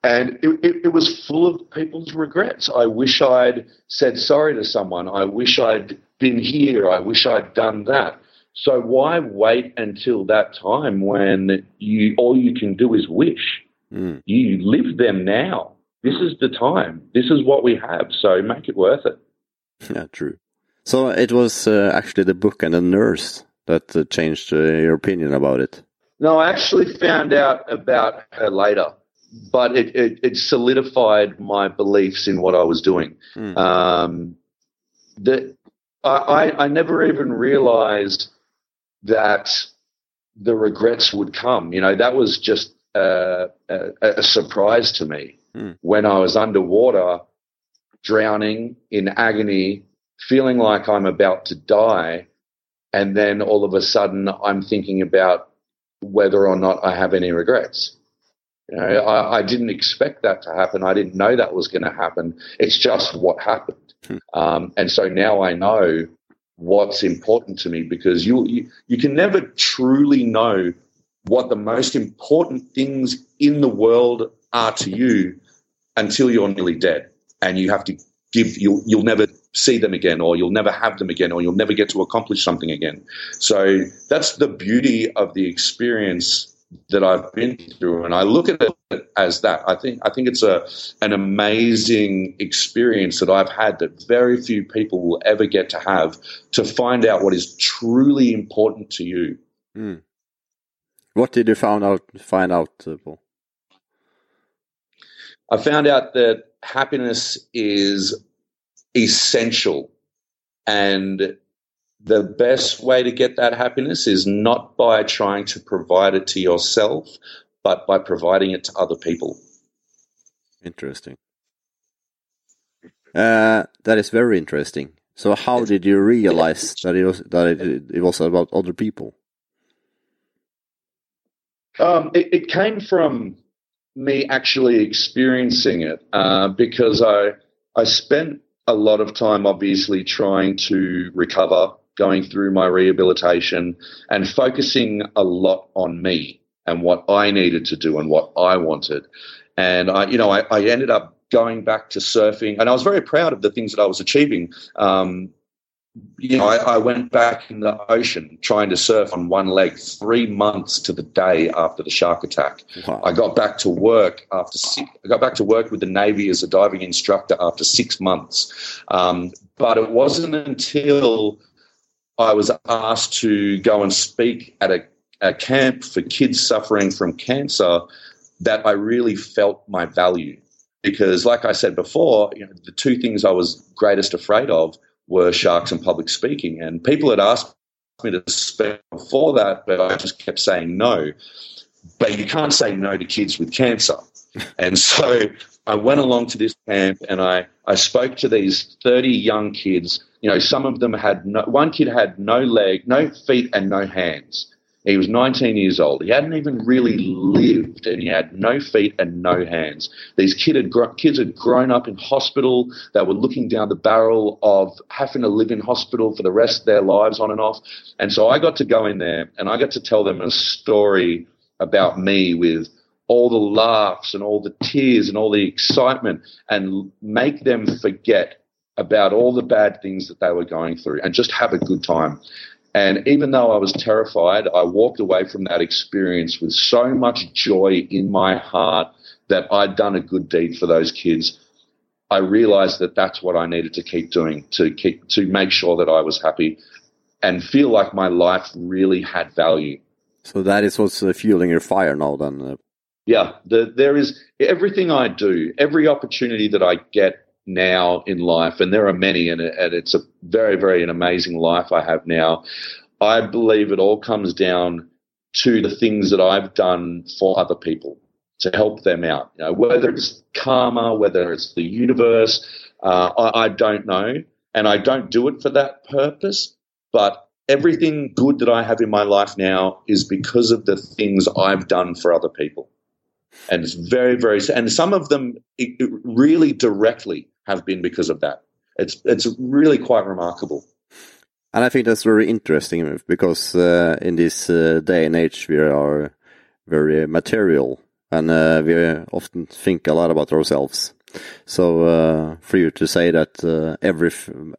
And it, it, it, was full of people's regrets. I wish I'd said sorry to someone. I wish I'd been here. I wish I'd done that. So why wait until that time when you all you can do is wish? Mm. You live them now. This is the time. This is what we have. So make it worth it. <laughs> Yeah, true. So it was uh, actually the book and the nurse that uh, changed uh, your opinion about it. No, I actually found out about her later but it, it, it, solidified my beliefs in what I was doing. Mm. Um, that I, I never even realized that the regrets would come. You know, that was just a, a, a surprise to me mm. when I was underwater, drowning in agony, feeling like I'm about to die. And then all of a sudden, I'm thinking about whether or not I have any regrets. You know, I, I, didn't expect that to happen. I didn't know that was going to happen. It's just what happened. Hmm. Um, and so now I know what's important to me because you, you you can never truly know what the most important things in the world are to you until you're nearly dead, and you have to give you'll you'll never see them again, or you'll never have them again, or you'll never get to accomplish something again. So that's the beauty of the experience that I've been through, and I look at it as that. I think I think it's a an amazing experience that I've had that very few people will ever get to have to find out what is truly important to you. Mm. What did you find out? Find out, uh, Paul? I found out that happiness is essential, and the best way to get that happiness is not by trying to provide it to yourself, but by providing it to other people. Interesting. Uh, that is very interesting. So, how did you realize <laughs> that it was that it, it was about other people? Um, it, it, came from me actually experiencing it uh, because I I spent a lot of time obviously trying to recover going through my rehabilitation and focusing a lot on me and what I needed to do and what I wanted. And I, you know, I, I ended up going back to surfing, and I was very proud of the things that I was achieving. Um, you know, I, I, went back in the ocean trying to surf on one leg three months to the day after the shark attack. Wow. I got back to work after six, I got back to work with the Navy as a diving instructor after six months. Um, but it wasn't until I was asked to go and speak at a, a camp for kids suffering from cancer that I really felt my value. Because, like I said before, you know, the two things I was greatest afraid of were sharks and public speaking. And people had asked me to speak before that, but I just kept saying no. But you can't say no to kids with cancer. <laughs> And so I went along to this camp and I, I spoke to these 30 young kids. You know, some of them had no, one kid had no leg, no feet, and no hands. He was 19 years old. He hadn't even really lived, and he had no feet and no hands. These kid had gr- kids had grown up in hospital. They were looking down the barrel of having to live in hospital for the rest of their lives, on and off. And so I got to go in there, and I got to tell them a story about me with all the laughs and all the tears and all the excitement, and make them forget about all the bad things that they were going through, and just have a good time. And even though I was terrified, I walked away from that experience with so much joy in my heart that I'd done a good deed for those kids. I realized that that's what I needed to keep doing to keep to make sure that I was happy and feel like my life really had value. So that is what's uh, fueling your fire now, then. Uh... Yeah, the, there is everything I do, every opportunity that I get now in life, and there are many, and, and it's a very, very an amazing life I have now. I believe it all comes down to the things that I've done for other people to help them out. You know, whether it's karma, whether it's the universe, uh, I, I don't know, and I don't do it for that purpose. But everything good that I have in my life now is because of the things I've done for other people. And it's very, very, and some of them really directly have been because of that. It's it's really quite remarkable. And I think that's very interesting because uh, in this uh, day and age we are very material and uh, we often think a lot about ourselves. So uh, for you to say that uh, every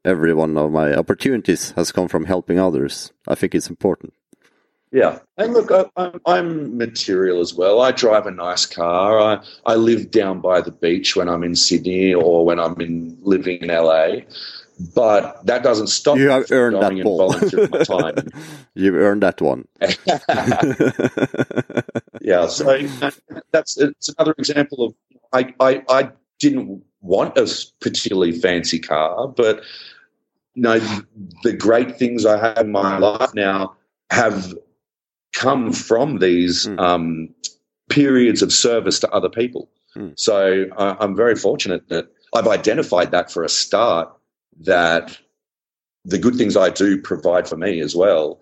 every one of my opportunities has come from helping others, I think it's important. Yeah, and look, I, am I'm material as well. I drive a nice car. I I live down by the beach when I'm in Sydney or when I'm in living in LA. But that doesn't stop you have earned that ball. time. <laughs> You've earned that one. <laughs> <laughs> yeah, so that's it's another example of I, I I didn't want a particularly fancy car, but you know the great things I have in my life now have come from these mm. um, periods of service to other people. Mm. So uh, I'm very fortunate that I've identified that for a start, that the good things I do provide for me as well,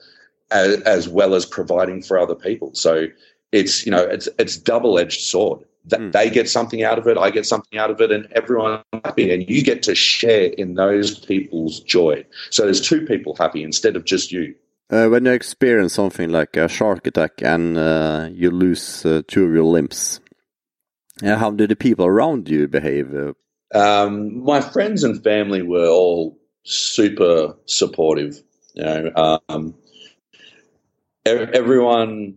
as, as well as providing for other people. So it's, you know, it's, it's double edged sword. That mm. They get something out of it, I get something out of it, and everyone's happy. And you get to share in those people's joy. So there's two people happy instead of just you. Uh, when you experience something like a shark attack and uh, you lose uh, two of your limbs, uh, how do the people around you behave? Uh? Um, my friends and family were all super supportive. You know, um, everyone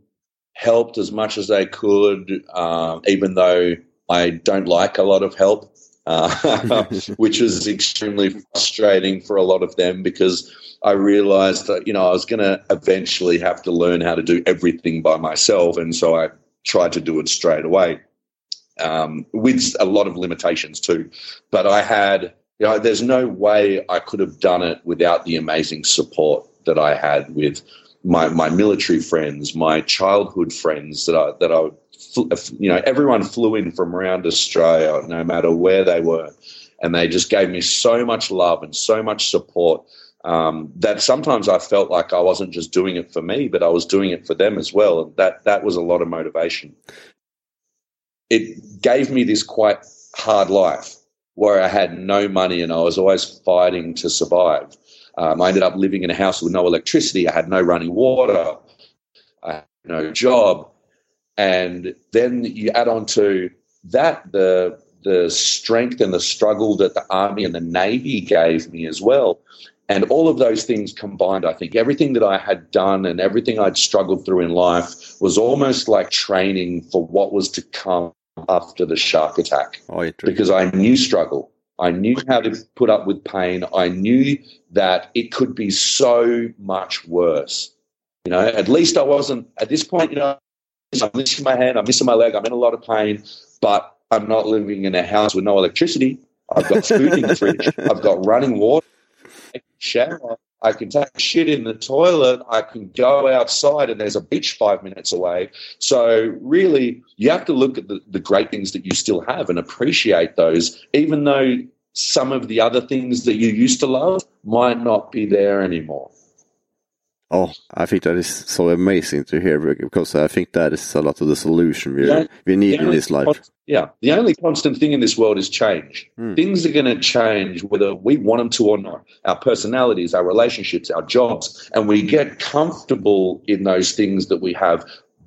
helped as much as they could, uh, even though I don't like a lot of help, <laughs> which was extremely frustrating for a lot of them because I realized that, you know, I was going to eventually have to learn how to do everything by myself. And so I tried to do it straight away um, with a lot of limitations too. But I had, you know, there's no way I could have done it without the amazing support that I had with my, my military friends, my childhood friends that I, that I, you know, everyone flew in from around Australia, no matter where they were. And they just gave me so much love and so much support um, that sometimes I felt like I wasn't just doing it for me, but I was doing it for them as well. And that, that was a lot of motivation. It gave me this quite hard life where I had no money and I was always fighting to survive. Um, I ended up living in a house with no electricity. I had no running water. I had no job. And then you add on to that the the strength and the struggle that the Army and the Navy gave me as well. And all of those things combined, I think everything that I had done and everything I'd struggled through in life was almost like training for what was to come after the shark attack. Oh, because I knew struggle. I knew how to put up with pain. I knew that it could be so much worse. You know, at least I wasn't at this point, you know, I'm missing my hand, I'm missing my leg, I'm in a lot of pain, but I'm not living in a house with no electricity. I've got food in the fridge. <laughs> I've got running water. Shower. I can take shit in the toilet. I can go outside and there's a beach five minutes away. So, really, you have to look at the, the great things that you still have and appreciate those, even though some of the other things that you used to love might not be there anymore. Oh, I think that is so amazing to hear because I think that is a lot of the solution we, yeah, we need in this life. Yeah, the only constant thing in this world is change. Hmm. Things are going to change whether we want them to or not. Our personalities, our relationships, our jobs, and we get comfortable in those things that we have.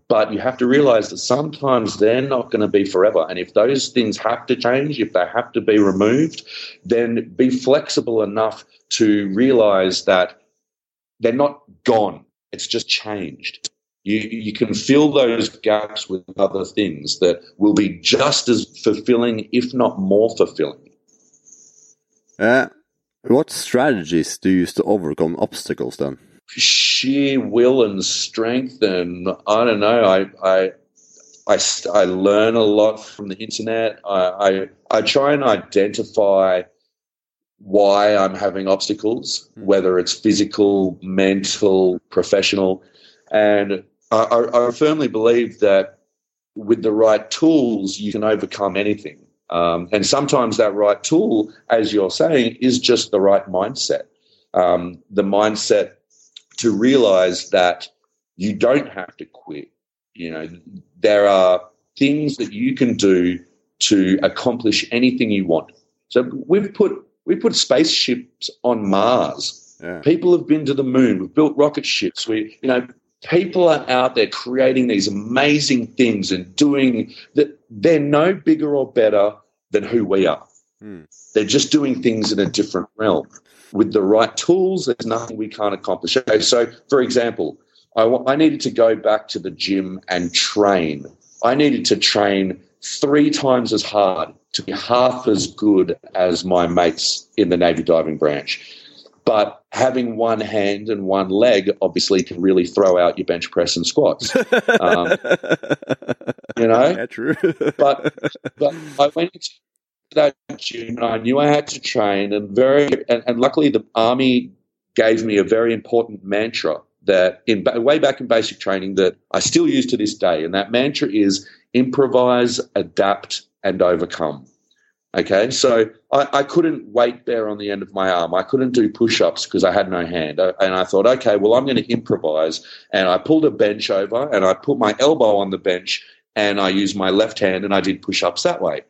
But you have to realize that sometimes they're not going to be forever. And if those things have to change, if they have to be removed, then be flexible enough to realize that they're not gone. It's just changed. You, you can fill those gaps with other things that will be just as fulfilling, if not more fulfilling. Uh, what strategies do you use to overcome obstacles then? Sheer will and strength, and I don't know. I I I, I learn a lot from the internet. I, I I try and identify why I'm having obstacles, hmm. whether it's physical, mental, professional. And I, I, firmly believe that with the right tools, you can overcome anything. Um, and sometimes that right tool, as you're saying, is just the right mindset. Um, the mindset to realize that you don't have to quit. You know, there are things that you can do to accomplish anything you want. So we've put we put spaceships on Mars. Yeah. People have been to the moon. We've built rocket ships. We, you know, people are out there creating these amazing things and doing that. They're no bigger or better than who we are. Hmm. They're just doing things in a different realm. With the right tools, there's nothing we can't accomplish. Okay, so, for example, I, I needed to go back to the gym and train. I needed to train three times as hard to be half as good as my mates in the Navy diving branch. But having one hand and one leg obviously can really throw out your bench press and squats. Um, <laughs> you know? Yeah, true. <laughs> but, but I went into that gym and I knew I had to train and very and, and luckily the army gave me a very important mantra that in way back in basic training that I still use to this day and that mantra is improvise, adapt, and overcome. Okay, so I, I, couldn't weight bear on the end of my arm. I couldn't do push ups because I had no hand. And I thought, okay, well, I'm going to improvise. And I pulled a bench over and I put my elbow on the bench and I used my left hand and I did push ups that way.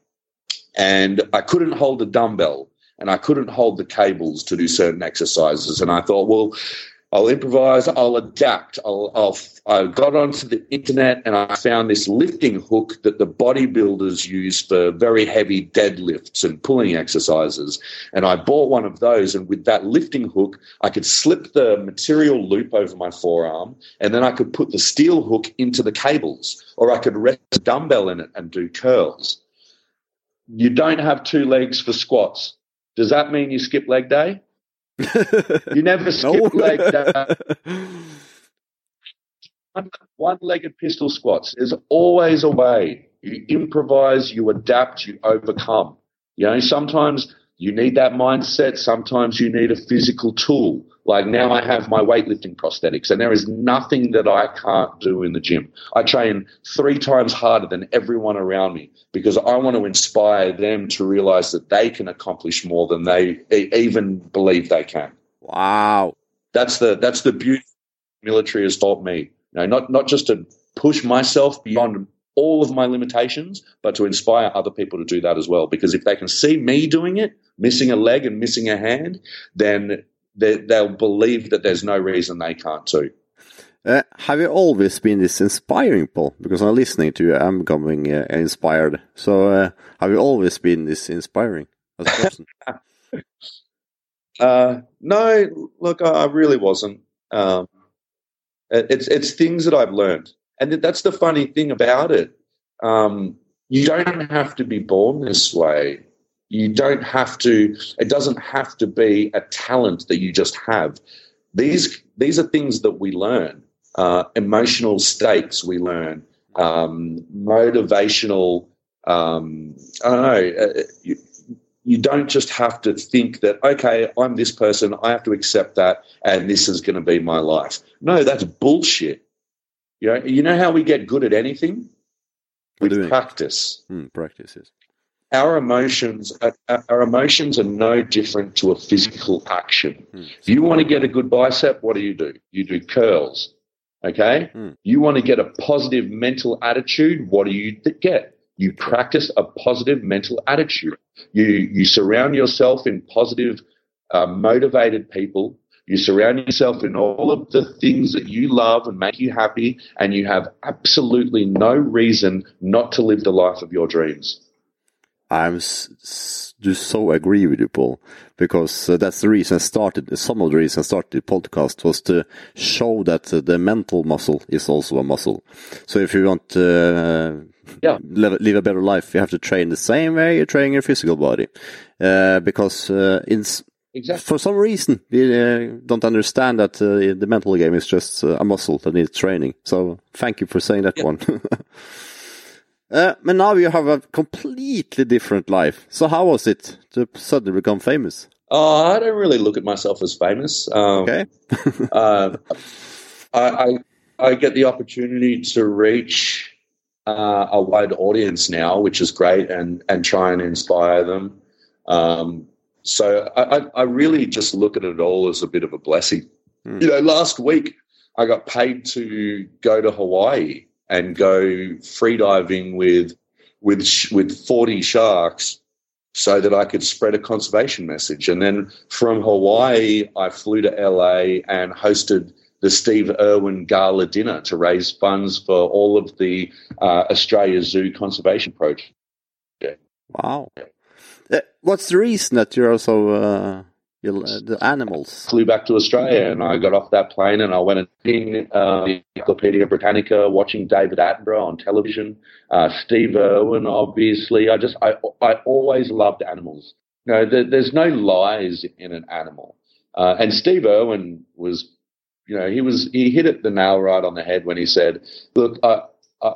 And I couldn't hold a dumbbell and I couldn't hold the cables to do certain exercises. And I thought, well, I'll improvise, I'll adapt. I'll, I'll, I got onto the internet and I found this lifting hook that the bodybuilders use for very heavy deadlifts and pulling exercises. And I bought one of those. And with that lifting hook, I could slip the material loop over my forearm and then I could put the steel hook into the cables or I could rest a dumbbell in it and do curls. You don't have two legs for squats. Does that mean you skip leg day? You never <laughs> skip no. leg that. One-legged pistol squats. There's always a way. You improvise, you adapt, you overcome. You know, sometimes you need that mindset. Sometimes you need a physical tool. Like now I have my weightlifting prosthetics and there is nothing that I can't do in the gym. I train three times harder than everyone around me because I want to inspire them to realize that they can accomplish more than they even believe they can. Wow. That's the, that's the beauty military has taught me. You know, not, not just to push myself beyond all of my limitations, but to inspire other people to do that as well. Because if they can see me doing it, missing a leg and missing a hand, then they, will believe that there's no reason they can't too. Uh, have you always been this inspiring, Paul? Because I'm listening to you, I'm becoming uh, inspired. So, uh, have you always been this inspiring as a person? <laughs> uh, no, look, I, I really wasn't. Um, it's it's things that I've learned, and that's the funny thing about it. Um, you don't have to be born this way. You don't have to. It doesn't have to be a talent that you just have. These these are things that we learn uh, emotional states we learn, um, motivational. Um, I don't know. Uh, you, you don't just have to think that okay, I'm this person. I have to accept that, and this is going to be my life. No, that's bullshit. You know, you know how we get good at anything with practice. Mm, practices. Our emotions, are, our emotions are no different to a physical action. Mm. If you want to get a good bicep, what do you do? You do curls. Okay. Mm. You want to get a positive mental attitude. What do you get? You practice a positive mental attitude. You, you surround yourself in positive, uh, motivated people. You surround yourself in all of the things that you love and make you happy, and you have absolutely no reason not to live the life of your dreams. I'm just so agree with you, Paul, because uh, that's the reason I started. Some of the reason I started the podcast was to show that uh, the mental muscle is also a muscle. So if you want to uh, yeah. live, live, a better life, you have to train the same way you train your physical body, uh, because uh, in Exactly. For some reason, we uh, don't understand that uh, the mental game is just uh, a muscle that needs training. So, thank you for saying that one. <laughs> Uh, but now you have a completely different life. So how was it to suddenly become famous? Oh, I don't really look at myself as famous. Um, okay. <laughs> uh, I, I, I get the opportunity to reach uh, a wide audience now, which is great, and and try and inspire them. Um, so I, I really just look at it all as a bit of a blessing. Mm. You know, last week I got paid to go to Hawaii and go freediving with with with 40 sharks so that I could spread a conservation message. And then from Hawaii, I flew to LA and hosted the Steve Irwin Gala dinner to raise funds for all of the uh, Australia Zoo conservation project. Wow. Uh, what's the reason that you're also uh, uh, the animals. Flew back to Australia and I got off that plane and I went and in uh, the Encyclopedia Britannica, watching David Attenborough on television, uh, Steve Irwin, obviously. I just, I, I always loved animals. You know, there, there's no lies in an animal. Uh, and Steve Irwin was, you know, he was, he hit it the nail right on the head when he said, look, I, I,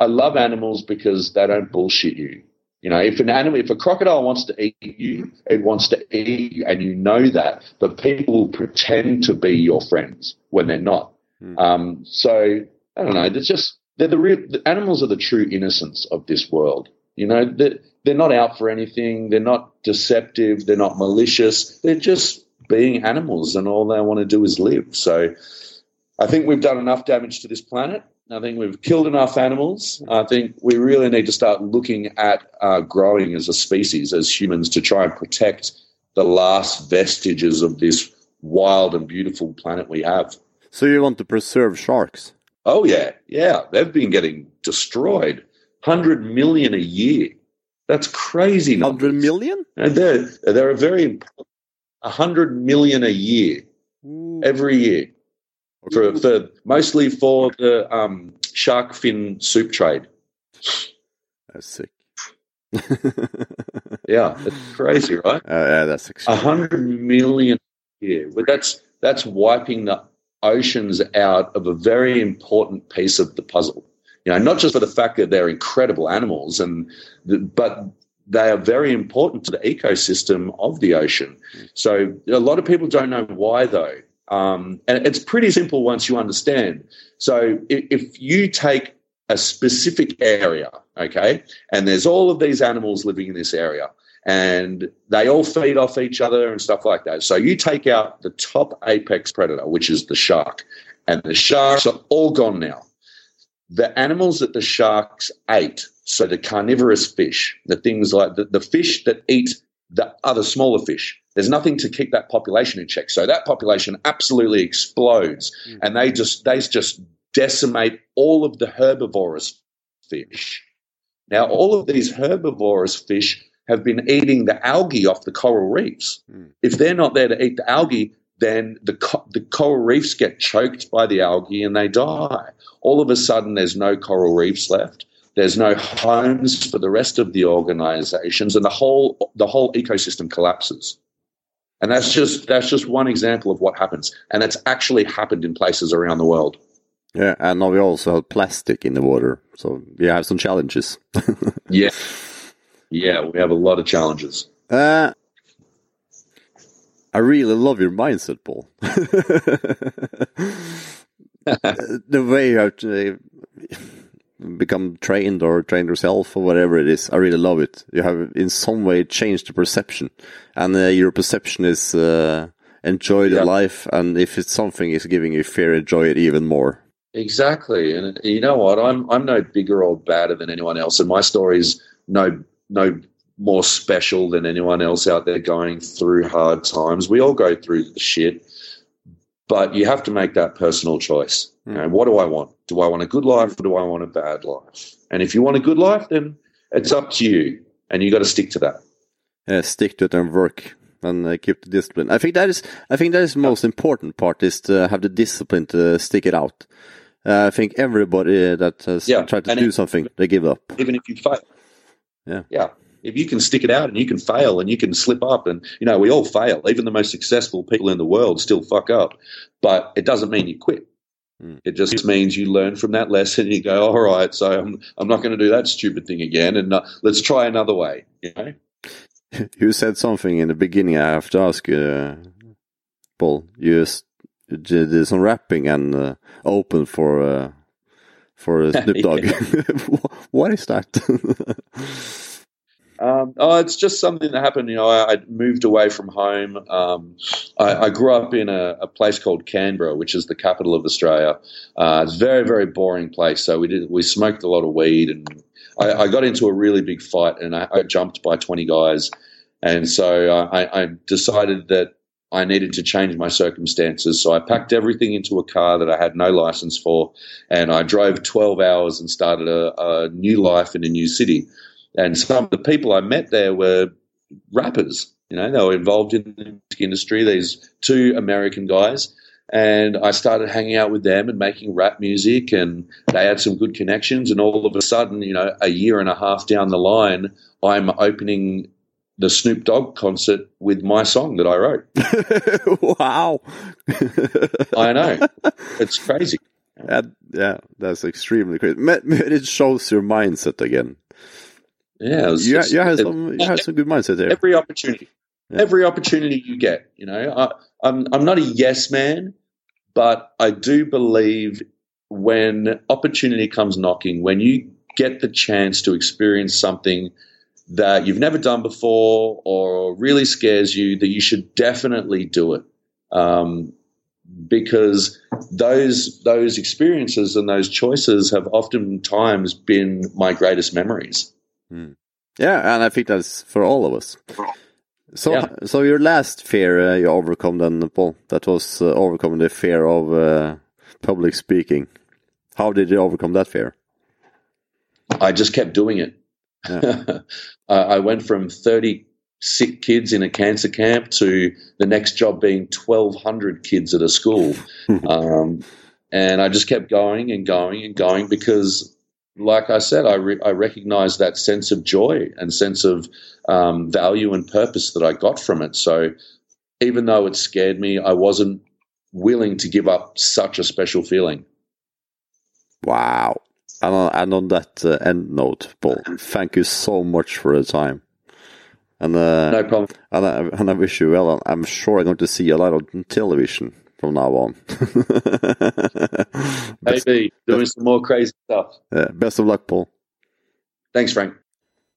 I love animals because they don't bullshit you. You know, if an animal, if a crocodile wants to eat you, it wants to eat you, and you know that, but people will pretend to be your friends when they're not. Mm. Um, so I don't know. It's just they're the real the animals are the true innocence of this world. You know, they're, they're not out for anything. They're not deceptive. They're not malicious. They're just being animals, and all they want to do is live. So I think we've done enough damage to this planet. I think we've killed enough animals. I think we really need to start looking at uh, growing as a species, as humans, to try and protect the last vestiges of this wild and beautiful planet we have. So you want to preserve sharks? Oh yeah, yeah. They've been getting destroyed. Hundred million a year. That's crazy. Hundred million? And they're they're a very important. hundred million a year, Ooh. every year for, for mostly for the um, shark fin soup trade. That's sick. <laughs> yeah, it's crazy, right? Uh, yeah, that's a hundred million a year. But that's that's wiping the oceans out of a very important piece of the puzzle. You know, not just for the fact that they're incredible animals, and the, but they are very important to the ecosystem of the ocean. So a lot of people don't know why, though. Um, and it's pretty simple once you understand. So if, you take a specific area, okay, and there's all of these animals living in this area, and they all feed off each other and stuff like that. So you take out the top apex predator, which is the shark, and the sharks are all gone now. The animals that the sharks ate, so the carnivorous fish, the things like the, the fish that eat the other smaller fish, There's nothing to keep that population in check. So that population absolutely explodes, mm. and they just they just decimate all of the herbivorous fish. Now, all of these herbivorous fish have been eating the algae off the coral reefs. Mm. If they're not there to eat the algae, then the, co- the coral reefs get choked by the algae and they die. All of a sudden, there's no coral reefs left. There's no homes for the rest of the organizations, and the whole the whole ecosystem collapses. And that's just that's just one example of what happens, and it's actually happened in places around the world. Yeah, and now we also have plastic in the water, so we have some challenges. <laughs> yeah, yeah, we have a lot of challenges. Uh, I really love your mindset, Paul. <laughs> <laughs> the way you have to become trained or trained yourself or whatever it is, I really love it. You have in some way changed the perception, and uh, your perception is uh, enjoy the yeah. life, and if it's something is giving you fear, enjoy it even more. Exactly, and you know what? I'm I'm no bigger or badder than anyone else, and my story's no no more special than anyone else out there going through hard times. We all go through the shit, but you have to make that personal choice. You know, what do I want? Do I want a good life or do I want a bad life? And if you want a good life, then it's up to you, and you got to stick to that. Yeah, stick to it and work and uh, keep the discipline. I think that is, I think that is the most important part is to have the discipline to stick it out. Uh, I think everybody that has yeah. tried to and do it, something, they give up. Even if you fail. Yeah. Yeah. If you can stick it out and you can fail and you can slip up and, you know, we all fail. Even the most successful people in the world still fuck up. But it doesn't mean you quit. Mm. It just means you learn from that lesson. You go, all right, so I'm, I'm not going to do that stupid thing again. And uh, let's try another way, you know? <laughs> You said something in the beginning. I have to ask you, uh, Paul. You did some rapping and uh, open for uh, for Snoop <laughs> Dogg. <laughs> what is that? Um, oh, it's just something that happened. You know, I, I moved away from home. Um, I, I, grew up in a, a, place called Canberra, which is the capital of Australia. Uh, it's a very, very boring place. So we did we smoked a lot of weed, and I, I got into a really big fight, and I, jumped by twenty guys. And so I, I decided that I needed to change my circumstances. So I packed everything into a car that I had no license for, and I drove 12 hours and started a, a new life in a new city. And some of the people I met there were rappers. You know, they were involved in the music industry. These two American guys, and I started hanging out with them and making rap music, and they had some good connections. And all of a sudden, you know, a year and a half down the line, I'm opening the Snoop Dogg concert with my song that I wrote. <laughs> wow. I know. It's crazy. That, yeah, that's extremely crazy. It shows your mindset again. Yeah, you, just, you, have some, you have some good mindset there. Every opportunity, yeah. every opportunity you get, you know, I, I'm I'm not a yes man, but I do believe when opportunity comes knocking, when you get the chance to experience something that you've never done before or really scares you, that you should definitely do it. Um, because those those experiences and those choices have oftentimes been my greatest memories. Mm. Yeah, and I think that's for all of us. So, yeah. so your last fear uh, you overcome then, Paul, that was uh, overcoming the fear of uh, public speaking. How did you overcome that fear? I just kept doing it. Yeah. <laughs> I went from 30 sick kids in a cancer camp to the next job being 1,200 kids at a school. <laughs> um, and I just kept going and going and going because, like I said, I, re- I recognized that sense of joy and sense of um, value and purpose that I got from it. So even though it scared me, I wasn't willing to give up such a special feeling. Wow. And on, and on that uh, end note, Paul, thank you so much for the time. And uh, no problem. And I, and I wish you well. I'm sure I'm going to see a lot on television from now on. <laughs> Maybe doing some more crazy stuff. Yeah, best of luck, Paul. Thanks, Frank.